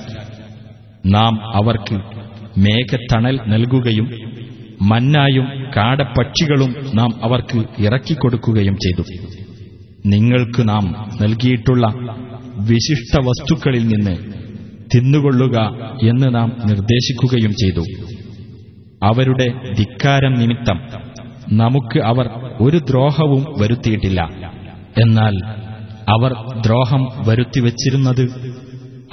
നാം അവർക്ക് മേഘത്തണൽ നൽകുകയും മന്നായും കാടപ്പക്ഷികളും നാം അവർക്ക് ഇറക്കിക്കൊടുക്കുകയും ചെയ്തു. നിങ്ങൾക്ക് നാം നൽകിയിട്ടുള്ള വിശിഷ്ട വസ്തുക്കളിൽ നിന്ന് തിന്നുകൊള്ളുക എന്ന് നാം നിർദ്ദേശിക്കുകയും ചെയ്തു അവരുടെ ധിക്കാരം നിമിത്തം നമുക്ക് അവർ ഒരു ദ്രോഹവും വരുത്തിയിട്ടില്ല എന്നാൽ അവർ ദ്രോഹം വരുത്തിവച്ചിരുന്നത്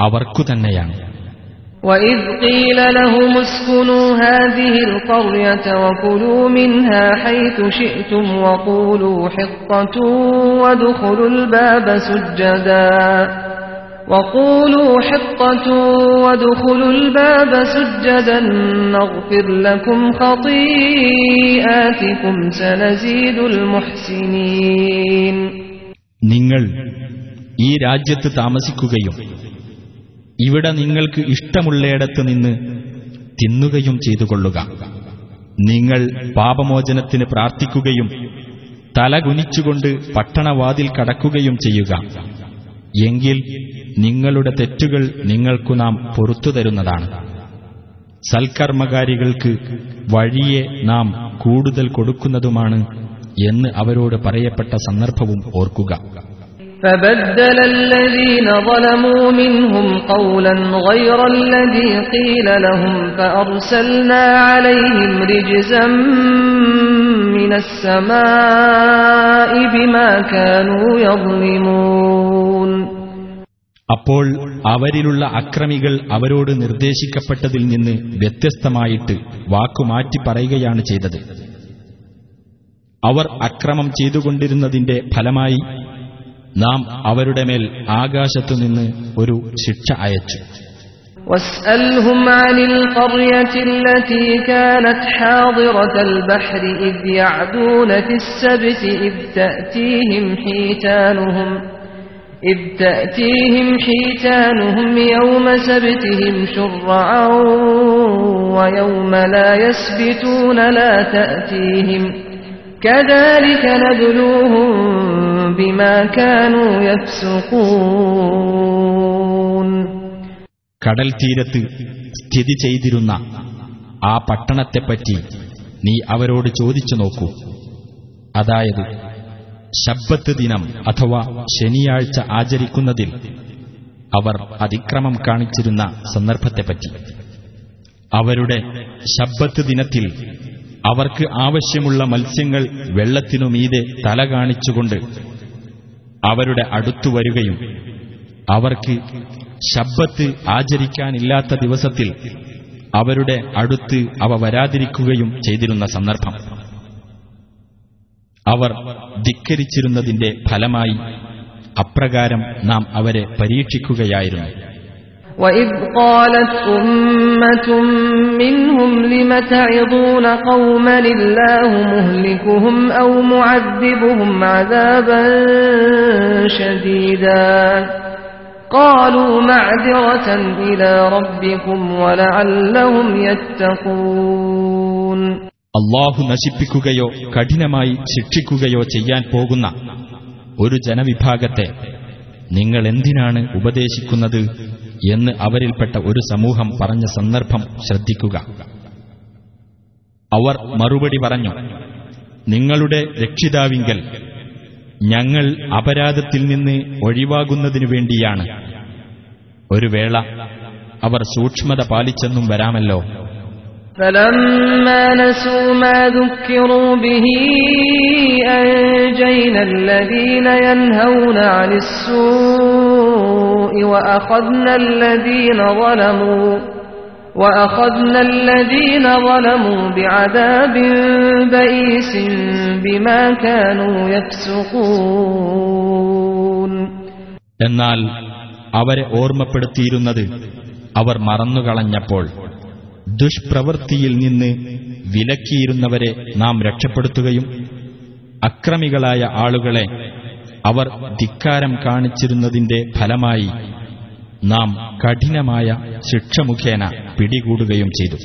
അവർക്കു തന്നെയാണ് وإذ قيل لهم اسكنوا هذه القرية وكلوا منها حيث شئتم وقولوا حطة وادخلوا الباب سجدا وقولوا حطة وادخلوا الباب سجدا نغفر لكم خطيئاتكم سنزيد المحسنين നിങ്ങൾ ഈ രാജ്യത്ത് താമസിക്കുകയും ഇവിടെ നിങ്ങൾക്ക് ഇഷ്ടമുള്ളയിടത്ത് നിന്ന് തിന്നുകയും ചെയ്തുകൊള്ളുക നിങ്ങൾ പാപമോചനത്തിന് പ്രാർത്ഥിക്കുകയും തലകുനിച്ചുകൊണ്ട് പട്ടണവാതിൽ കടക്കുകയും ചെയ്യുക എങ്കിൽ നിങ്ങളുടെ തെറ്റുകൾ നിങ്ങൾക്കു നാം പൊറത്തു തരുന്നതാണ് സൽക്കർമ്മകാരികൾക്ക് വഴിയെ നാം കൂടുതൽ കൊടുക്കുന്നതുമാണ് എന്ന് അവരോട് പറയപ്പെട്ട സന്ദർഭവും ഓർക്കുക فبدل الذين ظلموا منهم قولا غير الذي قيل لهم فأرسلنا عليهم رجزا من السماء بما كانوا يظلمون അപ്പോൾ അവരിലുള്ള അക്രമികൾ അവരോട് നിർദ്ദേശിക്കപ്പെട്ടതിൽ നിന്ന് വ്യത്യസ്തമായിട്ട് വാക്കുമാറ്റി പറയുകയാണ് ചെയ്തത് അവർ അക്രമം ചെയ്തുകൊണ്ടിരുന്നതിന്റെ ഫലമായി നാം അവരുടെ മേൽ ആകാശത്തുനിന്ന് ഒരു ശിക്ഷ അയച്ചു واسألهم عن القرية التي كانت حاضرة البحر إذ يعدون في السبت إذ تأتيهم حيتانهم إذ تأتيهم حيتانهم يوم سبتهم شرعا ويوم لا يسبتون لا تأتيهم كذلك نبلوهم بما كانوا يفسقون കടൽ തീരത്ത് സ്ഥിതി ചെയ്തിരുന്ന ആ പട്ടണത്തെപ്പറ്റി നീ അവരോട് ചോദിച്ചു നോക്കൂ അതായത് ശബ്ബത്ത് ദിനം അഥവാ ശനിയാഴ്ച ആചരിക്കുന്നതിൽ അവർ അതിക്രമം കാണിച്ചിരുന്ന സന്ദർഭത്തെപ്പറ്റി. അവരുടെ ശബ്ബത്ത് ദിനത്തിൽ അവർക്ക് ആവശ്യമുള്ള മത്സ്യങ്ങൾ വെള്ളത്തിനു മീതെ തല കാണിച്ചുകൊണ്ട് അവരുടെ അടുത്തു വരികയും അവർക്ക് ശബ്ബത്ത് ആചരിക്കാനില്ലാത്ത ദിവസത്തിൽ അവരുടെ അടുത്ത് അവ വരാതിരിക്കുകയും ചെയ്തിരുന്ന സന്ദർഭം. അവർ ധിക്കരിച്ചിരുന്നതിന്റെ ഫലമായി അപ്രകാരം നാം അവരെ പരീക്ഷിക്കുകയായിരുന്നു وإذ قالت أمة منهم لم تعظون قوما الله مهلكهم أو معذبهم عذابا شديدا قالوا معذرة إلى ربكم ولعلهم يتقون അള്ളാഹു നശിപ്പിക്കുകയോ കഠിനമായി ശിക്ഷിക്കുകയോ ചെയ്യാൻ പോകുന്ന ഒരു ജനവിഭാഗത്തെ നിങ്ങൾ എന്തിനാണ് ഉപദേശിക്കുന്നത് എന്ന് അവരിൽപ്പെട്ട ഒരു സമൂഹം പറഞ്ഞ സന്ദർഭം ശ്രദ്ധിക്കുക. അവർ മറുപടി പറഞ്ഞു നിങ്ങളുടെ രക്ഷിതാവിങ്കൽ ഞങ്ങൾ അപരാധത്തിൽ നിന്ന് ഒഴിവാകുന്നതിനു വേണ്ടിയാണ്. ഒരു വേള അവർ സൂക്ഷ്മത പാലിച്ചെന്നും വരാമല്ലോ. فلما نسوا ما ذكروا به أنجينا الذين ينهون عن السوء وأخذنا الذين ظلموا وأخذنا الذين ظلموا بعذاب بئيس بما كانوا يفسقون എന്നാൽ അവരെ ഓർമ്മപ്പെടുത്തിയിരുന്നത് അവർ മറന്നുകളഞ്ഞപ്പോൾ ദുഷ്പ്രവൃത്തിയിൽ നിന്ന് വിലക്കിയിരുന്നവരെ നാം രക്ഷപ്പെടുത്തുകയും അക്രമികളായ ആളുകളെ അവർ ധിക്കാരം കാണിച്ചിരുന്നതിന്റെ ഫലമായി നാം കഠിനമായ ശിക്ഷ മുഖേന പിടികൂടുകയും ചെയ്തു.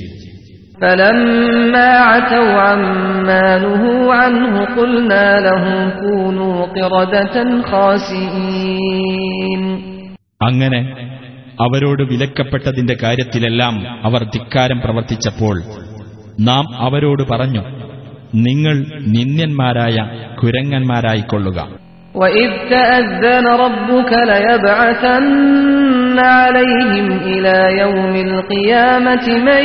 അങ്ങനെ അവരോട് വിലക്കപ്പെട്ടതിന്റെ കാര്യത്തിലെല്ലാം അവർ ധിക്കാരം പ്രവർത്തിച്ചപ്പോൾ നാം അവരോട് പറഞ്ഞു നിങ്ങൾ നിന്ദ്യന്മാരായ കുരങ്ങന്മാരായിക്കൊള്ളുക وإذ تأذن ربك ليبعثن عليهم إلى يوم القيامة من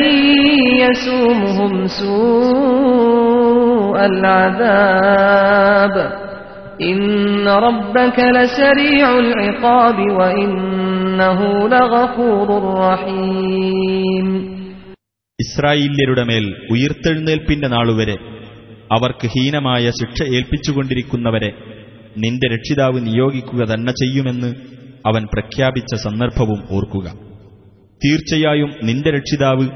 يسومهم سوء العذاب إن ربك لسريع العقاب وإنه لغفور رحيم ഇസ്രായേല്യരുടെ മേൽ ഉയർത്തെഴുന്നേൽപ്പിന്റെ നാളുവരെ അവർക്ക് ഹീനമായ ശിക്ഷ ഏൽപ്പിച്ചുകൊണ്ടിരിക്കുന്നവരെ നിന്റെ രക്ഷിതാവ് നിയോഗിക്കുക തന്നെ ചെയ്യുമെന്ന് അവൻ പ്രഖ്യാപിച്ച സന്ദർഭവും ഓർക്കുക. തീർച്ചയായും നിന്റെ രക്ഷിതാവ്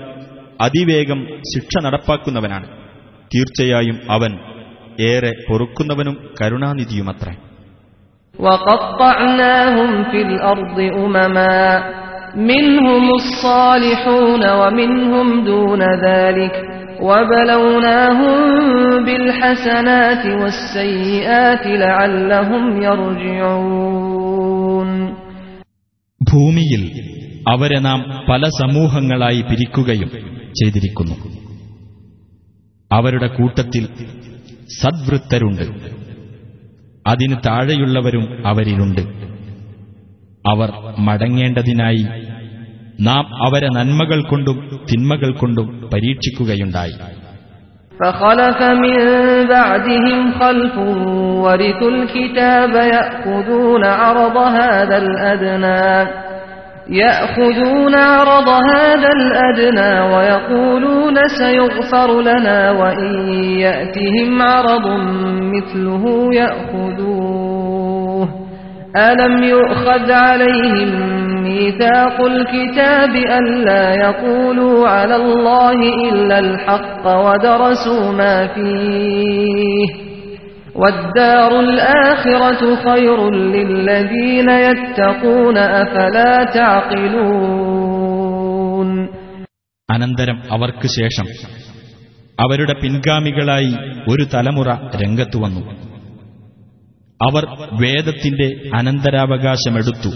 അതിവേഗം ശിക്ഷ നടപ്പാക്കുന്നവനാണ്. തീർച്ചയായും അവൻ ഏറെ പൊറുക്കുന്നവനും കരുണാനിധിയുമത്രേ. وقطعناهم في الأرض أمما منهم الصالحون ومنهم دون ذلك وبلوناهم بالحسنات والسيئات لعلهم يرجعون ഭൂമിയിൽ അവരെ നാം പല സമൂഹങ്ങളായി പിരിക്കുകയും ചെയ്തിരിക്കുന്നു അവരുടെ കൂട്ടത്തിൽ സദ്വൃത്തരുണ്ട് അതിന് താഴെയുള്ളവരും അവരിലുണ്ട് അവർ മടങ്ങേണ്ടതിനായി നാം അവരെ നന്മകൾ കൊണ്ടും തിന്മകൾ കൊണ്ടും പരീക്ഷിക്കുകയുണ്ടായി فخلف من بعدهم خلف ورثوا الكتاب يأخذون عرض هذا الأدنى يأخذون عرض هذا الأدنى ويقولون سيغفر لنا وإن يأتهم عرض مثله يأخذوه. ألم يؤخذ عليهم ميثاق الكتاب ألا يقولوا على الله إلا الحق ودرسوا ما فيه؟ والدار الآخرة خير للذين يتقون أفلا تعقلون അനന്തരം അവർക്ക് ശേഷം അവരുടെ പിൻഗാമികളായി ഒരു തലമുറ രംഗത്തു വന്നു അവർ വേദത്തിന്റെ അനന്തരാവകാശമെടുത്തു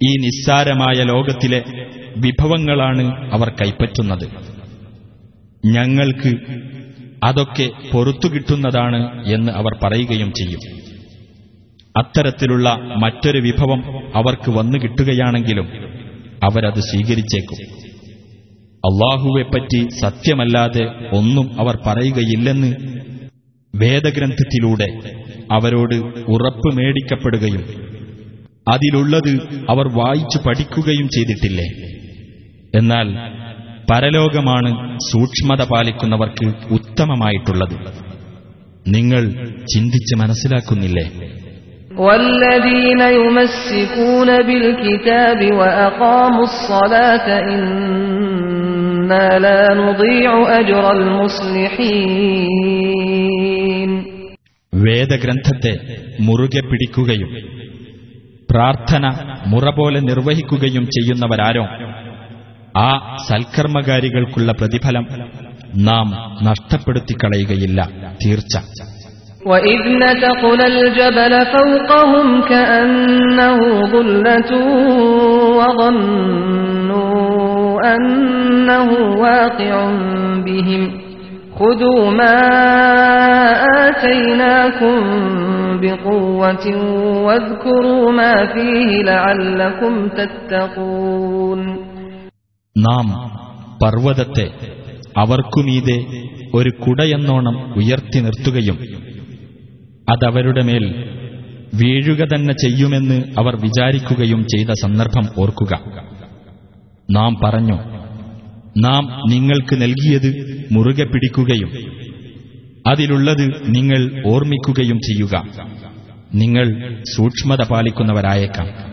ഈ നിസ്സാരമായ ലോകത്തിലെ വിഭവങ്ങളാണ് അവർ കൈപ്പറ്റുന്നത് ഞങ്ങൾക്ക് അതൊക്കെ പൊറത്തുകിട്ടുന്നതാണ് എന്ന് അവർ പറയുകയും ചെയ്യും. അത്തരത്തിലുള്ള മറ്റൊരു വിഭവം അവർക്ക് വന്നു കിട്ടുകയാണെങ്കിലും അവരത് സ്വീകരിച്ചേക്കും. അള്ളാഹുവെപ്പറ്റി സത്യമല്ലാതെ ഒന്നും അവർ പറയുകയില്ലെന്ന് വേദഗ്രന്ഥത്തിലൂടെ അവരോട് ഉറപ്പ് മേടിക്കപ്പെടുകയും അതിലുള്ളത് അവർ വായിച്ചു പഠിക്കുകയും ചെയ്തിട്ടില്ലേ? എന്നാൽ പരലോകമാണ് സൂക്ഷ്മത പാലിക്കുന്നവർക്ക് ഉത്തമമായിട്ടുള്ളത് നിങ്ങൾ ചിന്തിച്ച് മനസ്സിലാക്കുന്നില്ലേ والذين يمسكون بالكتاب وأقاموا الصلاة إنا لا نضيع أجر المصلحين വേദഗ്രന്ഥത്തെ മുറുകെ പിടിക്കുകയും പ്രാർത്ഥന മുറ പോലെ നിർവഹിക്കുകയും ചെയ്യുന്നവരാരോ ആ സൽക്കർമ്മകാരികൾക്കുള്ള പ്രതിഫലം നാം നഷ്ടപ്പെടുത്തിക്കളയുകയില്ല തീർച്ച وإذ نتقنا الجبل فوقهم كأنه ظلة وظنوا أنه واقع بهم خذوا ما آتيناكم بقوة واذكروا ما فيه لعلكم تتقون നാം പർവതത്തെ അവർക്കുമീതെ ഒരു കുടയെന്നോണം ഉയർത്തി നിർത്തുകയും അതവരുടെ മേൽ വീഴുക തന്നെ ചെയ്യുമെന്ന് അവർ വിചാരിക്കുകയും ചെയ്ത സന്ദർഭം ഓർക്കുക. നാം പറഞ്ഞു നാം നിങ്ങൾക്ക് നൽകിയത് മുറുകെ പിടിക്കുകയും അതിലുള്ളത് നിങ്ങൾ ഓർമ്മിക്കുകയും ചെയ്യുക. നിങ്ങൾ സൂക്ഷ്മത പാലിക്കുന്നവരായേക്കാം.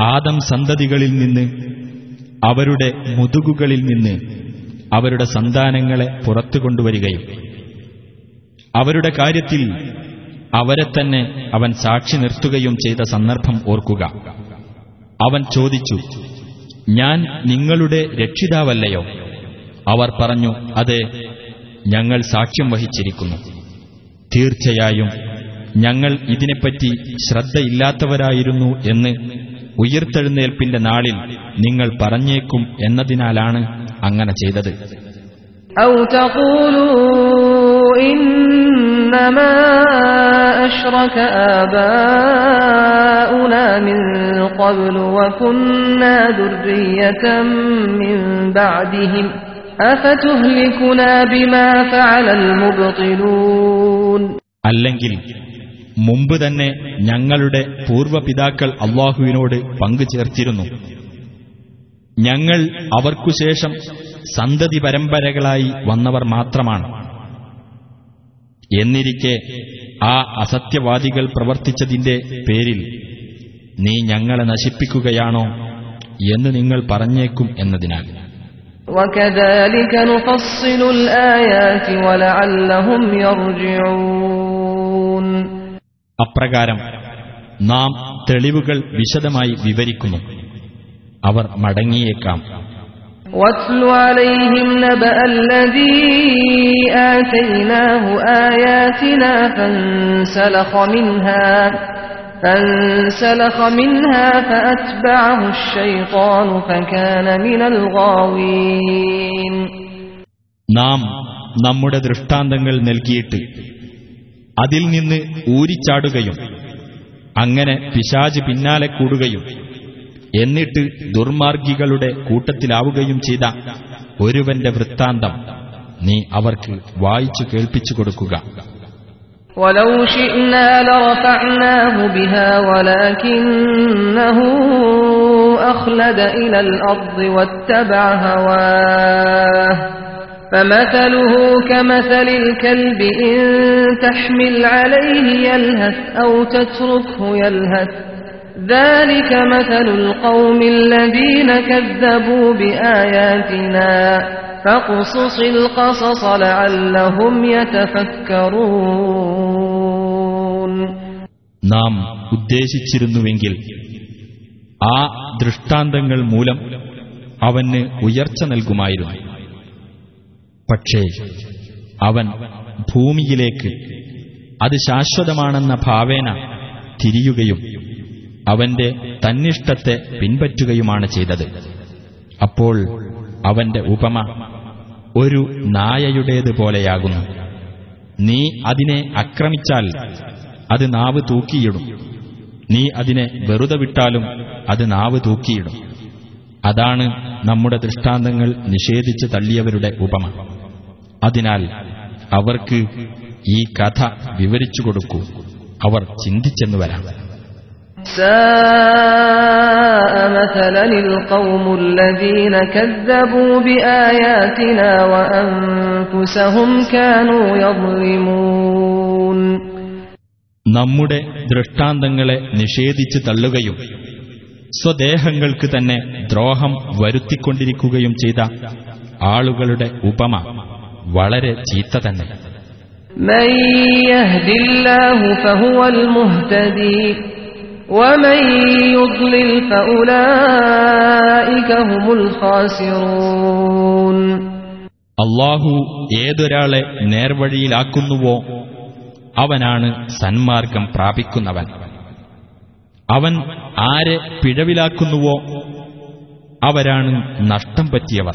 ആദം സന്തതികളിൽ നിന്ന് അവരുടെ മുതുകുകളിൽ നിന്ന് അവരുടെ സന്താനങ്ങളെ പുറത്തു കൊണ്ടുവരികയും അവരുടെ കാര്യത്തിൽ അവരെ തന്നെ അവൻ സാക്ഷി നിർത്തുകയും ചെയ്ത സന്ദർഭം ഓർക്കുക. അവൻ ചോദിച്ചു ഞാൻ നിങ്ങളുടെ രക്ഷിതാവല്ലയോ? അവർ പറഞ്ഞു അതെ ഞങ്ങൾ സാക്ഷ്യം വഹിച്ചിരിക്കുന്നു. തീർച്ചയായും ഞങ്ങൾ ഇതിനെപ്പറ്റി ശ്രദ്ധയില്ലാത്തവരായിരുന്നു എന്ന് ഉയർത്തെഴുന്നേൽപ്പിന്റെ നാളിൽ നിങ്ങൾ പറഞ്ഞേക്കും എന്നതിനാലാണ് അങ്ങനെ ചെയ്തത്. അല്ലെങ്കിൽ മുമ്പ് തന്നെ ഞങ്ങളുടെ പൂർവപിതാക്കൾ അള്ളാഹുവിനോട് പങ്കു ചേർത്തിരുന്നു ഞങ്ങൾ അവർക്കുശേഷം സന്തതി പരമ്പരകളായി വന്നവർ മാത്രമാണ് എന്നിരിക്കെ ആ അസത്യവാദികൾ പ്രവർത്തിച്ചതിന്റെ പേരിൽ നീ ഞങ്ങളെ നശിപ്പിക്കുകയാണോ എന്ന് നിങ്ങൾ പറഞ്ഞേക്കും എന്നതിനാൽ وكذلك نفصل الآيات ولعلهم يرجعون അപ്രകാരം നാം തെളിവുകൾ വിശദമായി വിവരിക്കുന്നു അവർ മടങ്ങിയേക്കാം واتل عليهم نبأ الذي آتيناه آياتنا فانسلخ منها فانسلخ منها فأتبعه الشيطان فكان من الغاوين നാം നമ്മുടെ ദൃഷ്ടാന്തങ്ങൾ നൽകിയിട്ട് അതിൽ നിന്ന് ഊരിച്ചാടുകയും അങ്ങനെ പിശാജ് പിന്നാലെ കൂടുകയും എന്നിട്ട് ദുർമാർഗികളുടെ കൂട്ടത്തിലാവുകയും ചെയ്ത ഒരുവന്റെ വൃത്താന്തം നീ അവർക്ക് വായിച്ചു കേൾപ്പിച്ചു കൊടുക്കുക ولو شئنا لرفعناه بها ولكنه أخلد إلى الأرض واتبع هواه فمثله كمثل الكلب إن تحمل عليه يلهث أو تتركه يلهث ذلك مثل القوم الذين كذبوا بآياتنا فاقصص القصص لعلهم يتفكرون നാം ഉദ്ദേശിച്ചിരുന്നുവെങ്കിൽ ആ ദൃഷ്ടാന്തങ്ങൾ മൂലം അവന് ഉയർച്ച നൽകുമായിരുന്നു പക്ഷേ അവൻ ഭൂമിയിലേക്ക് അത് ശാശ്വതമാണെന്ന ഭാവേന തിരിയുകയും അവന്റെ തന്നിഷ്ടത്തെ പിൻപറ്റുകയുമാണ് ചെയ്തത്. അപ്പോൾ അവന്റെ ഉപമ ഒരു നായയുടേതുപോലെയാകുന്നു നീ അതിനെ അക്രമിച്ചാൽ അത് നാവ് തൂക്കിയിടും. നീ അതിനെ വെറുതെ വിട്ടാലും അത് നാവ് തൂക്കിയിടും. അതാണ് നമ്മുടെ ദൃഷ്ടാന്തങ്ങൾ നിഷേധിച്ച് തള്ളിയവരുടെ ഉപമ. അതിനാൽ അവർക്ക് ഈ കഥ വിവരിച്ചു കൊടുക്കൂ. അവർ ചിന്തിച്ചെന്ന് വരാം. നമ്മുടെ ദൃഷ്ടാന്തങ്ങളെ നിഷേധിച്ചു തള്ളുകയും സ്വദേഹങ്ങൾക്ക് തന്നെ ദ്രോഹം വരുത്തിക്കൊണ്ടിരിക്കുകയും ചെയ്ത ആളുകളുടെ ഉപമ. വളരെ ചീത്ത തന്നെ. അള്ളാഹു ഏതൊരാളെ നേർവഴിയിലാക്കുന്നുവോ അവനാണ് സന്മാർഗം പ്രാപിക്കുന്നവൻ. അവൻ ആരെ പിഴവിലാക്കുന്നുവോ അവരാണ് നഷ്ടം പറ്റിയവർ.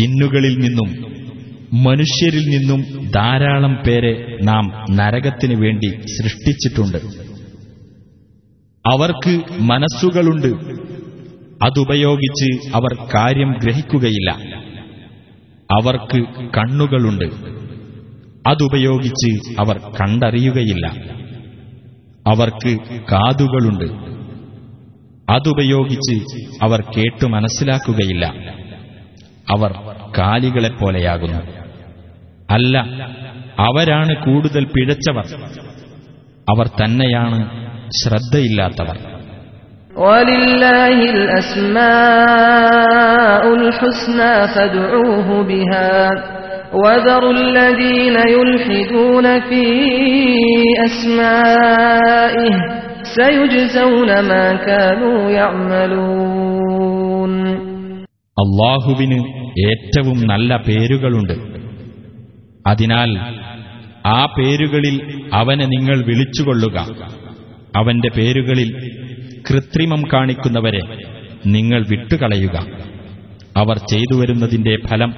ജിന്നുകളിൽ നിന്നും മനുഷ്യരിൽ നിന്നും ധാരാളം പേരെ നാം നരകത്തിനു വേണ്ടി സൃഷ്ടിച്ചിട്ടുണ്ട്. അവർക്ക് മനസ്സുകളുണ്ട്. അതുപയോഗിച്ച് അവർ കാര്യം ഗ്രഹിക്കുകയില്ല. അവർക്ക് കണ്ണുകളുണ്ട്. അതുപയോഗിച്ച് അവർ കണ്ടറിയുകയില്ല. അവർക്ക് കാതുകളുണ്ട്. അതുപയോഗിച്ച് അവർ കേട്ടു മനസ്സിലാക്കുകയില്ല. അവർ കാലികളെപ്പോലെയാകുന്നു അല്ല അവരാണ് കൂടുതൽ പിഴച്ചവർ അവർ തന്നെയാണ് ശ്രദ്ധയില്ലാത്തവർ ولله الأسماء الحسنى فادعوه بها وذروا الذين يلحدون في أسمائه سيجزون ما كانوا يعملون അള്ളാഹുവിന് ഏറ്റവും നല്ല പേരുകളുണ്ട് അതിനാൽ ആ പേരുകളിൽ അവനെ നിങ്ങൾ വിളിച്ചുകൊള്ളുക അവന്റെ പേരുകളിൽ കൃത്രിമം കാണിക്കുന്നവരെ നിങ്ങൾ വിട്ടുകളയുക അവർ ചെയ്തു വരുന്നതിന്റെ ഫലം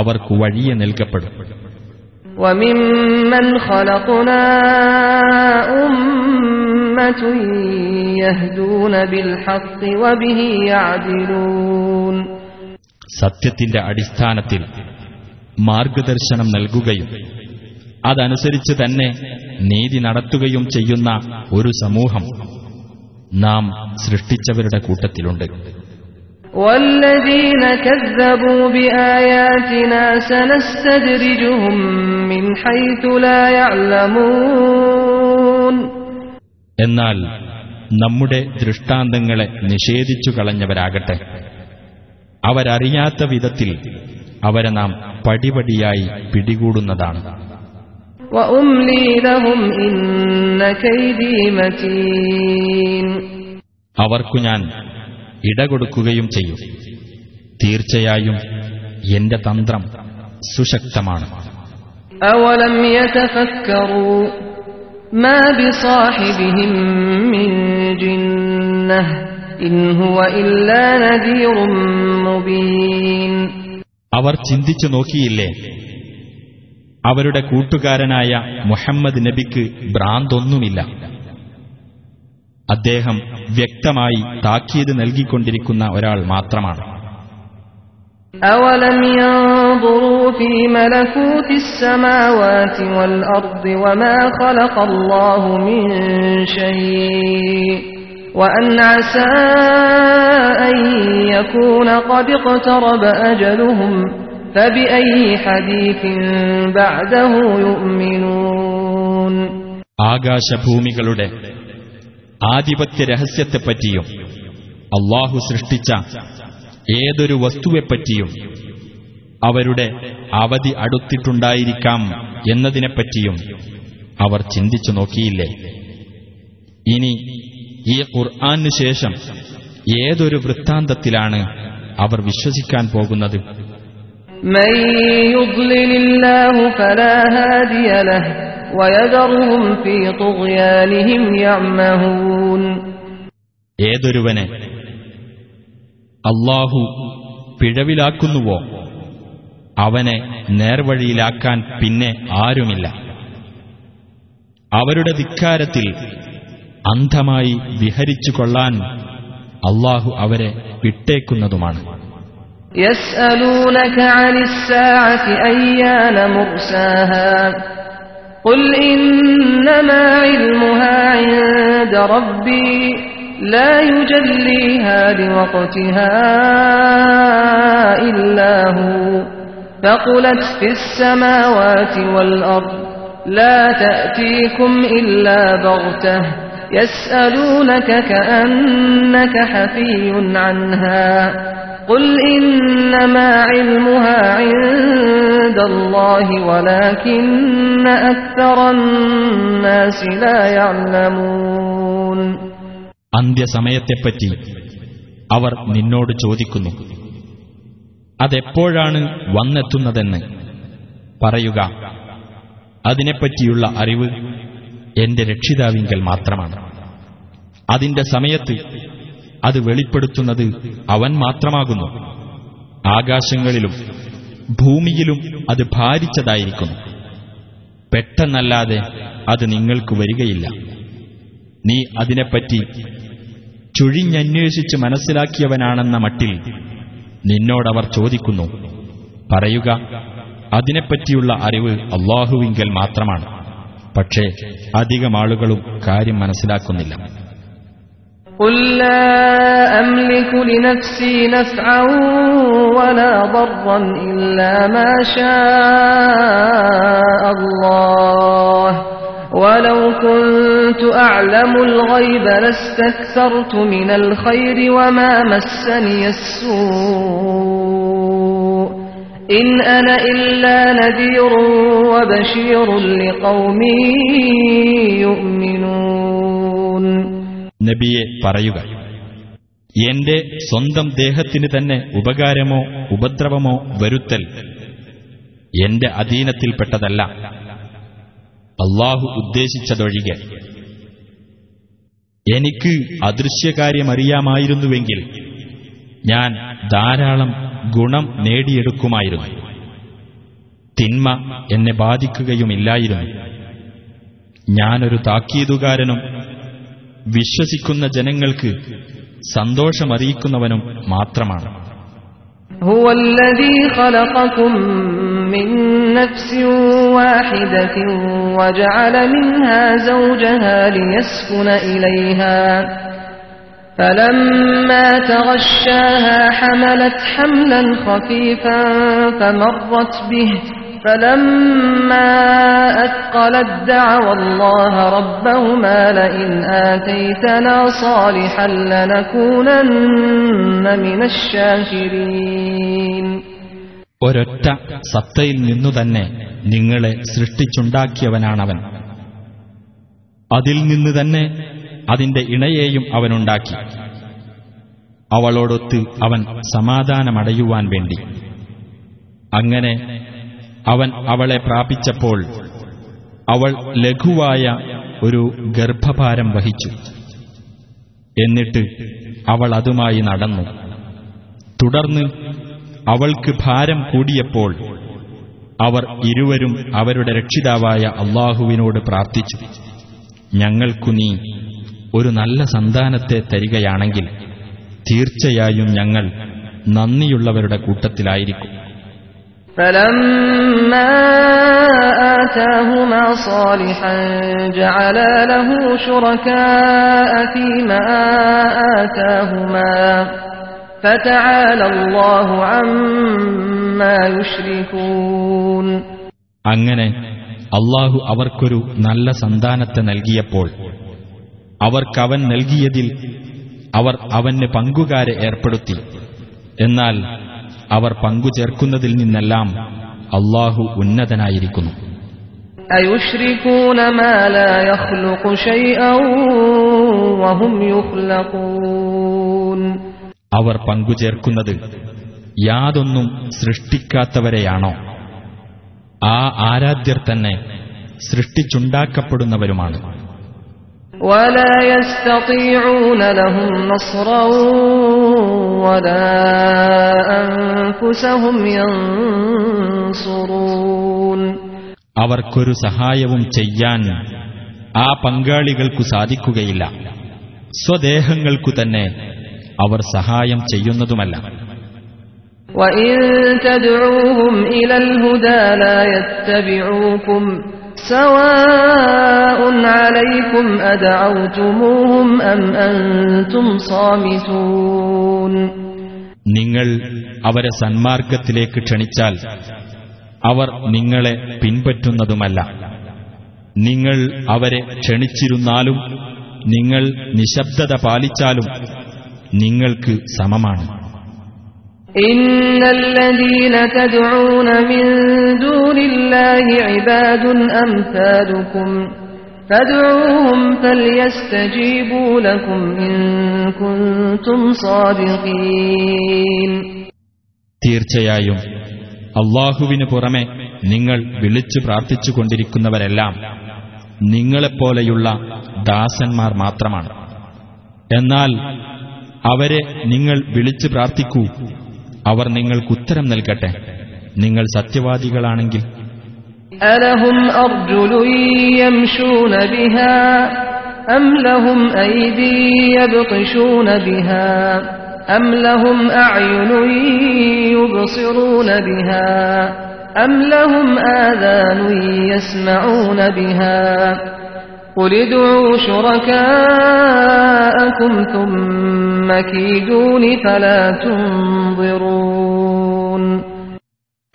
അവർക്ക് വഴിയെ നൽകപ്പെടും وممن خلقنا أمة يهدون بالحق وبه يعدلون സത്യത്തിന്റെ അടിസ്ഥാനത്തിൽ മാർഗദർശനം നൽകുകയും അതനുസരിച്ച് തന്നെ നീതി നടത്തുകയും ചെയ്യുന്ന ഒരു സമൂഹം നാം സൃഷ്ടിച്ചവരുടെ കൂട്ടത്തിലുണ്ട് എന്നാൽ നമ്മുടെ ദൃഷ്ടാന്തങ്ങളെ നിഷേധിച്ചു കളഞ്ഞവരാകട്ടെ. അവരറിയാത്ത വിധത്തിൽ അവരെ നാം പടിപടിയായി പിടികൂടുന്നതാണ്. അവർക്കു ഞാൻ ഇടകൊടുക്കുകയും ചെയ്യും. തീർച്ചയായും എന്റെ തന്ത്രം സുശക്തമാണ്. അവലം ما بصاحبهم من جنة إن هو إلا نذير مبين അവർ ചിന്തിച്ചു നോക്കിയില്ലേ അവരുടെ കൂട്ടുകാരനായ മുഹമ്മദ് നബിക്ക് ഭ്രാന്തൊന്നുമില്ല അദ്ദേഹം വ്യക്തമായി താക്കീത് നൽകിക്കൊണ്ടിരിക്കുന്ന ഒരാൾ മാത്രമാണ് أولم ينظروا في ملكوت السماوات والأرض وما خلق الله من شيء وأن عسى أن يكون قد اقترب أجلهم فبأي حديث بعده يؤمنون ആകാശഭൂമികളുടെ ആധിപത്യ രഹസ്യത്തെപ്പറ്റിയും അള്ളാഹു സൃഷ്ടിച്ച ഏതൊരു വസ്തുവെപ്പറ്റിയും അവരുടെ അവധി അടുത്തിട്ടുണ്ടായിരിക്കാം എന്നതിനെപ്പറ്റിയും അവർ ചിന്തിച്ചു നോക്കിയില്ലേ? ഇനി ഈ ഖുർആാനു ശേഷം ഏതൊരു വൃത്താന്തത്തിലാണ് അവർ വിശ്വസിക്കാൻ പോകുന്നത്? ഏതൊരുവനെ അള്ളാഹു പിഴവിലാക്കുന്നുവോ? അവനെ നേർവഴിയിലാക്കാൻ പിന്നെ ആരുമില്ല അവരുടെ ധിക്കാരത്തിൽ അന്ധമായി വിഹരിച്ചു കൊള്ളാൻ അള്ളാഹു അവരെ വിട്ടേക്കുന്നതുമാണ് يسألونك عن الساعة أيان مرساها قل إنما علمها عند ربي لا يجليها لوقتها إلا هو فقلت في السماوات والأرض لا تأتيكم إلا بغتة يسألونك كأنك حفي عنها قل إنما علمها عند الله ولكن أكثر الناس لا يعلمون അന്ത്യസമയത്തെപ്പറ്റി അവർ നിന്നോട് ചോദിക്കുന്നു അതെപ്പോഴാണ് വന്നെത്തുന്നതെന്ന് പറയുക. അതിനെപ്പറ്റിയുള്ള അറിവ് എന്റെ രക്ഷിതാവിങ്കൽ മാത്രമാണ്. അതിന്റെ സമയത്ത് അത് വെളിപ്പെടുത്തുന്നത് അവൻ മാത്രമാകുന്നു. ആകാശങ്ങളിലും ഭൂമിയിലും അത് ഭാരിച്ചതായിരിക്കുന്നു. പെട്ടെന്നല്ലാതെ അത് നിങ്ങൾക്ക് വരികയില്ല. നീ അതിനെപ്പറ്റി ചുഴിഞ്ഞന്വേഷിച്ച് മനസ്സിലാക്കിയവനാണെന്ന മട്ടിൽ നിന്നോടവർ ചോദിക്കുന്നു പറയുക അതിനെപ്പറ്റിയുള്ള അറിവ് അള്ളാഹുവിങ്കൽ മാത്രമാണ് പക്ഷേ അധികം ആളുകളും കാര്യം മനസ്സിലാക്കുന്നില്ല قل لا أملك لنفسي نفعا ولا ضرا إلا ما شاء الله ولو كنت أعلم الغيب لاستكثرت من الخير وما مسني السوء إن أنا إلا نذير وبشير لقوم يؤمنون നബിയെ പറയുക എന്റെ സ്വന്തം ദേഹത്തിന് തന്നെ ഉപകാരമോ ഉപദ്രവമോ വരുത്തൽ എന്റെ അധീനത്തിൽപ്പെട്ടതല്ല അള്ളാഹു ഉദ്ദേശിച്ചതൊഴികെ എനിക്ക് അദൃശ്യകാര്യമറിയാമായിരുന്നുവെങ്കിൽ ഞാൻ ധാരാളം ഗുണം നേടിയെടുക്കുമായിരുന്നു. തിന്മ എന്നെ ബാധിക്കുകയുമില്ലായിരുന്നു. ഞാനൊരു താക്കീതുകാരനും വിശ്വസിക്കുന്ന ജനങ്ങൾക്ക് സന്തോഷമറിയിക്കുന്നവനും മാത്രമാണ്. ഹുവല്ലദീ ഖലഖകും من نفس واحدة وجعل منها زوجها ليسكن إليها. فلما تغشاها حملت حملا خفيفا فمرت به. فلما أثقلت دعوا الله ربهما لئن آتيتنا صالحا لنكونن من الشاكرين. ഒരൊറ്റ സത്തയിൽ നിന്നു തന്നെ നിങ്ങളെ സൃഷ്ടിച്ചുണ്ടാക്കിയവനാണവൻ. അതിൽ നിന്ന് തന്നെ അതിന്റെ ഇണയെയും അവനുണ്ടാക്കി. അവളോടൊത്ത് അവൻ സമാധാനമടയുവാൻ വേണ്ടി. അങ്ങനെ അവൻ അവളെ പ്രാപിച്ചപ്പോൾ അവൾ ലഘുവായ ഒരു ഗർഭഭാരം വഹിച്ചു. എന്നിട്ട് അവൾ അതുമായി നടന്നു. തുടർന്ന് അവൾക്ക് ഭാരം കൂടിയപ്പോൾ അവർ ഇരുവരും അവരുടെ രക്ഷിതാവായ അള്ളാഹുവിനോട് പ്രാർത്ഥിച്ചു ഞങ്ങൾക്കു നീ ഒരു നല്ല സന്താനത്തെ തരികയാണെങ്കിൽ തീർച്ചയായും ഞങ്ങൾ നന്ദിയുള്ളവരുടെ കൂട്ടത്തിലായിരിക്കും فلما آتاهما صالحا جعلا له شركاء فيما آتاهما അങ്ങനെ അള്ളാഹു അവർക്കൊരു നല്ല സന്താനത്തെ നൽകിയപ്പോൾ അവർക്കവൻ നൽകിയതിൽ അവർ അവന് പങ്കുകാരെ ഏർപ്പെടുത്തി. എന്നാൽ അവർ പങ്കു ചേർക്കുന്നതിൽ നിന്നെല്ലാം അള്ളാഹു ഉന്നതനായിരിക്കുന്നു. അയുഷ്രിക്കൂനമാലൂൻ അവർ പങ്കുചേർക്കുന്നത് യാതൊന്നും സൃഷ്ടിക്കാത്തവരെയാണോ? ആ ആരാധ്യർ തന്നെ സൃഷ്ടിച്ചുണ്ടാക്കപ്പെടുന്നവരുമാണ്. അവർക്കൊരു സഹായവും ചെയ്യാൻ ആ പങ്കാളികൾക്കു സാധിക്കുകയില്ല. സ്വദേഹങ്ങൾക്കു തന്നെ അവർ സഹായം ചെയ്യുന്നതുമല്ല وإن تدعوهم إلى الهدى لا يتبعوكم سواء عليكم أدعوتموهم أم أنتم صامتون നിങ്ങൾ അവരെ സന്മാർഗത്തിലേക്ക് ക്ഷണിച്ചാൽ അവർ നിങ്ങളെ പിൻപറ്റുന്നതുമല്ല നിങ്ങൾ അവരെ ക്ഷണിച്ചിരുന്നാലും നിങ്ങൾ നിശബ്ദത പാലിച്ചാലും നിങ്ങൾക്ക് സമമാണ്. തീർച്ചയായും അള്ളാഹുവിനു പുറമെ നിങ്ങൾ വിളിച്ചു പ്രാർത്ഥിച്ചു കൊണ്ടിരിക്കുന്നവരെല്ലാം നിങ്ങളെപ്പോലെയുള്ള ദാസന്മാർ മാത്രമാണ്. എന്നാൽ അവരെ നിങ്ങൾ വിളിച്ചു പ്രാർത്ഥിക്കൂ അവർ നിങ്ങൾക്ക് ഉത്തരം നൽകട്ടെ നിങ്ങൾ സത്യവാദികളാണെങ്കിൽ ألهم أرجل يمشون بها أم لهم أيدي يبطشون بها أم لهم أعين يبصرون بها أم لهم آذان يسمعون بها قل ادعوا شركاءكم ثم كيدون فلا تنظرون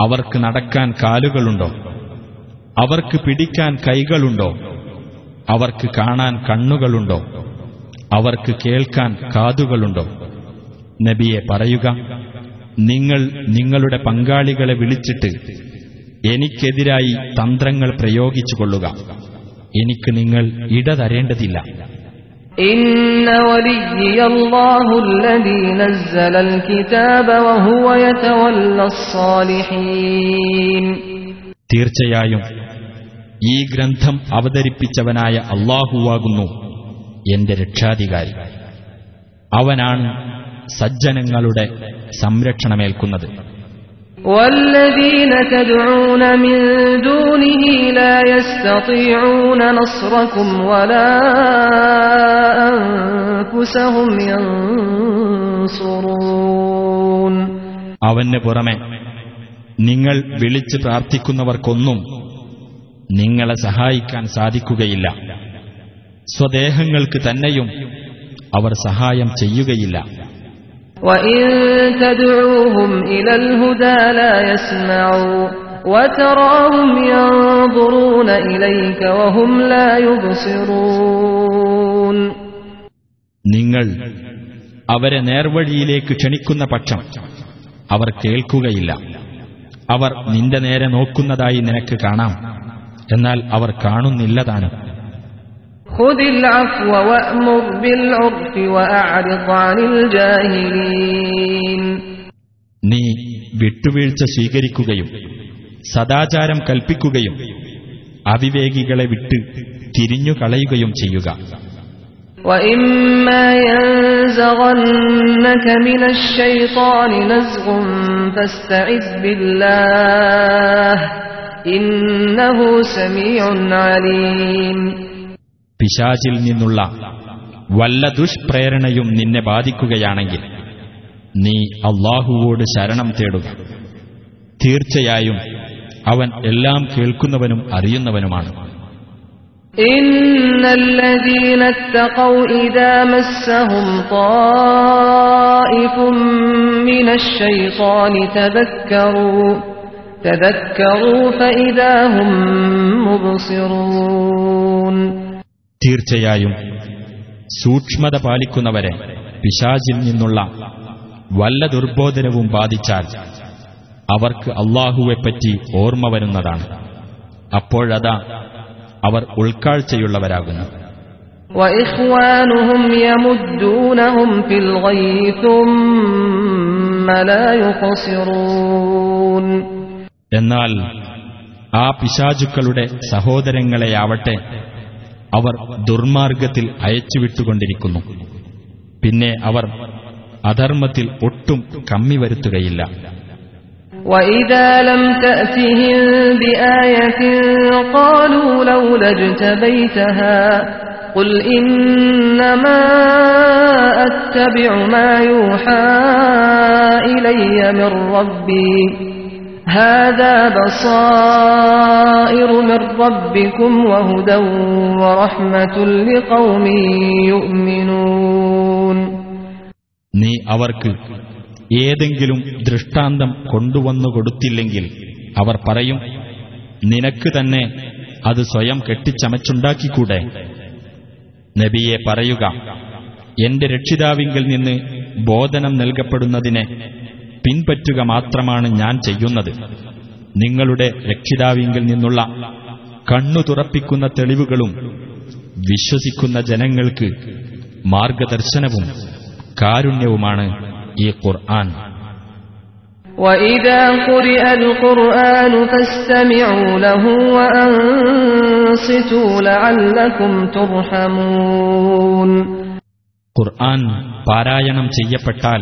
അവർക്ക് നടക്കാൻ കാലുകളുണ്ടോ? അവർക്ക് പിടിക്കാൻ കൈകളുണ്ടോ? അവർക്ക് കാണാൻ കണ്ണുകളുണ്ടോ? അവർക്ക് കേൾക്കാൻ കാതുകളുണ്ടോ? നബിയെ പറയുക നിങ്ങൾ നിങ്ങളുടെ പങ്കാളികളെ വിളിച്ചിട്ട് എനിക്കെതിരായി തന്ത്രങ്ങൾ പ്രയോഗിച്ചുകൊള്ളുക. എനിക്ക് നിങ്ങൾ ഇടതരേണ്ടതില്ല إن وليي الله الذي نزل الكتاب وهو يتولى الصالحين തീർച്ചയായും ഈ ഗ്രന്ഥം അവതരിപ്പിച്ചവനായ അള്ളാഹുവാകുന്നു എന്റെ രക്ഷാധികാരി അവനാണ് സജ്ജനങ്ങളുടെ സംരക്ഷണമേൽക്കുന്നത് والذين تدعون من دونه لا يستطيعون نصركم ولا أنفسهم ينصرون അവന് പുറമെ നിങ്ങൾ വിളിച്ച് പ്രാർത്ഥിക്കുന്നവർക്കൊന്നും നിങ്ങളെ സഹായിക്കാൻ സാധിക്കുകയില്ല സ്വദേഹങ്ങൾക്ക് തന്നെയും അവർ സഹായം ചെയ്യുകയില്ല وإن تدعوهم إلى الهدى لا يسمعوا وتراهم ينظرون إليك وهم لا يبصرون നിങ്ങൾ അവരെ നേർവഴിയിലേക്ക് ക്ഷണിക്കുന്ന പക്ഷം അവർ കേൾക്കുകയില്ല അവർ നിന്റെ നേരെ നോക്കുന്നതായി നിനക്ക് കാണാം എന്നാൽ അവർ കാണുന്നില്ലതാനും നീ വിട്ടുവീഴ്ച സ്വീകരിക്കുകയും സദാചാരം കൽപ്പിക്കുകയും അവിവേകികളെ വിട്ട് തിരിഞ്ഞു കളയുകയും ചെയ്യുക. ഇന്നഹു സമീഉൻ അലീം പിശാചിൽ നിന്നുള്ള വല്ല ദുഷ്പ്രേരണയും നിന്നെ ബാധിക്കുകയാണെങ്കിൽ നീ അള്ളാഹുവോട് ശരണം തേടുക തീർച്ചയായും അവൻ എല്ലാം കേൾക്കുന്നവനും അറിയുന്നവനുമാണ് إن الذين اتقوا إذا مسهم طائف من الشيطان تذكروا تذكروا فإذا هم مبصرون തീർച്ചയായും സൂക്ഷ്മത പാലിക്കുന്നവരെ പിശാചിൽ നിന്നുള്ള വല്ല ദുർബോധനവും ബാധിച്ചാൽ അവർക്ക് അള്ളാഹുവെപ്പറ്റി ഓർമ്മ വരുന്നതാണ്. അപ്പോഴതാ അവർ ഉൾക്കാഴ്ചയുള്ളവരാകുന്നു. എന്നാൽ ആ പിശാചുക്കളുടെ സഹോദരങ്ങളെയാവട്ടെ അവർ ദുർമാർഗത്തിൽ അയച്ചുവിട്ടുകൊണ്ടിരിക്കുന്നു പിന്നെ അവർ അധർമ്മത്തിൽ ഒട്ടും കമ്മി വരുത്തുകയില്ല وإذا لم تأتهم بآية قالوا لولا اجتبيتها قل إنما أتبع ما يوحى إلي من ربي هذا بصائر من ربكم وهدى ورحمة لقوم يؤمنون നീ അവർക്ക് ഏതെങ്കിലും ദൃഷ്ടാന്തം കൊണ്ടുവന്നു കൊടുത്തില്ലെങ്കിൽ അവർ പറയും നിനക്ക് തന്നെ അത് സ്വയം കെട്ടിച്ചമച്ചുണ്ടാക്കിക്കൂടെ നബിയെ പറയുക എന്റെ രക്ഷിതാവിങ്കിൽ നിന്ന് ബോധനം നൽകപ്പെടുന്നതിനെ പിൻപറ്റുക മാത്രമാണ് ഞാൻ ചെയ്യുന്നത് നിങ്ങളുടെ രക്ഷിതാവിങ്കിൽ നിന്നുള്ള കണ്ണു തുറപ്പിക്കുന്ന തെളിവുകളും വിശ്വസിക്കുന്ന ജനങ്ങൾക്ക് മാർഗദർശനവും കാരുണ്യവുമാണ് ഈ ഖുർആൻ وإذا قرئ القرآن فاستمعوا له وأنصتوا لعلكم ترحمون ഖുർആൻ പാരായണം ചെയ്യപ്പെട്ടാൽ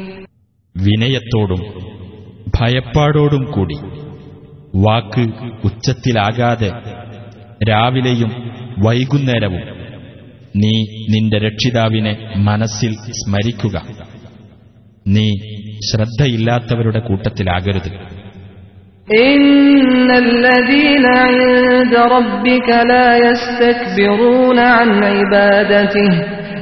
വിനയത്തോടും ഭയപ്പാടോടും കൂടി വാക്ക് ഉച്ചത്തിലാകാതെ രാവിലെയും വൈകുന്നേരവും നീ നിന്റെ രക്ഷിതാവിനെ മനസ്സിൽ സ്മരിക്കുക നീ ശ്രദ്ധയില്ലാത്തവരുടെ കൂട്ടത്തിലാകരുത് إن الذين عند ربك لا يستكبرون عن عبادته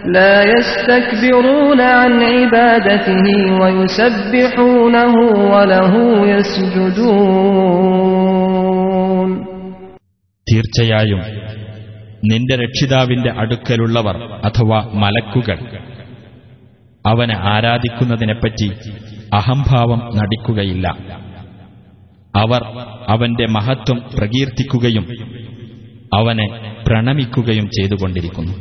لا يستكبرون عن عبادته ويسبحونه وله يسجدون തീർച്ചയായും നിന്റെ രക്ഷിതാവിന്റെ അടുക്കലുള്ളവർ അഥവാ മലക്കുകൾ അവനെ ആരാധിക്കുന്നതിനെപ്പറ്റി അഹംഭാവം നടിക്കുകയില്ല അവർ അവന്റെ മഹത്വം പ്രകീർത്തിക്കുകയും അവനെ പ്രണമിക്കുകയും ചെയ്തുകൊണ്ടിരിക്കുന്നു